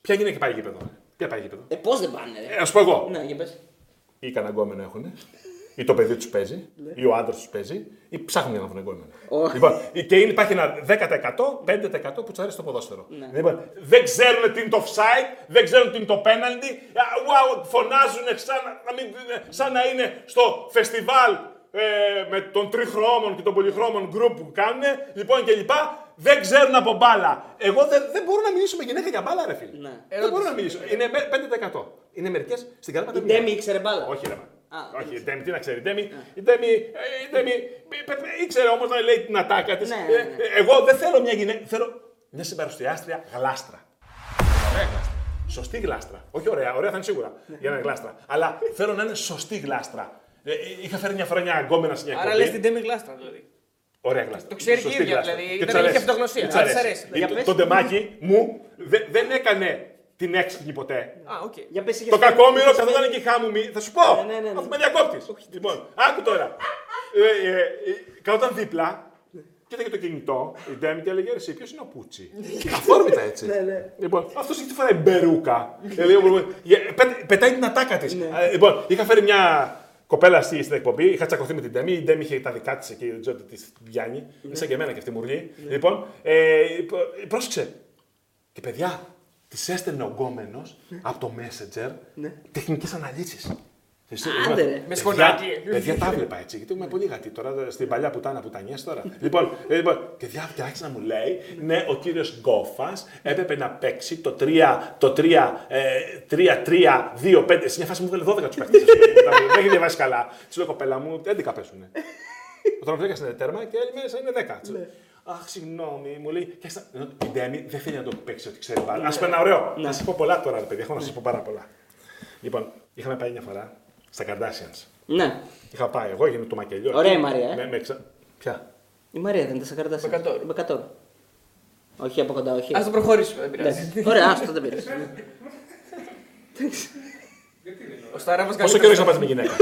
ποια γυναίκα πάει γήπεδο. Ποια πάει γήπεδο; Ε, πώς δεν πάνε, ρε. Ε, ας πω εγώ. Ναι, για πες. Ή κανένα γκόμενο έχουν, ή το παιδί τους παίζει, ή ο άντρας τους παίζει, ή ψάχνουν για να βρουν γκόμενο. Ω. Λοιπόν, και είναι, υπάρχει ένα 10%, 5% που του αρέσει το ποδόσφαιρο. Λοιπόν, δεν ξέρουν τι είναι το offside, δεν ξέρουν τι είναι το penalty. Α, Wow, φωνάζουν σαν, να μην, σαν να είναι στο φεστιβάλ ε, με των τριχρώμων και των πολυχρώμων group που κάνουν. Λοιπόν και λοιπά. Δεν ξέρουν από μπάλα. Εγώ δεν, δεν μπορώ να μιλήσω με γυναίκα για μπάλα, ρε φίλε. Ναι. Δεν μπορώ να μιλήσω. Είναι με- 5%. Είναι μερικές στην καλά Η Ντέμι ήξερε μπάλα. όχι, ρε. Μα. Α, Όχι, η Ντέμι, τι να ξέρει. Η Ντέμι, η Ντέμι, ε, η Ντέμι ε, ε, ήξερε όμως να λέει την ατάκα της. Ναι, ναι, ναι. Εγώ δεν θέλω μια γυναίκα. Θέλω μια συμπαρουσιάστρια γλάστρα. Ωραία γλάστρα. Σωστή γλάστρα. Όχι ωραία, ωραία θα είναι σίγουρα Ναι. για να είναι γλάστρα. Αλλά θέλω να είναι σωστή γλάστρα. Ε, ε, είχα φέρει μια φορά μια γκόμενα σε μια Άρα εκπομπή. λες την Τέμι Γλάστρα δηλαδή. Ωραία γλάστρα. Το ξέρει και η Σωστή ίδια, γλάστρα. δηλαδή, Και δεν της έχει αρέσει. αυτογνωσία. Και της Α, της αρέσει. αρέσει. Ε, Για το- πες. Το ντεμάκι μου δε- δεν έκανε την έξυπνη ποτέ. Α, οκ. Για πες, είχες Το φέρει- κακόμοιρο είχες καθόταν φέρει- εκεί χάμουμι. Θα σου πω. Ναι, ναι, ναι, ναι. Αυτό με διακόπτη. Λοιπόν, άκου τώρα. Ε, ε, ε, Καθόταν δίπλα Κοίταγε το κινητό, η Ντέμι και έλεγε: Εσύ, ποιος είναι ο Πούτσι; Αφόρμητα έτσι. λοιπόν, αυτός έχει φοράει μπερούκα. Ε, λέει, ε, πε- Πετάει την ατάκα της. Λοιπόν, είχα φέρει μια κοπέλα στη- στην εκπομπή, είχα τσακωθεί με την Ντέμι. Η Ντέμι είχε τα δικά της εκεί, δεν ξέρω τι της πιάνει. Είναι σαν και εμένα και αυτή η μουργή. Λοιπόν, ε, π- πρόσεξε. Και παιδιά, τη έστελνε ο γκόμενος από το Messenger τεχνικές αναλύσεις. Άντε, ρε. Με σκονάκι. Παιδιά τα έβλεπα έτσι, γιατί είμαι πολύ γατή τώρα στην παλιά πουτάνα πουτανιές τώρα. λοιπόν, ε, λοιπόν, και διά, και άρχισε να μου λέει, ναι, ο κύριος Γκόφας έπρεπε να παίξει το 3, το 3, ε, 3, 3, 2, 5, σε μια φάση μου βγάλε 12 τους παίκτες. Δεν έχει διαβάσει καλά. Της λέω, κοπέλα μου, 11 πέσουνε. Ο Τρομφλέκας είναι τέρμα και άλλη μέσα είναι 10. Της λέω, Αχ, συγγνώμη, μου λέει. Και στα... ενώ η Ντέμι δεν θέλει να το παίξει ότι ξέρει πάρα. Α πούμε ένα ωραίο. Να σας πω πολλά τώρα, ρε παιδιά. Έχω να σας πω πάρα πολλά. Λοιπόν, είχαμε πάει μια φορά στα Kardashians. Ναι. Είχα πάει εγώ, έγινε το μακελιό. Ωραία η εκεί, Μαρία, ε. Με, με ξα... Ποια; Η Μαρία δεν ήταν σε καρτάσια. Μπεκατόρ. Μπεκατόρ. Όχι από κοντά, όχι. Α το προχωρήσουμε, δεν πειράζει. Εντάξει. Ωραία, άστο, δεν πειράζει. Ο Σταράβας Πόσο καλύτερος. καιρό είχα πάει με γυναίκα.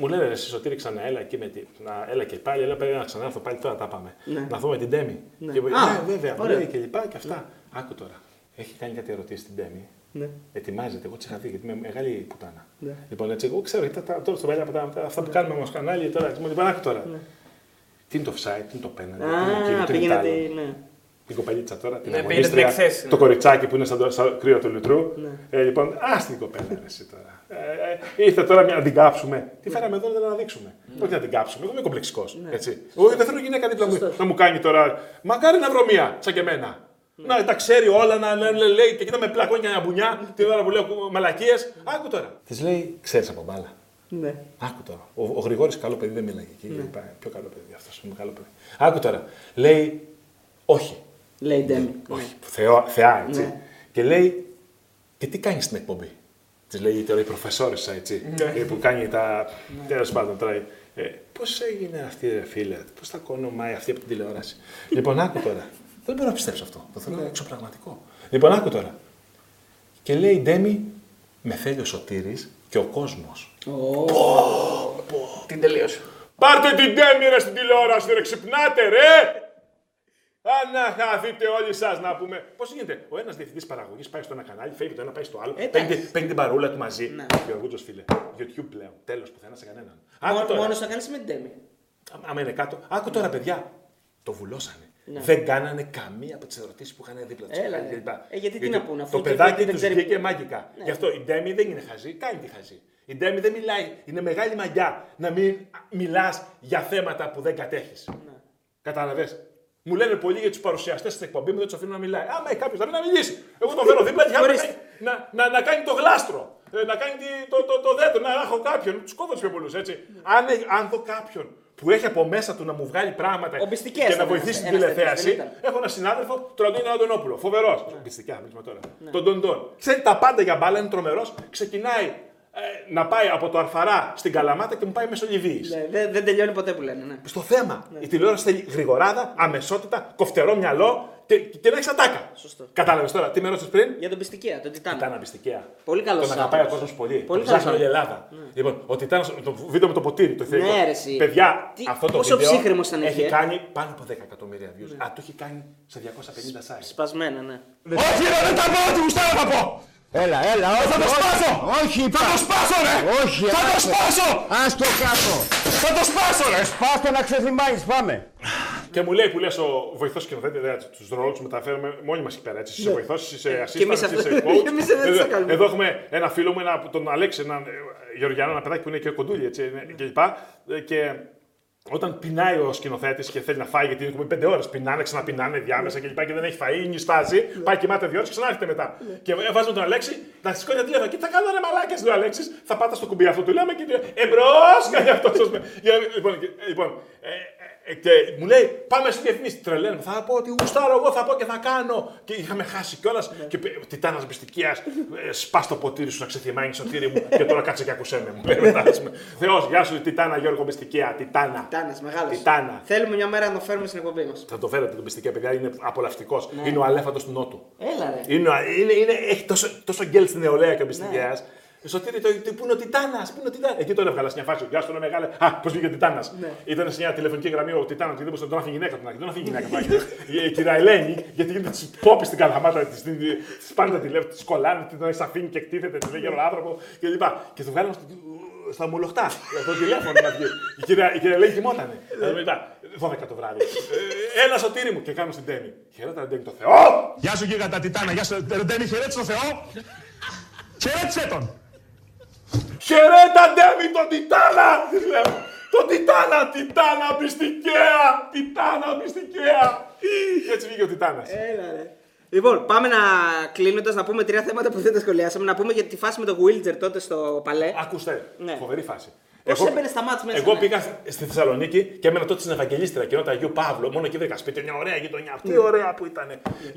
Μου λένε ρε Σωτήρη ξανά, έλα εκεί με τη... να, έλα και πάλι, έλα πρέπει να ξανάρθω πάλι τώρα τα πάμε. Να δούμε την Τέμι. Και, Α, ναι, βέβαια, μου ωραία. λέει και λοιπά και αυτά. Άκου τώρα. Έχει κάνει κάτι ερωτήσεις στην Τέμι. Ναι. Ετοιμάζεται, εγώ τη είχα δει γιατί είμαι μεγάλη πουτάνα. Λοιπόν, έτσι, εγώ ξέρω, τα, τα, τώρα στο παλιά πουτάνα, τα- αυτά που κάνουμε όμως κανάλι τώρα. Έτσι, μου λοιπόν, άκου τώρα. Τι είναι το offside, τι είναι το penalty, τι είναι εκείνο, Α, τι είναι το άλλο. πήγαινε. Ναι. Την κοπελίτσα τώρα, την Ναι, αγωνίστρια, πήγαινε την εκθέση, το ναι. κοριτσάκι που είναι σαν το σαν κρύο του λιτρού. Ε, λοιπόν, ας την κοπέλα, ρε, εσύ τώρα. Ε, ε, ήρθε τώρα μια, να την κάψουμε. Τι φέραμε εδώ να την αναδείξουμε. Όχι να την κάψουμε. Εγώ είμαι κομπλεξικός. Έτσι. Εγώ δεν θέλω γυναίκα δίπλα μου να μου κάνει τώρα. Μακάρι να βρω μία, σαν και εμένα. Να τα ξέρει όλα, να λέ- λέ- λέει και κοίτα με πλακώνει μια μπουνιά την ώρα που λέω μαλακίες. Άκου τώρα. Τη λέει, ξέρεις από μπάλα. Ναι. Άκου τώρα. Ο, ο Γρηγόρης καλό παιδί δεν μιλάει εκεί. Ναι. Πιο καλό παιδί αυτός. Είναι καλό παιδί. Άκου τώρα. Λέει, όχι. Λέει η Ντέμι. Όχι, θεό, θεά, έτσι. Ναι. Και λέει, και τι κάνεις στην εκπομπή; Της λέει τώρα η προφεσόρισα, έτσι. ε, Που κάνει τα. Τέλος πάντων τώρα. Ε, Πώς έγινε αυτή, ρε φίλε, πώς τα κονομάει αυτή από την τηλεόραση; λοιπόν, άκου τώρα. Δεν μπορώ να πιστέψω αυτό. Το θέλω εξωπραγματικό. Λοιπόν, άκου τώρα. Και λέει η Ντέμι, με θέλει ο Σωτήρης και ο κόσμος. Την τελείωσε. Πάρτε την Ντέμι ρε στην τηλεόραση, ρε, ξυπνάτε ρε! Αναχαθείτε όλοι σας να πούμε. Πώς γίνεται, ο ένας διευθυντής παραγωγής πάει στο ένα κανάλι, φεύγει το ένα, πάει στο άλλο, Εντάξει. παίρνει, την- παίρνει την παρούλα του μαζί. Ναι. Και ο Γούτζο φίλε. YouTube πλέον. Τέλος πουθενά σε κανέναν. Άκου Μόνο, τώρα. μόνος θα κάνει με την Ντέμι. Άμα- Άμα είναι κάτω. Άκου τώρα, παιδιά. Το βουλώσανε. Ναι. Δεν κάνανε καμία από τις ερωτήσεις που είχαν δίπλα τους. Έλα, ρε. Ε, γιατί τι να πούνε, αφού Το και παιδάκι δεν τους ξέρει βγήκε που- μάγικα. Ναι. Γι' αυτό η Ντέμι δεν είναι χαζή, κάνει τη χαζή. Η Ντέμι δεν μιλάει. Είναι μεγάλη μαγιά να μην μιλάς για θέματα που δεν κατέχεις. Ναι. Κατάλαβες; Μου λένε πολλοί για τους παρουσιαστές στην εκπομπής μου, δεν τους αφήνουν να μιλάει. Άμα έχει κάποιος να μην να μιλήσει. Εγώ τον φέρω δίπλα και θα Ορίστε. να, να, να κάνει το γλάστρο. ε, Να κάνει τη- το, το, το δέντρο, να έχω κάποιον. Τους κόβω τους πιο πολλούς έτσι. Αν, έχει- αν δω κάποιον που έχει από μέσα του να μου βγάλει πράγματα Ο Μπιστικέας και να ήταν βοηθήσει ένας- την ένας τηλεθέαση, τέτοιος, δεν έχω έναν συνάδελφο, τον Αντώνη Αντωνόπουλο. Φοβερός. Μπιστικιά, θα μιλήσουμε τώρα. Τον Ντοντών. Ξέρει τα πάντα για μπάλα, είναι τρομερός. Ξεκινάει ε, να πάει από το Αρφαρά στην Καλαμάτα και μου πάει μέσω Λιβύης. Ναι, δεν, δεν τελειώνει ποτέ που λένε. Ναι. Στο θέμα. Η τηλεόραση θέλει γρηγοράδα, αμεσότητα, κοφτερό μυαλό και, και να έχεις ατάκα. Σωστό. Κατάλαβες τώρα, τι με ρώτησες πριν; Για τον Πιστικέα, τον Τιτάνα. Ήταν απιστικαία. Πολύ καλός Τον αγαπάει ο άνθρωπος. κόσμος πολύ. Πολύ Τον ψάχνει καλός όλη η Ελλάδα. Λοιπόν, ο Τιτάνας, το βίντεο με το ποτήρι, το ηθικό. Ναι, ρε, εσύ. Παιδιά, Τι- αυτό το πόσο βίντεο ψύχρεμος ήταν έχει εκεί, ε; κάνει πάνω από 10 εκατομμύρια views. Α, το έχει κάνει σε 250 sites. Σπασμένα, ναι. Όχι ρε, δεν τα πω ό,τι γουστάρω θα πω. Έλα, έλα, όχι. Θα το όχι, σπάσω. Όχι, Θα το σπάσω ρε. Όχι, Θα το άσε. σπάσω. Ας το κάτω. Θα το σπάσω ρε. Σπάστο να ξεθυμάνεις, πάμε. Και μου λέει που λες ο βοηθός σκηνοθέτης, τους ρόλους του μεταφέρουμε μόνοι μας εκεί πέρα. Έτσι, είσαι βοηθός, είσαι Ναι. Και εμείς assistant, αυτό- είσαι coach. εμείς δεν Εδώ- τα κάνουμε. Εδώ έχουμε ένα φίλο μου, ένα, τον Αλέξη, έναν ε, Γεωργιανό, ένα παιδάκι που είναι και κοντούλι έτσι, είναι- και λοιπά. Ε, Και όταν πεινάει ο σκηνοθέτης και θέλει να φάει, γιατί είναι εκπομπή πέντε ώρες, πεινάνε, ξαναπεινάνε διάμεσα και λοιπά και δεν έχει φαεί, νιστάζει, πάει κοιμάται δύο ώρες και ξανάρχεται μετά. Και βάζουμε τον Αλέξη να σηκώνει τα τηλέφωνα. Και τι θα κάνω ρε μαλάκες, λέει ο Αλέξης, θα πάτε στο κουμπί αυτό του λέμε και εμπρός, κάνει αυτό. Λοιπόν, και- λοιπόν, ε, ε, και μου λέει, πάμε στη διαφημίση. Τρελαίνω. Θα πω ότι γουστάρω εγώ, θα πω και θα κάνω. Και είχαμε χάσει κιόλας. Και τιτάνας μπιστικία, σπάς το ποτήρι σου να ξεθυμάνεις σωτήρι μου. και τώρα κάτσε και ακούσέ με. Μου λέει μετά. Θεός, γεια σου, Τιτάνα Γιώργο Μπιστικία. Τιτάνα. Τιτάνας, μεγάλος. Τιτάνα. Θέλουμε μια μέρα να το φέρουμε στην εκπομπή μας. Θα το φέρετε τον Μπιστικία, παιδιά, είναι απολαυστικός. Είναι ο αλέφαντο του Νότου. Έλα ρε. Είναι, είναι, είναι, έχει τόσο, τόσο γκέλ στην νεολαία και ο Μπιστικία. Σωτήρι, το, το, πού είναι ο Τιτάνας, πού είναι ο Τιτάνας. Εκεί τον έβγαλα σε μια φάση. Γεια σου, είναι μεγάλε. Α, πώς βγήκε ο Τιτάνας. Ήταν σε μια τηλεφωνική γραμμή ο Τιτάνας και δεν μπορούσε να τον άφηνε γυναίκα του. να- Δεν τον άφηνε γυναίκα του. να έχει. Η κυρία Ελένη, γιατί γίνεται της πόπης στην καλαμάτα τη, τη πάνε τα τηλέφωνα, της κολλάνε, την έχει αφήνει και εκτίθεται, της λέει για τον άνθρωπο κλπ. Και του βγάλαμε στο- στα μολοχτά, για το τηλέφωνο να βγει. Η κυρία, η κυρία Ελένη κοιμότανε. Ε, Μετά, 12 το βράδυ. Ε, Έλα σωτήρι μου και κάνω στην Τέμι. Χαιρέτα Τέμι το Θεό! Γεια σου γίγαντα Τιτάνα, γεια σου Ρεντέμι, χαιρέτησε τον Θεό. Χαιρέτησε τον. Χαιρέτα Ντέμι τον Τιτάνα! Της λέω. Τον Τιτάνα, Τιτάνα πιστικαία! Τιτάνα πιστικαία! Και έτσι βγήκε ο Τιτάνας. Έλα, ρε. Λοιπόν, πάμε να κλείνοντα να πούμε τρία θέματα που δεν τα σχολιάσαμε. Να πούμε για τη φάση με τον Wilder τότε στο παλέ. Ακούστε, Ναι. φοβερή φάση. Πώς έμπαινε στα μάτς μέσα, Εγώ ναι. πήγα στη Θεσσαλονίκη και έμενα τότε στην Ευαγγελίστρια και όταν Αγίου Παύλο, μόνο εκεί βρήκα σπίτι, μια ωραία γειτονιά. Τι ωραία που ήταν.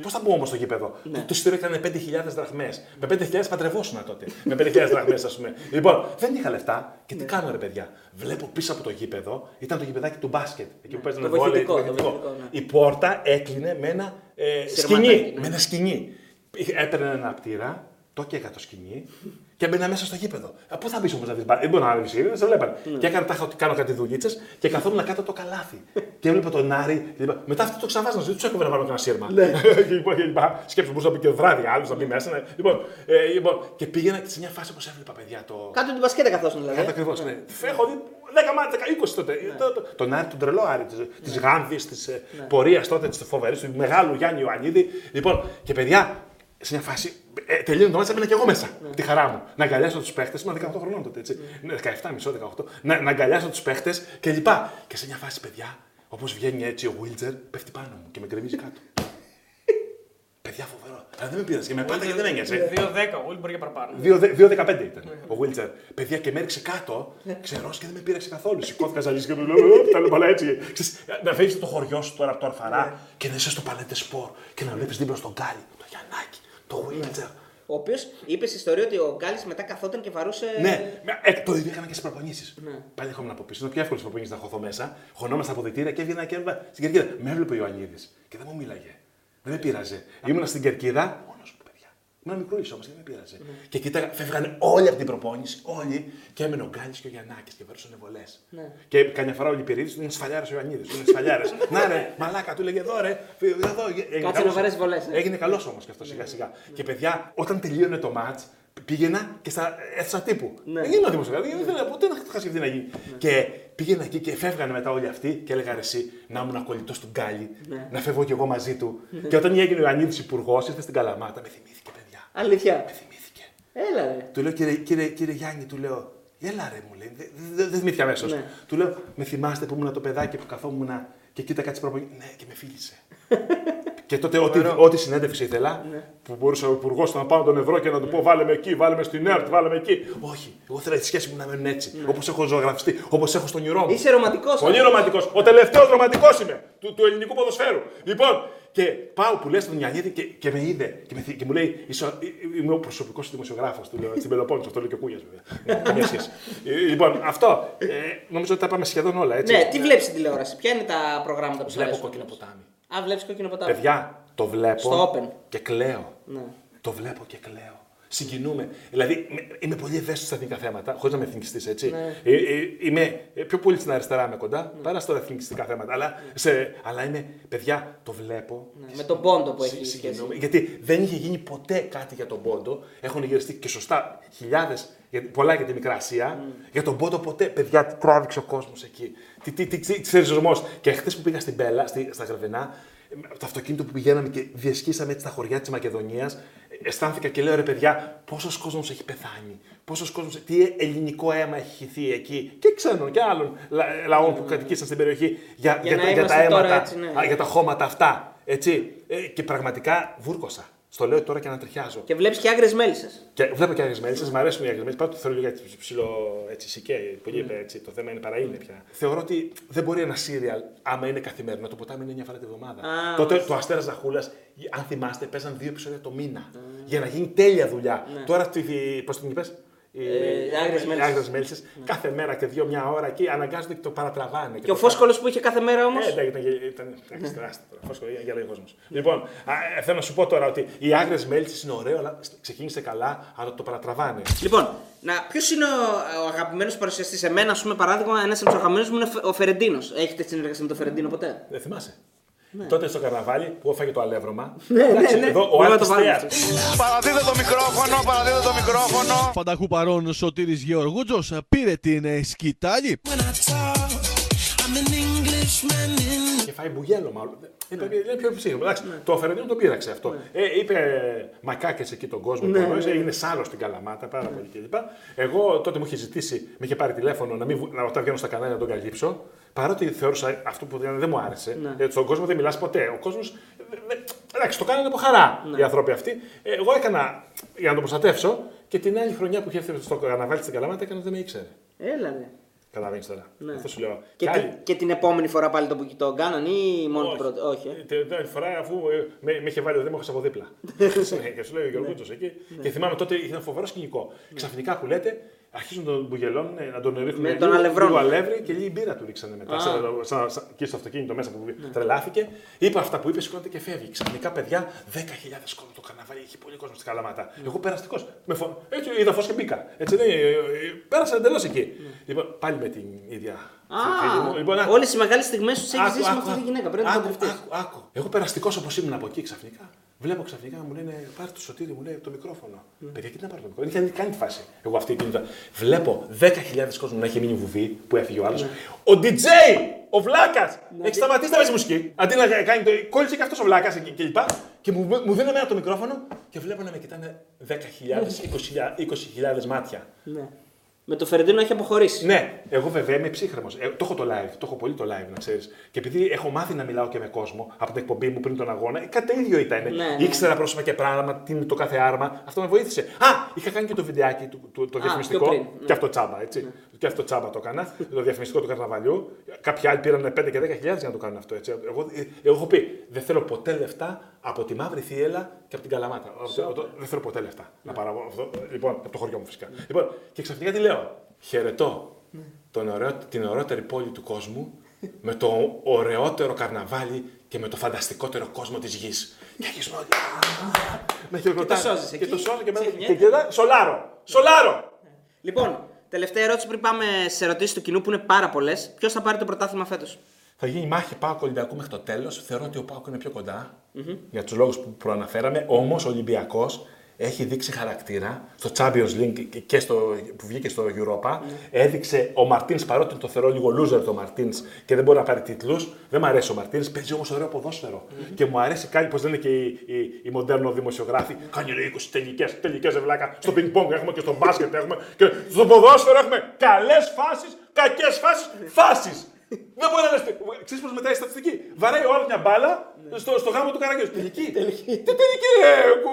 Πώς θα μπούμε όμως στο γήπεδο; Το, το εισιτήριο ήταν 5.000 δραχμές. Με 5.000 παντρευόσουνα τότε. με 5.000 δραχμές, ας πούμε. Λοιπόν, δεν είχα λεφτά και τι κάνω ρε παιδιά; Βλέπω πίσω από το γήπεδο, ήταν το γηπεδάκι του μπάσκετ. Εκεί που παίζανε Το βόλεϊ, βοηθητικό, το βοηθητικό. βοηθητικό, ναι. Η πόρτα έκλεινε με ένα ε, Σειρματάκι, σκηνή. ναι. Με ένα σκηνή. Είχε- Έπαιρνε ένα πτήρα, το έκαιγα το σκηνή και έμπαινα μέσα στο γήπεδο. Ε, Πού θα μπεις όμως να δεις μπάλα. Δεν μπορεί να δει δεν σε βλέπανε. Ναι. Και έκανα τάχα ότι κάνω κάτι δουλίτσες και καθόμουν κάτω το καλάθι. και έβλεπα τον Άρη. και είπα, Μετά αυτό το ξαβάζω, δεν του έκοβε να βάλω κανένα σύρμα. Ναι. και λοιπόν, και λοιπά. Σκέψου, μπορούσα να μπει και βράδυ, άλλος να μπει μέσα. ναι. Λοιπόν, ε, λοιπόν, και πήγαινα και σε μια φάση όπως έβλεπα παιδιά το. Κάτω την μπασκέτα καθόσουν δηλαδή. Κάτω ακριβώς. Ναι. Έχω δει 10 μάτια, 20 τότε. Το- το- Τον Άρη, τον τρελό Άρη τη Ναι. Γάνδης, της πορείας τότε, της φοβερής, του μεγάλου Γιάννη Ιωαννίδη. Λοιπόν, και παιδιά, σε μια φάση. Ε, τελείωνε το μάτσα, έμπαινα και εγώ μέσα. Ναι. Τη χαρά μου. Να αγκαλιάσω τους παίχτες. Ήμουν 18 χρονών τότε, έτσι. Ναι, 17, μισό, 18. Να, να αγκαλιάσω τους παίχτες και λοιπά. Και σε μια φάση, παιδιά, όπως βγαίνει έτσι ο Βίλτζερ, πέφτει πάνω μου και με γκρεμίζει κάτω. παιδιά, φοβερό. Αλλά δεν με πείρασε και με πάντα και δεν ένοιαζε. 2-10, ο Will μπορεί για παραπάνω. 2-15 ήταν ο Βίλτσερ. Παιδιά και με έριξε κάτω, ξερός και δεν με πήραξε καθόλου. Σηκώθηκα ζαλί και του λέω: «Ε, Τα λέω έτσι. Ξέρεις, Να φέρει το χωριό σου τώρα από το Αρφαρά και να είσαι στο παλέτε σπορ και να βλέπεις δίπλα στον Γκάλι, το Γιαννάκι, το Βίλτσερ. Ο οποίος είπες στην ιστορία ότι ο Γκάλης μετά καθόταν και βαρούσε. Ναι, με- ε, το ίδιο έκανα και στις προπονήσεις. Πάλι έρχομαι από πίσω. Είναι πιο εύκολο στις προπονήσεις να χωθώ μέσα. Χωνόμαστε από αποδητήρια και έβγαινα και έβγαινα στην κερκίδα. Με έβλεπε ο Ιωαννίδης και δεν μου μίλαγε. Δεν με πείραζε. Ήμουνα στην κερκίδα μόνο μου, παιδιά. Ήμουν μικρούλη όμως και δεν με πείραζε. Και κοίταγα, φεύγανε όλοι από την προπόνηση, όλοι και έμενε ο Γκάλης και ο Γιαννάκης και βαρούσαν βολές. Και καμιά φορά ο Λιπηρίδη είναι σφαλιάρας ο Ιωαννίδης. Είναι σφαλιάρας. Να ρε, μαλάκα, του λέγε εδώ ρε. Εδώ, έγινε Κάτσε καλός. να βαρέσει βολές, ε. Έγινε καλός όμως και αυτό σιγά σιγά. Και παιδιά, όταν τελείωνε το ματ, πήγαινα και στα αίθουσα τύπου. Δεν ήμουν δημοσιογράφο, δεν ήθελα ποτέ να είχα σκεφτεί να γίνει. Και πήγαινα εκεί και φεύγανε μετά όλοι αυτοί και έλεγα ρε εσύ να ήμουν κολλητό του Γκάλι, να φεύγω κι εγώ μαζί του. Και όταν έγινε ο Ιωαννίδης υπουργός, ήρθε στην Καλαμάτα, με θυμήθηκε παιδιά. Αλήθεια. Με θυμήθηκε. Έλα ρε. Του λέω κύριε, κύριε, κύριε Γιάννη, του λέω. Έλα ρε, μου λέει. Δεν δε, δε θυμήθηκε αμέσως. Ναι. Του λέω, με θυμάστε που ήμουν το παιδάκι που καθόμουν και κοίτακα τις προπονήσει. Ναι, και με φίλησε. και τότε ό,τι, ό,τι συνέντευξη ήθελα, Ναι. που μπορούσε ο υπουργός να πάω τον ευρώ και να του πω βάλε με εκεί, βάλε με στην ΕΡΤ, βάλε με εκεί. Όχι, εγώ ήθελα τη σχέση μου να μένουν έτσι. Όπως έχω ζωγραφιστεί, όπως έχω στον όνειρό μου. Ναι. Είσαι ρομαντικός. Πολύ ρομαντικός. Ο τελευταίος ρομαντικός είμαι του, του ελληνικού ποδοσφαίρου. Λοιπόν, και πάω που λες στον Ιαννίδη και, και με είδε και, με, θυ- και μου λέει: «Είσαι ο- Είμαι ο προσωπικός δημοσιογράφος του λέω, στην Πελοπόννησο. Αυτό λέει και ο Κούγιας, βέβαια. Ναι, Καμία σχέση. Ε, λοιπόν, αυτό. Ε, νομίζω ότι τα πάμε σχεδόν όλα έτσι. Ναι, τι βλέπεις στην τηλεόραση, ποια είναι τα προγράμματα που σου Βλέπω αρέσουν. κόκκινο ποτάμι. Α, βλέπεις κόκκινο ποτάμι. Παιδιά, το βλέπω Στο Open. και κλαίω. Ναι. Το βλέπω και κλαίω. Συγκινούμε. Δηλαδή, με- είμαι πολύ ευαίσθητος στα εθνικά θέματα, χωρίς να είμαι εθνικιστής, έτσι. Ναι. Ε, ε, είμαι ε, πιο πολύ στην αριστερά με κοντά, παρά στα εθνικιστικά θέματα. Αλλά, σε, αλλά είμαι, παιδιά, το βλέπω. Ναι, Με τον πόντο που Συ- έχει συγκινούμε. σχέση. Γιατί δεν είχε γίνει ποτέ κάτι για τον Πόντο. Έχουν γυριστεί και σωστά χιλιάδες, πολλά για τη Μικρά Ασία. Για τον Πόντο ποτέ. Παιδιά, τι τράβηξε ο κόσμος εκεί. Τι, τι, τι, τι, τι Και χθες που πήγα στην Πέλα, στη, στα Γρεβενά, ε, με το αυτοκίνητο που πηγαίναμε και διασχίσαμε έτσι τα χωριά της Μακεδονίας, αισθάνθηκα και λέω ρε παιδιά, πόσος κόσμος έχει πεθάνει. Πόσος κόσμος, τι ελληνικό αίμα έχει χυθεί εκεί και ξένων και άλλων λα, λαών που κατοικήσαν στην περιοχή για, Για για, να τα- για τα είμαστε τώρα αίματα, έτσι, ναι. α, για τα χώματα αυτά. Έτσι. Ε, και πραγματικά βούρκωσα. Στο λέω τώρα και ανατριχιάζω. Και βλέπεις και άγριες μέλισσες. Και βλέπω και άγριες μέλισσες, μου αρέσουν οι άγριες μέλισσες. Πάω το θέλω για ψηλό έτσι, σικέ, πολύ είπε έτσι. Το θέμα είναι παρά είναι πια. Θεωρώ ότι δεν μπορεί ένα σύριαλ, άμα είναι καθημερινό, το ποτάμι είναι μια φορά τη βδομάδα. Α, Τότε το Αστέρα Ζαχούλας, αν θυμάστε, παίζαν δύο επεισόδια το μήνα. Για να γίνει τέλεια δουλειά. Τώρα, πώς την είπες, Οι Ε, Άγριες Μέλισσες. Άγριες Μέλισσες, κάθε μέρα και δύο μια ώρα εκεί αναγκάζονται και το παρατραβάνε. Και ο το Φόσκολο που είχε κάθε μέρα όμως; ε, ήταν, ήταν, ήταν, ήταν τεράστιο τώρα. Φόσκο, για λέει ο κόσμος. Λοιπόν, α, ε, θέλω να σου πω τώρα ότι οι άγριε μέλισσες είναι ωραίο, αλλά ξεκίνησε καλά, αλλά το παρατραβάνε. Λοιπόν, ποιος είναι ο, ο αγαπημένος παρουσιαστής; Εμένα, ας πούμε, παράδειγμα, ένας από τους αγαπημένους μου είναι ο Φερεντίνος. Έχετε συνεργασία με τον Φερεντίνο ποτέ; Δεν θυμάσαι. Τότε στο καρναβάλι που έφαγε το αλεύρωμα. Ναι, εντάξει, ναι, ναι. Εδώ ο Μπορούμε να το Άλκης βάλουμε Θείας. αυτό. Παραδίδε το μικρόφωνο, παραδίδε το μικρόφωνο. Πανταχού παρόν Σωτήρης Γεωργούτζος πήρε την ε, σκητάλη. Και φάει μπουγέλο μάλλον. Είπε, είναι πιο ψύχρεμο. Εντάξει, Ναι. Το Φερεντίνο το πείραξε αυτό. Ε, είπε μακάκες εκεί τον κόσμο. Ναι. Ναι. έγινε σάλο στην Καλαμάτα, πάρα πολύ κλπ. Εγώ τότε μου είχε ζητήσει, με είχε πάρει τηλέφωνο να μην, βου- να, όταν βγαίνω στα κανάλια να τον καλύψω. Παρότι θεώρησα αυτό που δεν, δεν μου άρεσε. Ναι. Ε, στον κόσμο δεν μιλάς ποτέ. Ο κόσμος. Εντάξει, το κάνανε από χαρά Ναι. οι άνθρωποι αυτοί. Ε, εγώ έκανα για να τον προστατεύσω και την άλλη χρονιά που είχε έρθει στο καρναβάλι στην Καλαμάτα έκανα δεν με ήξερε. Έλα, ναι. Καταλαβαίνεις τώρα. Ναι. Αυτό σου λέω. Και, Και τη- άλλοι- και την επόμενη φορά πάλι το, το κάναν ή μόνο την Όχι. πρώτη. Όχι. ε; Την την άλλη φορά, αφού ε, με, με είχε βάλει ο Δήμαρχος από δίπλα. Ε, και σου λέει ο Γιώργος εκεί. Και θυμάμαι τότε ήταν φοβερό σκηνικό. Ξαφνικά που λέτε, αρχίζουν να τον μπουγελώνουν, να τον ρίχνουν Με λίγο- τον αλευρώνουν. λίγο αλεύρι και λίγη μπύρα του ρίξανε μετά. Α. Σαν, σαν, σαν, εκεί στο αυτοκίνητο μέσα που τρελάθηκε. Είπε αυτά που είπε, σηκώνεται και φεύγει. Ξαφνικά, παιδιά, 10.000 κόσμο το καρναβάλι, έχει πολύ κόσμο στην Καλαμάτα. Εγώ περαστικός. Με φο... Έτσι είδα φως και μπήκα. Έτσι, δεν, ε, ε, πέρασα εντελώς εκεί. Λοιπόν, πάλι με την ίδια. φίλη μου. Λοιπόν, Α, άκου. όλες οι μεγάλες στιγμές τους έχεις Άκου, ζήσει με άκου, αυτή τη άκου. γυναίκα. Πρέπει να Άκου, παντρευτεί. άκου, άκου. Εγώ περαστικός όπως ήμουν από εκεί ξαφνικά. Βλέπω ξαφνικά μου λένε πάρε το σωτήρι, μου λέει το μικρόφωνο. Παιδιά, γιατί να πάρω το μικρόφωνο; Δεν είχε κάνει τη φάση. Εγώ αυτή εκείνη. τα- Βλέπω 10.000 κόσμος να έχει μείνει βουβή που έφυγε ο άλλος. Ο DJ, ο Βλάκας, έχει σταματήσει να παίζει μουσική. Αντί να κάνει το. Κόλλησε και αυτός ο Βλάκας και, και λοιπά. Και μου, μου δίνει εμένα το μικρόφωνο και βλέπω να με κοιτάνε 10.000, 20.000 20.000 μάτια. Ναι. Με το Φερεντίνο έχει αποχωρήσει. Ναι, εγώ βέβαια είμαι ψύχρεμος. Ε, το έχω το live, το έχω πολύ το live να ξέρεις. Και επειδή έχω μάθει να μιλάω και με κόσμο από την εκπομπή μου πριν τον αγώνα, ε, κάτι ίδιο ήταν. Ναι, ναι. Ήξερα πρόσωπα και πράγμα, τι είναι το κάθε άρμα. Αυτό με βοήθησε. Α, είχα κάνει και το βιντεάκι του, του, το διαφημιστικό. πιο πριν, ναι. Και αυτό τσάμπα, έτσι. Και αυτό τσάμπα το έκανα. το διαφημιστικό του καρναβαλιού. Κάποιοι άλλοι πήραν 5 και 10 για να το κάνουν αυτό. Έτσι. Εγώ, ε, εγώ έχω πει, δεν θέλω ποτέ λεφτά από τη μαύρη θύελα και από την Καλαμάτα. Αυτό- το- δεν θέλω ποτέ λεφτά να πάρω αυτό. Λοιπόν, από το χωριό μου φυσικά. Λοιπόν, και ξαφνικά τι λέω. Χαιρετώ τον ωραίο, την ωραιότερη πόλη του κόσμου με το ωραιότερο καρναβάλι και με το φανταστικότερο κόσμο της γης. Και αρχίζουν όλοι. Με χειροκροτάνε. σώζεις Και εκεί, το σώζω και με ξεχνιέται. και κοιτά, Σολάρο! Σολάρο! Λοιπόν, τελευταία ερώτηση πριν πάμε στι ερωτήσεις του κοινού που είναι πάρα πολλές. Ποιος θα πάρει το πρωτάθλημα φέτος; Θα γίνει μάχη Πάοκ Ολυμπιακού μέχρι το τέλος. Θεωρώ ότι ο Πάοκ είναι πιο κοντα για τους λόγους που προαναφέραμε. Όμως ο Ολυμπιακός έχει δείξει χαρακτήρα στο Champions League και- και στο, που βγήκε στο Europa. Έδειξε ο Μαρτίνς, παρότι το θεωρώ λίγο loser το Μαρτίνς και δεν μπορεί να πάρει τίτλους. Δεν μου αρέσει ο Μαρτίνς, παίζει όμως ωραίο ποδόσφαιρο. Και μου αρέσει κάνει, πώ λένε και οι, οι, οι μοντέρνο δημοσιογράφοι, κάνει λέει 20 τελικές, τελικές βλάκα. Στο πινκ πονγκ έχουμε και στο μπάσκετ έχουμε. Και στο ποδόσφαιρο έχουμε καλές φάσεις, κακές φάσεις, φάσεις. Δεν μπορεί να λες. Ξέρεις πώς μετράει η στατιστική; Βαράει ο άλλος μια μπάλα στο, στο γάμο του Καραγκιόζη. Τελική. Τι τελική,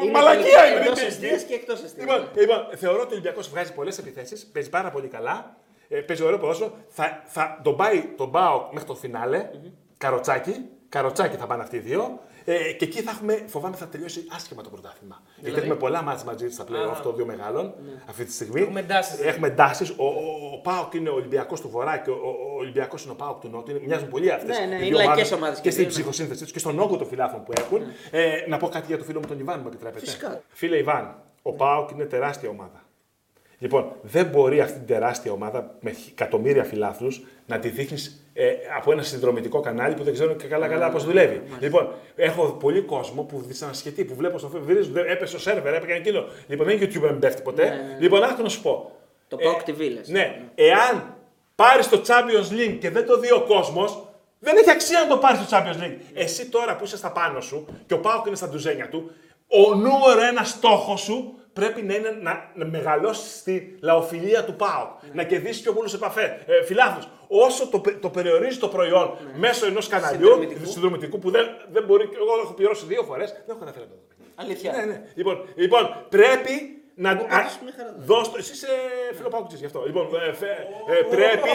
ε, μαλακία είναι. Εκτός δεν αστεία τελική. και εκτός αστεία. Λοιπόν, λοιπόν, θεωρώ ότι ο Ολυμπιακός βγάζει πολλές επιθέσεις, παίζει πάρα πολύ καλά, ε, παίζει ωραίο ποδόσφαιρο. Θα, θα τον πάει τον πάω μέχρι το φινάλε, καροτσάκι, καροτσάκι θα πάνε αυτοί οι δύο. Ε, και εκεί θα έχουμε, φοβάμαι θα τελειώσει άσχημα το πρωτάθλημα. Γιατί έχουμε πολλά μάτια μαζί στα πλέον αυτό των δύο μεγάλων αυτή τη στιγμή. Έχουμε εντάσεις. Έχουμε εντάσεις. Ο, ο, ο Πάοκ είναι ο Ολυμπιακός του Βορρά και ο, ο, ο Ολυμπιακός είναι ο Πάοκ του Νότου. Είναι- Μοιάζουν πολύ αυτές. Ναι, ναι, είναι λαϊκές ομάδες και Και στην δύο, ναι. ψυχοσύνθεση τους και στον όγκο των φυλάθων που έχουν. Ε, να πω κάτι για το φίλο μου τον Ιβάν, μου επιτρέπετε. Φυσικά. Φίλε Ιβάν, ο Πάοκ είναι τεράστια ομάδα. Λοιπόν, δεν μπορεί αυτή την τεράστια ομάδα με εκατομμύρια φιλάθλους να τη δείχνεις ε, από ένα συνδρομητικό κανάλι που δεν ξέρουν και καλά-καλά πώς δουλεύει. Λοιπόν, έχω πολύ κόσμο που δυσανασχετεί, που βλέπω στο Facebook, έπεσε ο σερβερ, έπαιρνε εκείνο. Λοιπόν, δεν είναι YouTube δεν πέφτει ποτέ. Ναι, ναι, ναι. Λοιπόν, άκου να σου πω. Το Ε, PAOK TV λες. Ναι, εάν πάρεις το Champions League και δεν το δει ο κόσμος, δεν έχει αξία να το πάρεις στο Champions League. Εσύ τώρα που είσαι στα πάνω σου και ο Πάοκ είναι στα ντουζένια του, ο νούμερο ένα στόχος σου πρέπει να είναι να, να μεγαλώσεις τη λαοφιλία του ΠΑΟΚ. Να κερδίσεις πιο πολλού επαφέ. Ε, φιλάθλους. Όσο το, πε- το περιορίζεις το προϊόν μέσω ενός καναλιού Συνδρομητικού. συνδρομητικού που δεν, δεν μπορεί. Εγώ έχω πληρώσει δύο φορές, δεν έχω καταφέρει να το δω. Αλήθεια. Ναι, ναι. Λοιπόν, λοιπόν πρέπει να. Εγώ πάντως μια χαρά το Δώσ' το. Εσύ είσαι φιλοπάκουτης γι' αυτό. Λοιπόν, ε, φε- ε, πρέπει,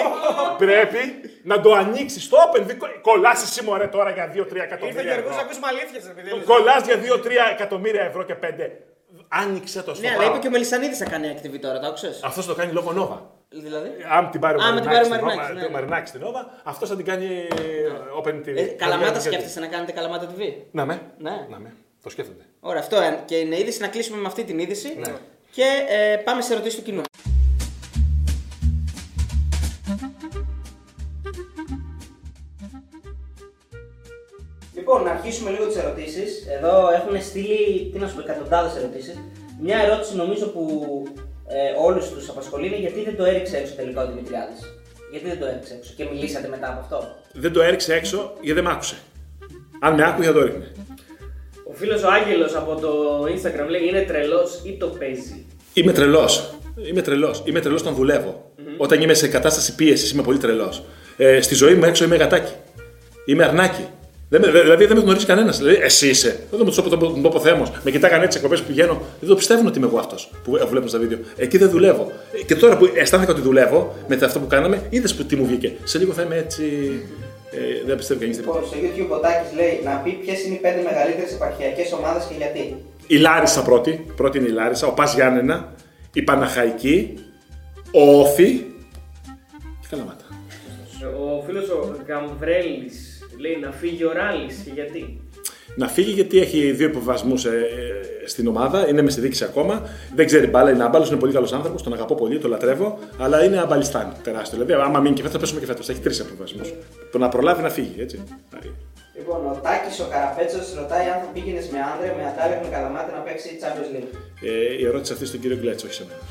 πρέπει να το ανοίξεις το open. Κολλάς εσύ μωρέ τώρα για 2-3 Ήρθε ο εκατομμύρια. Γιώργος να ευρώ. ακούσουμε αλήθειες, ρε παιδί. Κολλάς για 2-3 εκατομμύρια ευρώ και 5. Άνοιξε το Ναι, στο αλλά είπε και ο Μελισανίδης θα κάνει active τώρα, το άκουσε. Αυτό θα το κάνει λόγω Nova. Δηλαδή; Αν την πάρει ο Α, με την Μαρινάκης πάρει ο στην Μαρινάκης, Nova, ναι. το Μαρινάκης στην Nova, αυτός θα την κάνει ε, Open TV. Ε, καλαμάτα Δηλαδή, σκέφτεσαι να κάνετε καλαμάτα TV. Να με. Ναι. Να με. Το σκέφτονται. Ωραία, αυτό ε, και είναι είδηση να κλείσουμε με αυτή την είδηση. Ναι. Και ε, πάμε σε ερωτήσεις του κοινού. Λοιπόν, να αρχίσουμε λίγο τις ερωτήσεις. Εδώ έχουν στείλει, τι να σου πω, εκατοντάδες ερωτήσεις. Μια ερώτηση νομίζω που ε, όλους τους απασχολεί είναι γιατί δεν το έριξε έξω τελικά ο Δημητριάδης; Γιατί δεν το έριξε έξω και μιλήσατε μετά από αυτό; Δεν το έριξε έξω γιατί δεν μ' άκουσε. Αν με άκουγε θα το έριχνε. Ο φίλος ο Άγγελος από το Instagram λέει είναι τρελός ή το παίζει; Είμαι τρελός. Είμαι τρελός. Είμαι τρελός όταν δουλεύω. Όταν είμαι σε κατάσταση πίεσης είμαι πολύ τρελός. Ε, στη ζωή μου έξω είμαι γατάκι. Είμαι αρνάκι. Δεν με, δηλαδή δεν με γνωρίζει κανένας. Δηλαδή, εσύ είσαι. Δεν το μου τον πω Θέμος. Με κοιτάγανε έτσι εκπομπές που πηγαίνω. Δεν το πιστεύουν ότι είμαι εγώ αυτός που βλέπουν στα βίντεο. Εκεί δεν δουλεύω. Ε, Και τώρα που αισθάνθηκα ότι δουλεύω με αυτό που κάναμε, είδες που τι μου βγήκε. Σε λίγο θα είμαι έτσι. Ε, δεν πιστεύει κανείς τίποτα. Λοιπόν, στο YouTube ο Τάκης λέει να πει ποιες είναι οι πέντε μεγαλύτερες επαρχιακές ομάδες και γιατί. Η Λάρισα πρώτη. Πρώτη είναι η Λάρισα. Ο Πας Γιάννενα. Η Παναχαϊκή. Ο Όφη. Και Καλαμάτα. Ο φίλος ο Γαμβρέλης λέει να φύγει ο Ράλης και γιατί; Να φύγει γιατί έχει δύο υποβασμούς στην ομάδα, είναι μες στη δίκηση ακόμα. Δεν ξέρει μπάλα, είναι άμπαλος, είναι πολύ καλός άνθρωπος, τον αγαπώ πολύ, τον λατρεύω, αλλά είναι αμπαλιστάν τεράστιο. Δηλαδή, άμα μείνει και φέτος, θα πέσουμε και φέτος. Έχει τρεις υποβασμούς. Το να προλάβει να φύγει, έτσι. Λοιπόν, ο Τάκης ο Καραπέτσος ρωτάει αν θα πήγαινες με άνδρε, με ατάρε, με καλαμάτι να παίξει Champions League. Ε, η ερώτηση αυτή στον κύριο Γκλέτσο, όχι σε μένα.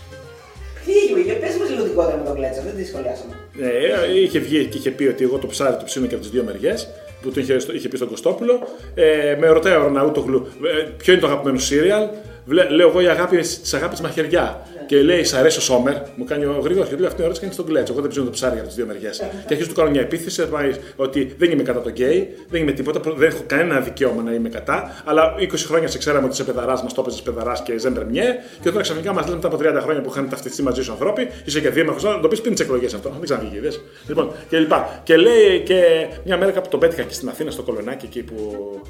Τι έγινε, πε μα λίγο την κόντρα με τον Κλέτσα, δεν τη σχολιάσαμε. Ε, είχε βγει και είχε πει ότι εγώ το ψάρι του ψήνω και από τις δύο μεριές, που του είχε, είχε πει στον Κωστόπουλο. Ε, με ρωτάει ο Ροναούτογλου ε, ποιο είναι το αγαπημένο σύριαλ. Βλέ- Λέω εγώ η αγάπη τη αγάπη μαχαιριά. Και λέει, Σ' αρέσει ο Σόμερ, μου κάνει ο γρήγορο και του λέει αυτή την ερώτηση κάνει στον Κλέτσο. Εγώ δεν ψήνω το ψάρι από τις δύο μεριές. και αρχίζει του κάνω μια επίθεση θα πάει ότι δεν είμαι κατά των γκέι, δεν είμαι τίποτα, δεν έχω κανένα δικαίωμα να είμαι κατά. Αλλά 20 χρόνια σε ξέραμε ότι είσαι παιδαράς, μας το έπαιζες παιδαράς και ζεν πρεμιέ. Και τώρα ξαφνικά μας λένε μετά από 30 χρόνια που είχαν ταυτιστεί μαζί σου ανθρώποι, είσαι και δήμαρχος, να το πεις πριν τις εκλογές αυτό. Δεν ξαναβγεί, είδες. Λοιπόν, και λοιπά. Και λέει και μια μέρα κάπου τον πέτυχα και στην Αθήνα στο Κολονάκι εκεί που.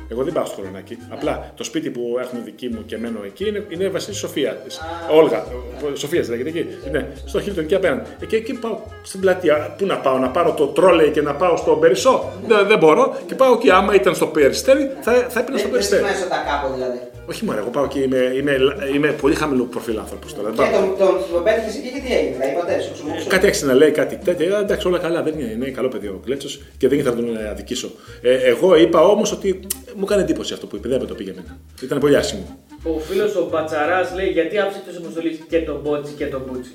Εγώ δεν πάω στο Κολονάκι. Απλά το σπίτι που έχουν δική μου και μένω εκεί είναι, είναι Βασίλη Σοφία. Όλγα. Σοφία λέγεται εκεί. Ναι, στο Χίλτον εκεί απέναντι. Ε, Και εκεί πάω στην πλατεία. Πού να πάω, να πάρω το τρόλεϊ και να πάω στο Περισσό. Δεν, δεν μπορώ. Και πάω εκεί. Άμα ήταν στο Περιστέρι, θα, θα έπαιρνα στο Δεν Περιστέρι. θυμάσαι τα κάπου δηλαδή. Όχι μόνο, εγώ πάω εκεί. Είμαι, είμαι, είμαι πολύ χαμηλού προφίλ άνθρωπος τώρα. Δεν Και πάω. τον, τον, τον πέτυχες εκεί και τι έγινε, τα είπατε, σου ξουμούξου. Κάτι άρχισε να λέει κάτι τέτοιο. Ε, εντάξει, όλα καλά. Δεν είναι, είναι καλό παιδί ο Κλέτσο και δεν ήθελα να τον αδικήσω. Ε, εγώ είπα όμως ότι μου έκανε εντύπωση αυτό που είπε. Δεν με το πήγε εμένα. Ήταν πολύ άσχημο. Ο φίλος ο Μπατσαράς λέει γιατί άφησε εκτό αποστολή και τον Μπότσι και τον Μπούτσι.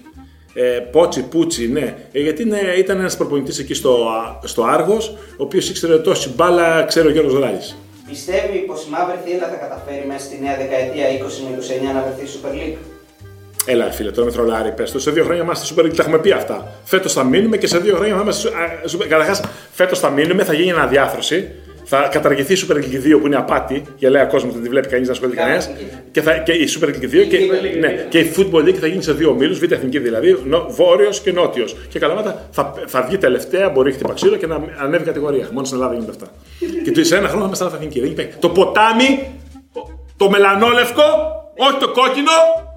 Ε, Πότσι, Πούτσι, ναι. Ε, γιατί είναι, ήταν ένας προπονητής εκεί στο, στο Άργος, ο οποίος ήξερε τόση μπάλα, ξέρει ο Γιώργος Ράλης. Πιστεύει πως η μαύρη θύλα θα καταφέρει μέσα στη νέα δεκαετία 20 με 29 να βρεθεί Super League; Έλα, φίλε, τώρα με τρολάρι, πες το. Σε δύο χρόνια είμαστε Super League, τα έχουμε πει αυτά. Φέτος θα μείνουμε και σε δύο χρόνια θα είμαστε. Καταρχάς, φέτος θα μείνουμε, θα γίνει αναδιάθρωση. Θα καταργηθεί η Super League 2 που είναι απάτη, γελαία κόσμος, δεν τη βλέπει κανείς να ασχολείται κανένας. Και, θα, και η Super League 2 και, League, ναι, ναι. και η Football League θα γίνει σε δύο ομίλους, β' εθνική δηλαδή, βόρειος και νότιος. Και καλαμάτα θα, θα βγει τελευταία, μπορεί χτυπα ξύλο και να ανέβει κατηγορία. Μόνος στην Ελλάδα γίνονται αυτά. και του σε ένα χρόνο θα είμαστε εθνική. Δεν υπάρχει. Το ποτάμι, το μελανόλευκο, όχι το κόκκινο,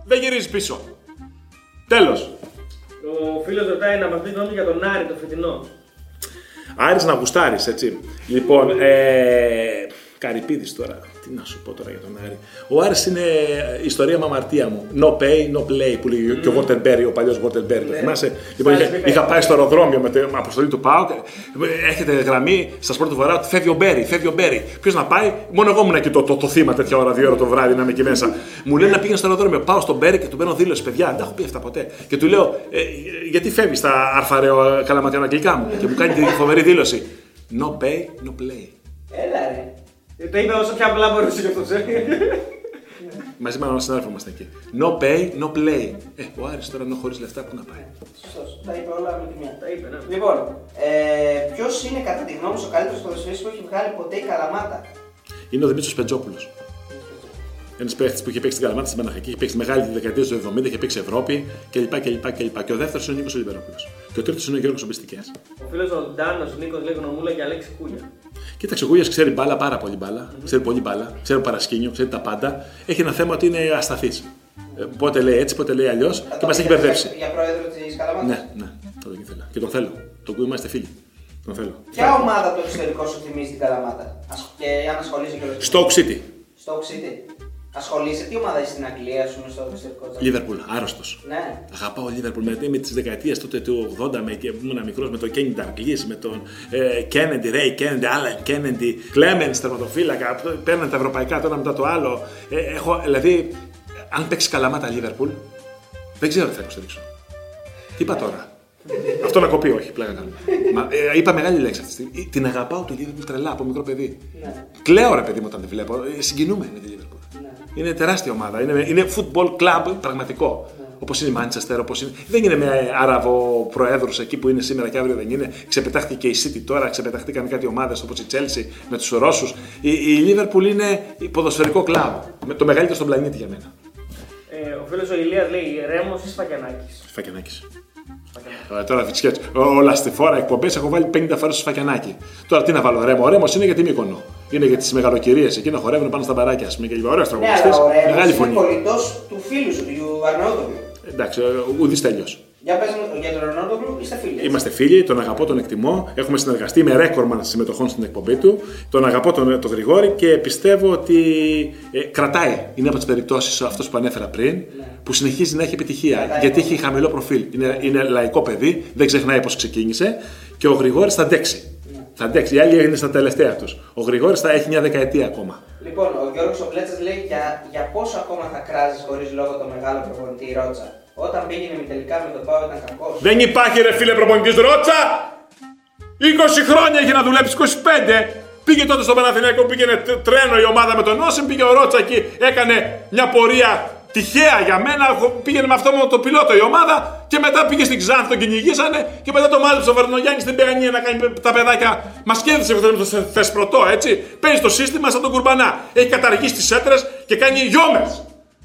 δεν γυρίζει πίσω. Τέλος. Ο φίλο ρωτάει να μας πει γνώμη για τον Άρη το φετινό. Άρης να γουστάρεις, έτσι. Λοιπόν, ε, Καρυπίδης τώρα. Τι να σου πω τώρα για τον Άρη. Ο Άρης είναι η ιστορία με αμαρτία μου. No pay, no play που λέγει και ο Waterbury, ο παλιός Waterbury. Το θυμάσαι; Λοιπόν, είχα, είχα πάει στο αεροδρόμιο με την αποστολή του ΠΑΟΚ. Έχετε γραμμή στα σπορ του Βορρά ότι φεύγει ο Μπέρι, φεύγει ο Μπέρι. Ποιος να πάει, μόνο εγώ ήμουν εκεί το, το, το θύμα τέτοια ώρα, δύο ώρα το βράδυ να είμαι εκεί μέσα. Μου λένε να πήγαινε στο αεροδρόμιο. Πάω στον Μπέρι και του παίρνω δήλωση, παιδιά, δεν τα έχω πει αυτά ποτέ. Και του λέω, ε, γιατί φεύγεις στα αρφαρέο καλαματιάνα αγγλικά μου; Και μου κάνει τη φοβερή δήλωση. No pay, no play. Έλα ρε. Ε, Το είπε όσο πιο απλά μπορούσε και αυτό. Μαζί με έναν συνάδελφο είμαστε εκεί. No pay, no play. Ε, ο Άρης τώρα ενώ χωρίς λεφτά πού να πάει; Σωστός. Τα είπε όλα με τη μία. Τα είπε, ναι. Λοιπόν, ε, ποιος είναι κατά τη γνώμη σου ο καλύτερος ποδοσφαιριστής που έχει βγάλει ποτέ η Καλαμάτα; Είναι ο Δημήτρης Πεντζόπουλο. Ένας παίχτης που είχε παίξει στην Καλαμάτα στην Παναχαϊκή, είχε παίξει μεγάλη τη δεκαετία του 70, είχε παίξει Ευρώπη κλπ. κλπ, κλπ. Και ο δεύτερος είναι ο Νίκος Ολιβερόπουλο. Και ο τρίτος είναι ο Γιώργος Ομπιστικέ. Ο φίλος ο Ντάνος Νίκος λέει γνωμούλα και Αλέξη Κούλια. Κοίταξε, ο Γούγιας ξέρει μπάλα πάρα πολύ μπάλα. Ξέρει πολύ μπάλα, ξέρει παρασκήνιο, ξέρει τα πάντα. Έχει ένα θέμα ότι είναι ασταθής. Ε, Πότε λέει έτσι, πότε λέει αλλιώς και μας έχει μπερδέψει. Για πρόεδρο της Καλαμάτα. Ναι, ναι, το τον ήθελα. Και τον θέλω. Το που είμαστε φίλοι. Τον θέλω. Ποια ομάδα από το εξωτερικό σου θυμίζει την Καλαμάτα; Ας- Και αν ασχολείσαι και Στο City. Στο City. Ασχολείσαι, τι ομάδα είσαι στην Αγγλία, σου στο εξωτερικό. Λίβερπουλ, άρρωστος. Ναι. Αγαπάω Λίβερπουλ με, με τι δεκαετίε τότε του 80 με, και ήμουν μικρός με τον Κέννιντι Νταρκλή, με τον ε, Κέννεντι, Ρέι Κέννεντι, Άλαν Κέννεντι, Κλέμενς, τερματοφύλακα. Παίρνανε τα ευρωπαϊκά το ένα μετά το άλλο. Ε, έχω, δηλαδή, αν παίξει καλαμάτα Λίβερπουλ, δεν ξέρω τι θα υποστηρίξω. Τι είπα τώρα; Αυτό να κοπεί, όχι, πλάκα κάνω. Μα, ε, είπα μεγάλη λέξη αυτή τη στιγμή. Την αγαπάω τη Λίβερπουλ τρελά από μικρό παιδί. Ναι. Κλαίω ρε παιδί μου όταν τη βλέπω. Ε, συγκινούμε με τη Λίβερπουλ. Είναι τεράστια ομάδα. Είναι, είναι football club πραγματικό. Όπως είναι η Manchester, όπως είναι. Δεν είναι με Άραβο προέδρους εκεί που είναι σήμερα και αύριο δεν είναι. Ξεπετάχτηκε η City τώρα, ξεπετάχτηκαν κάτι ομάδες όπως η Chelsea με τους Ρώσους. Η, η Liverpool είναι ποδοσφαιρικό κλαμπ. Με το μεγαλύτερο στον πλανήτη για μένα. Ε, ο φίλος ο Ηλίας λέει Ρέμο ή Σφακιανάκη. Φακιανάκης. Ε, Τώρα φυσικά όλα στη φόρα εκπομπές έχω βάλει 50 φορέ στο σφακιανάκι. Τώρα τι να βάλω, ρέμο. Ο ρέμος είναι για τη Μύκονο. Είναι για τις μεγαλοκυρίες εκεί να χορεύουν πάνω στα μπαράκια. Α πούμε και ωραίος Ναι, τραγουδιστή. αλλά ο Ρέμος Μεγάλη είναι φωνή. κολλητό του φίλου σου, του Αρναούτογλου. Εντάξει, ουδής τέλειος. Για πες μου, για τον Αρναούτογλου είστε φίλοι. έτσι; Είμαστε φίλοι, τον αγαπώ, τον εκτιμώ. Έχουμε συνεργαστεί με ρέκορμαν συμμετοχών στην εκπομπή του. Τον αγαπώ τον, τον Γρηγόρη και πιστεύω ότι ε, κρατάει. Είναι από τις περιπτώσεις αυτός που ανέφερα πριν, που συνεχίζει να έχει επιτυχία. Κρατάει γιατί πολύ. έχει χαμηλό προφίλ. Είναι, είναι λαϊκό παιδί, δεν ξεχνάει πώς ξεκίνησε και ο Γρηγόρης θα αντέξει. Θα αντέξει. Οι άλλοι είναι στα τελευταία τους. Ο Γρηγόρης θα έχει μια δεκαετία ακόμα. Λοιπόν, ο Γιώργος ο Μπλέτσας λέει για, για πόσο ακόμα θα κράζεις χωρίς λόγο το μεγάλο προπονητή Ρότσα. Όταν πήγαινε με τελικά με τον Πάο ήταν κακός. Δεν υπάρχει ρε φίλε προπονητής Ρότσα! 20 χρόνια είχε να δουλέψει, 25! Πήγε τότε στο Παναθηναϊκό, πήγαινε τ- τρένο η ομάδα με τον Όσιμ, πήγε ο Ρότσα εκεί, έκανε μια πορεία τυχαία για μένα, έχω- πήγαινε με αυτό με το πιλότο η ομάδα και μετά πήγε στην Ξάνθη, τον κυνηγήσανε και μετά το μάλεψε ο Βερνογιάννη στην Παιγανία να κάνει τα παιδάκια. Μας κέρδισε αυτό το θε- θεσπρωτό, έτσι. Παίζει το σύστημα σαν τον κουρμπανά. Έχει καταργήσει τις έτρες και κάνει γιόμες.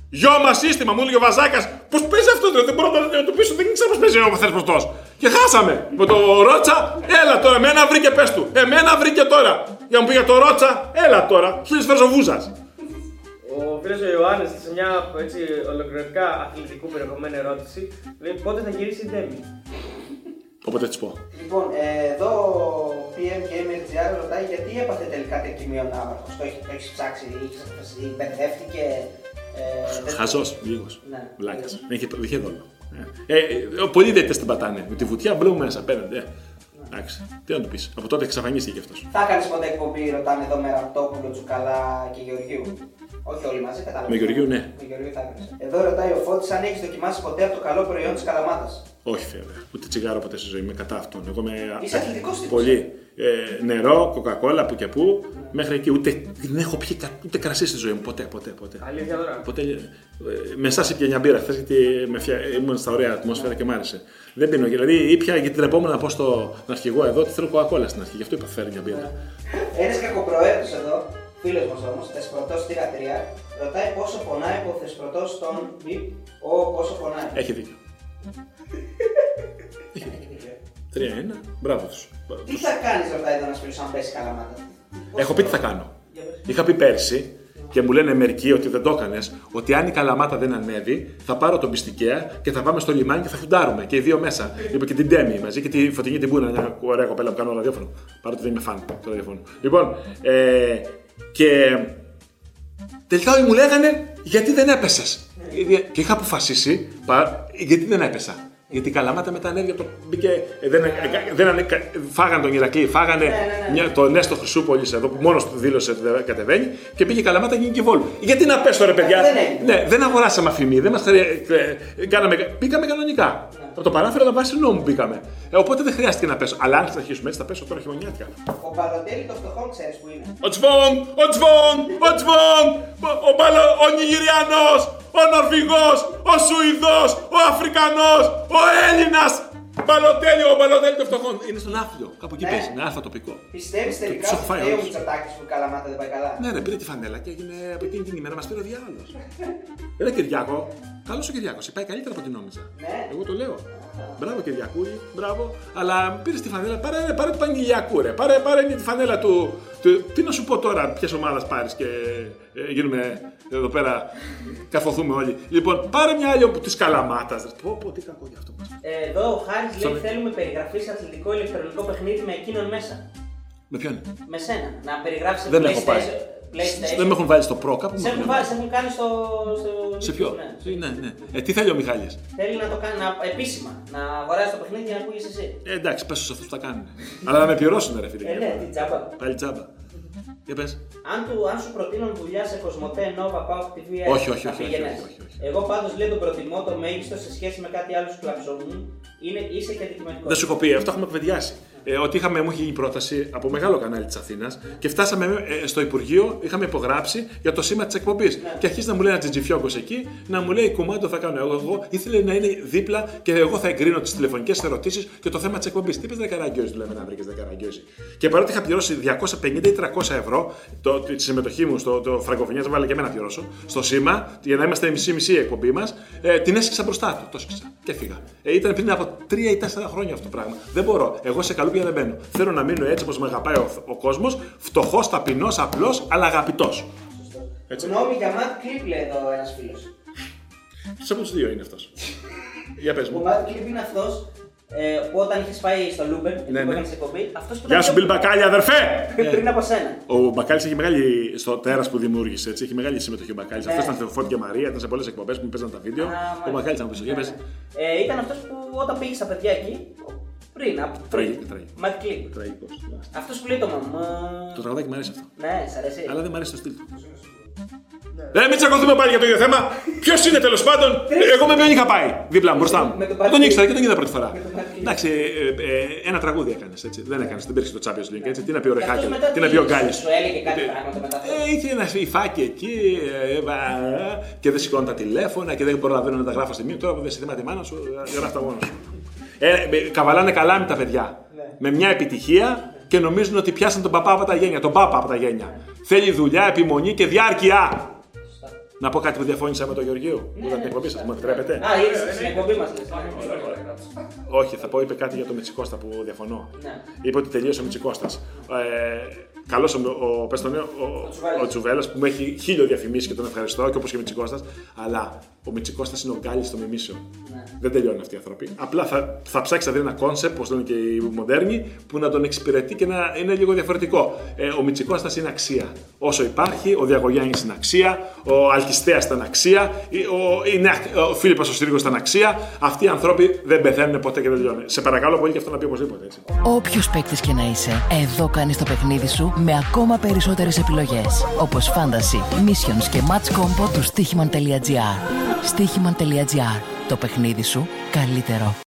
Γιώμα σύστημα, μου έλεγε ο Βαζάκα. Πώ παίζει αυτό, δεν μπορώ να το πείσω, δεν ξέρω πώ παίζει ο θεσπρωτό. Και χάσαμε. Με το Ρότσα, έλα τώρα, εμένα βρήκε πε του. Εμένα βρήκε τώρα. Για να μου πει για το Ρότσα, έλα τώρα. Χίλιε φορέ ο Βούζα. Ο φίλο ο Ιωάννη σε μια έτσι, ολοκληρωτικά αθλητικού περιεχομένου ερώτηση λέει πότε θα γυρίσει η Ντέμι. Όποτε τη πω. Λοιπόν, ε, εδώ ο PM Gamer GR ρωτάει γιατί έπαθε τελικά τεκμηρίων άμαρχος. Το έχει, το έχεις ψάξει, έχεις, μπερδεύτηκε. Ε, δεν- Χαζός, λίγος. Ναι. Βλάκα. Δεν είχε, δεν είχε δόλο. Ε, ε, ε, πολλοί δεν την πατάνε. Με τη βουτιά μπλου μέσα απέναντι. Ε. Εντάξει. Τι να του πεις. Από τότε εξαφανίστηκε αυτός. Θα κάνεις ποτέ εκπομπή, ρωτάνε εδώ με Ραπτόπουλο, Τσουκαλά και Γεωργίου; Όχι όλοι μαζί, κατάλαβα. Με Γεωργίου, ναι. Με Γεωργίου θα έκανες. Εδώ ρωτάει ο Φώτης αν έχεις δοκιμάσει ποτέ από το καλό προϊόν της Καλαμάτας. Όχι βέβαια. Ούτε τσιγάρο ποτέ στη ζωή μου. Είμαι κατά αυτόν. Εγώ είμαι. Είσαι αθλητικός τύπος. Πολύ ε, νερό, κοκακόλα, που και που, μέχρι εκεί. Ούτε δεν έχω πιει ούτε κρασί στη ζωή μου. Ποτέ, ποτέ, ποτέ. Αλήθεια τώρα. Ποτέ, ε, με μια μπύρα χθες, γιατί φια... ήμουν στα ωραία ατμόσφαιρα και μ' άρεσε. Δεν πίνω. Δηλαδή, ήπια γιατί την επόμενη να πω στον αρχηγό εδώ ότι θέλω κοκακόλα στην αρχή. Γι' αυτό είπα φέρει μια μπύρα. Ε, ένας κακοπροέδρος εδώ, φίλος μας όμως, Θεσπρωτός στη Γατρία, ρωτάει πόσο πονάει ο Θεσπρωτός στον μπιπ, ο πόσο πονάει. Έχει δίκιο. Έχει δίκιο. 3-1. Μπράβο τους. Τι θα κάνεις όταν εδώ να σου αν πέσει καλαμάτα. Έχω πει τι θα κάνω. Είχα πει πέρσι και μου λένε μερικοί ότι δεν το έκανες, ότι αν η καλαμάτα δεν ανέβει, θα πάρω τον πιστικέα και θα πάμε στο λιμάνι και θα φουντάρουμε. Και οι δύο μέσα. Είπα και την Τέμι μαζί και τη φωτεινή την Μπούνα, μια ωραία κοπέλα που κάνω ραδιόφωνο. Παρότι δεν είμαι φαν του ραδιόφωνο. Λοιπόν, ε, και τελικά μου λέγανε γιατί δεν έπεσες; ναι. Και είχα αποφασίσει, γιατί δεν έπεσα; Γιατί η Καλαμάτα μετά ανέβηκε από το. Μπήκε, ε, δεν, ε, δεν, ανε- κα- φάγανε τον Ηρακλή, φάγανε Μια, τον Νέστο Χρυσούπολης εδώ που μόνος του δήλωσε ότι δεν κατεβαίνει και πήγε η Καλαμάτα και γίνει Βόλου. Γιατί να πέσω ρε παιδιά; Δεν έγινε. ναι, δεν αγοράσαμε αφημί, δεν μας κάναμε. Μπήκαμε κανονικά. Από το παράθυρο βάσει νόμου μπήκαμε. Ε, οπότε δεν χρειάστηκε να πέσω. Αλλά αν συνεχίσουμε έτσι θα πέσω τώρα χειμωνιάτικα. Ο Παλωτέλη των φτωχών ξέρεις που είναι. Ο Τσβόν, ο Τσβόν, ο Τσβόν, ο- ο, Παλο, ο Νιγηριανός, ο Νορβηγός, ο Σουηδός, ο Αφρικανός, ο Έλληνας. Μπαλοτέλη, ο Μπαλοτέλη των φτωχών. Είναι στον Άφλιο, κάπου εκεί Ναι. παίζει, είναι αλφα τοπικό. Πιστεύεις τελικά Τους έχω ότι φάει φταίει ο όλους. Μητσοτάκης που η καλαμάτα δεν πάει καλά; Ναι, ρε, πήρε τη φανέλα και έγινε από εκείνη την ημέρα μας πήρε ο διάλογος. Ρε Κυριάκο, Καλός ο Κυριάκο, πάει καλύτερα από ό,τι νόμιζα. Ναι. Εγώ το λέω. Μπράβο Κυριακούλη, μπράβο. Αλλά πήρε τη φανέλα, πάρε, πάρε του Πανηγυλιακού, ρε. Πάρε, πάρε τη φανέλα του, του- Τι να σου πω τώρα, ποιες ομάδα πάρεις και ε, γίνουμε εδώ πέρα, καθοθούμε όλοι. Λοιπόν, πάρε μια άλλη τη Καλαμάτας. Πω, πω, τι κακό γι' αυτό. Ε, Εδώ ο Χάρης λέει Στον- θέλουμε περιγραφή σε αθλητικό ηλεκτρονικό παιχνίδι με εκείνον μέσα. Με ποιον; Με σένα. Να περιγράψεις Δεν έχω πάει. PlayStation. Δεν με έχουν βάλει στο Pro κάπου. Σε έχουν βάλει, σε έχουν κάνει στο. στο Σε YouTube, ποιο; ναι. Ναι, ναι. Ε, τι θέλει ο Μιχάλης; Θέλει να το κάνει να, επίσημα. Να αγοράσει το παιχνίδι για να ακούγει εσύ. Ε, εντάξει, πες σε αυτούς που τα κάνουν. Αλλά να με πληρώσουν, ρε φίλε. Ε, ναι, τι τζάμπα. Πάλι τσάμπα. Για πες. Αν, του, αν σου προτείνουν δουλειά σε Κοσμοτέ, Nova, Pauk TV, Όχι, όχι, θα όχι, πήγαινες. όχι, όχι, Εγώ πάντως λέω τον προτιμώ το μέγιστο σε σχέση με κάτι άλλο σου κλαψόμουν. Είναι είσαι και αντικειμενικός. Δεν σου έχω πει, αυτό έχουμε κουβεντιάσει. Ε, ότι είχαμε, μου είχε γίνει πρόταση από μεγάλο κανάλι της Αθήνας και φτάσαμε ε, στο Υπουργείο, είχαμε υπογράψει για το σήμα της εκπομπής. Και αρχίζει να μου λέει ένα τζιτζιφιόγκος εκεί, να μου λέει κουμάντο θα κάνω εγώ. εγώ. Ήθελε να είναι δίπλα και εγώ θα εγκρίνω τις τηλεφωνικές ερωτήσεις και το θέμα της εκπομπής. Τι είπες Δεκαραγκιόζη, του λέμε να βρει Δεκαραγκιόζη. Και παρότι είχα πληρώσει 250 ή 300 ευρώ το, τη συμμετοχή μου στο το Φραγκοφωνιά, βάλε και εμένα να πληρώσω, στο σήμα, για να είμαστε μισή-μισή η εκπομπή μας, ε, την έσυξα μπροστά του. Το έσυξα και έφυγα. Ε, ήταν πριν από 3 ή 4 χρόνια αυτό το πράγμα. Δεν μπορώ. Εγώ σε καλούπια δεν μπαίνω. Θέλω να μείνω έτσι όπως με αγαπάει ο, ο κόσμος, φτωχός, ταπεινός, απλός, αλλά αγαπητός. Γνώμη για Matt Clip λέει εδώ ένας φίλος. Ποιο από τους δύο είναι αυτός. Για πες Ο μου. Matt Clip είναι αυτός ε, που όταν είχες πάει στο Λούμπεν, εκεί Ναι, που ναι. έκανε εκπομπή, αυτός που Γεια σου, Μπιλ Μπακάλι, αδερφέ! πριν από σένα. Ο Μπακάλι έχει μεγάλη. στο τέρας που δημιούργησε, έτσι, έχει μεγάλη συμμετοχή ο Μπακάλι. Ναι. Αυτός ήταν Θεοφώτη και Μαρία, ήταν σε πολλές εκπομπές που μου παίζαν τα βίντεο. Α, Ο μάλιστα. Μπακάλι ήταν πίσω. Για πες. Ε, ήταν αυτός που όταν πήγε στα παιδιά εκεί, πριν, από Τραγικό, τραγικό. Mad Clip. Τραγικός. Αυτός που λέει το μαμά. Το τραγουδάκι μου αρέσει αυτό. Ναι, σ' αρέσει. Αλλά δεν μου αρέσει το στυλ του. Ε, μην τσακωθούμε πάλι για το ίδιο θέμα. Ποιος είναι τέλος πάντων; Ε, Εγώ με ποιον είχα πάει δίπλα μου μπροστά μου. Με τον Τον Πατρί. ήξερα και τον είδα πρώτη φορά. Με τον Πατρί. Εντάξει, ε, ε, ένα τραγούδι έκανες έτσι. Δεν έκανες, δεν πήρες το Champions League έτσι. Τι να πει ο Και αυτός Ρεχάκελ, μετά τι να πει ο σου- Γκάλης. Σου έλεγε κάτι πράγματα μετά. αυτό. Ε, είχε ένα υφάκι εκεί ε, βα- και δεν σηκώνω τα τηλέφωνα και δεν προλαβαίνω να τα γράφω στη μία. Τώρα που δεν σε θυμάται η μάνα σου, ε, γράφτα μόνος σου. Ε, με- καβαλάνε καλά με τα παιδιά. Με μια επιτυχία και νομίζουν ότι πιάσαν τον παπά από τα γένια. Τον πάπα από τα γένια. Θέλει δουλειά, επιμονή και διάρκεια. Να πω κάτι που διαφώνησα με τον Γεωργίου. Που ήταν την εκπομπή σας, μου επιτρέπετε; Α, ήρθες στην εκπομπή μας. Όχι, θα πω, είπε κάτι για το Μητσικώστα που διαφωνώ. Ναι. Είπε ότι τελείωσε ο Μητσικώστα. Ε, Καλός ο, ο, πες τον, ο, ο, ο Τσουβέλλας που με έχει χιλιοδιαφημίσει και τον ευχαριστώ και όπως και ο Μητσικώστας. Αλλά ο Μητσικώστας είναι ο Γκάλης στο μιμήσιο. Δεν τελειώνουν αυτοί οι άνθρωποι. Απλά θα, θα ψάξει να δει ένα concept, όπως λένε και οι μοντέρνοι, που να τον εξυπηρετεί και να είναι λίγο διαφορετικό. Ε, ο Μητσικώστας είναι αξία. Όσο υπάρχει, ο Διαγωγιάννης είναι αξία, ο Αλκιστέας ήταν αξία, ο, η Νέα- ο Φίλιππος ο Στρίγος ήταν αξία. Αυτοί οι άνθρωποι δεν πεθαίνουν ποτέ και δεν τελειώνουν. Σε παρακαλώ πολύ και αυτό να πει οπωσδήποτε έτσι. Όποιος παίκτης και να είσαι, εδώ κάνεις το παιχνίδι σου με ακόμα περισσότερες επιλογές. Όπως Fantasy, Missions και Match Combo του Stichiman.gr. Stichiman.gr. Το παιχνίδι σου καλύτερο.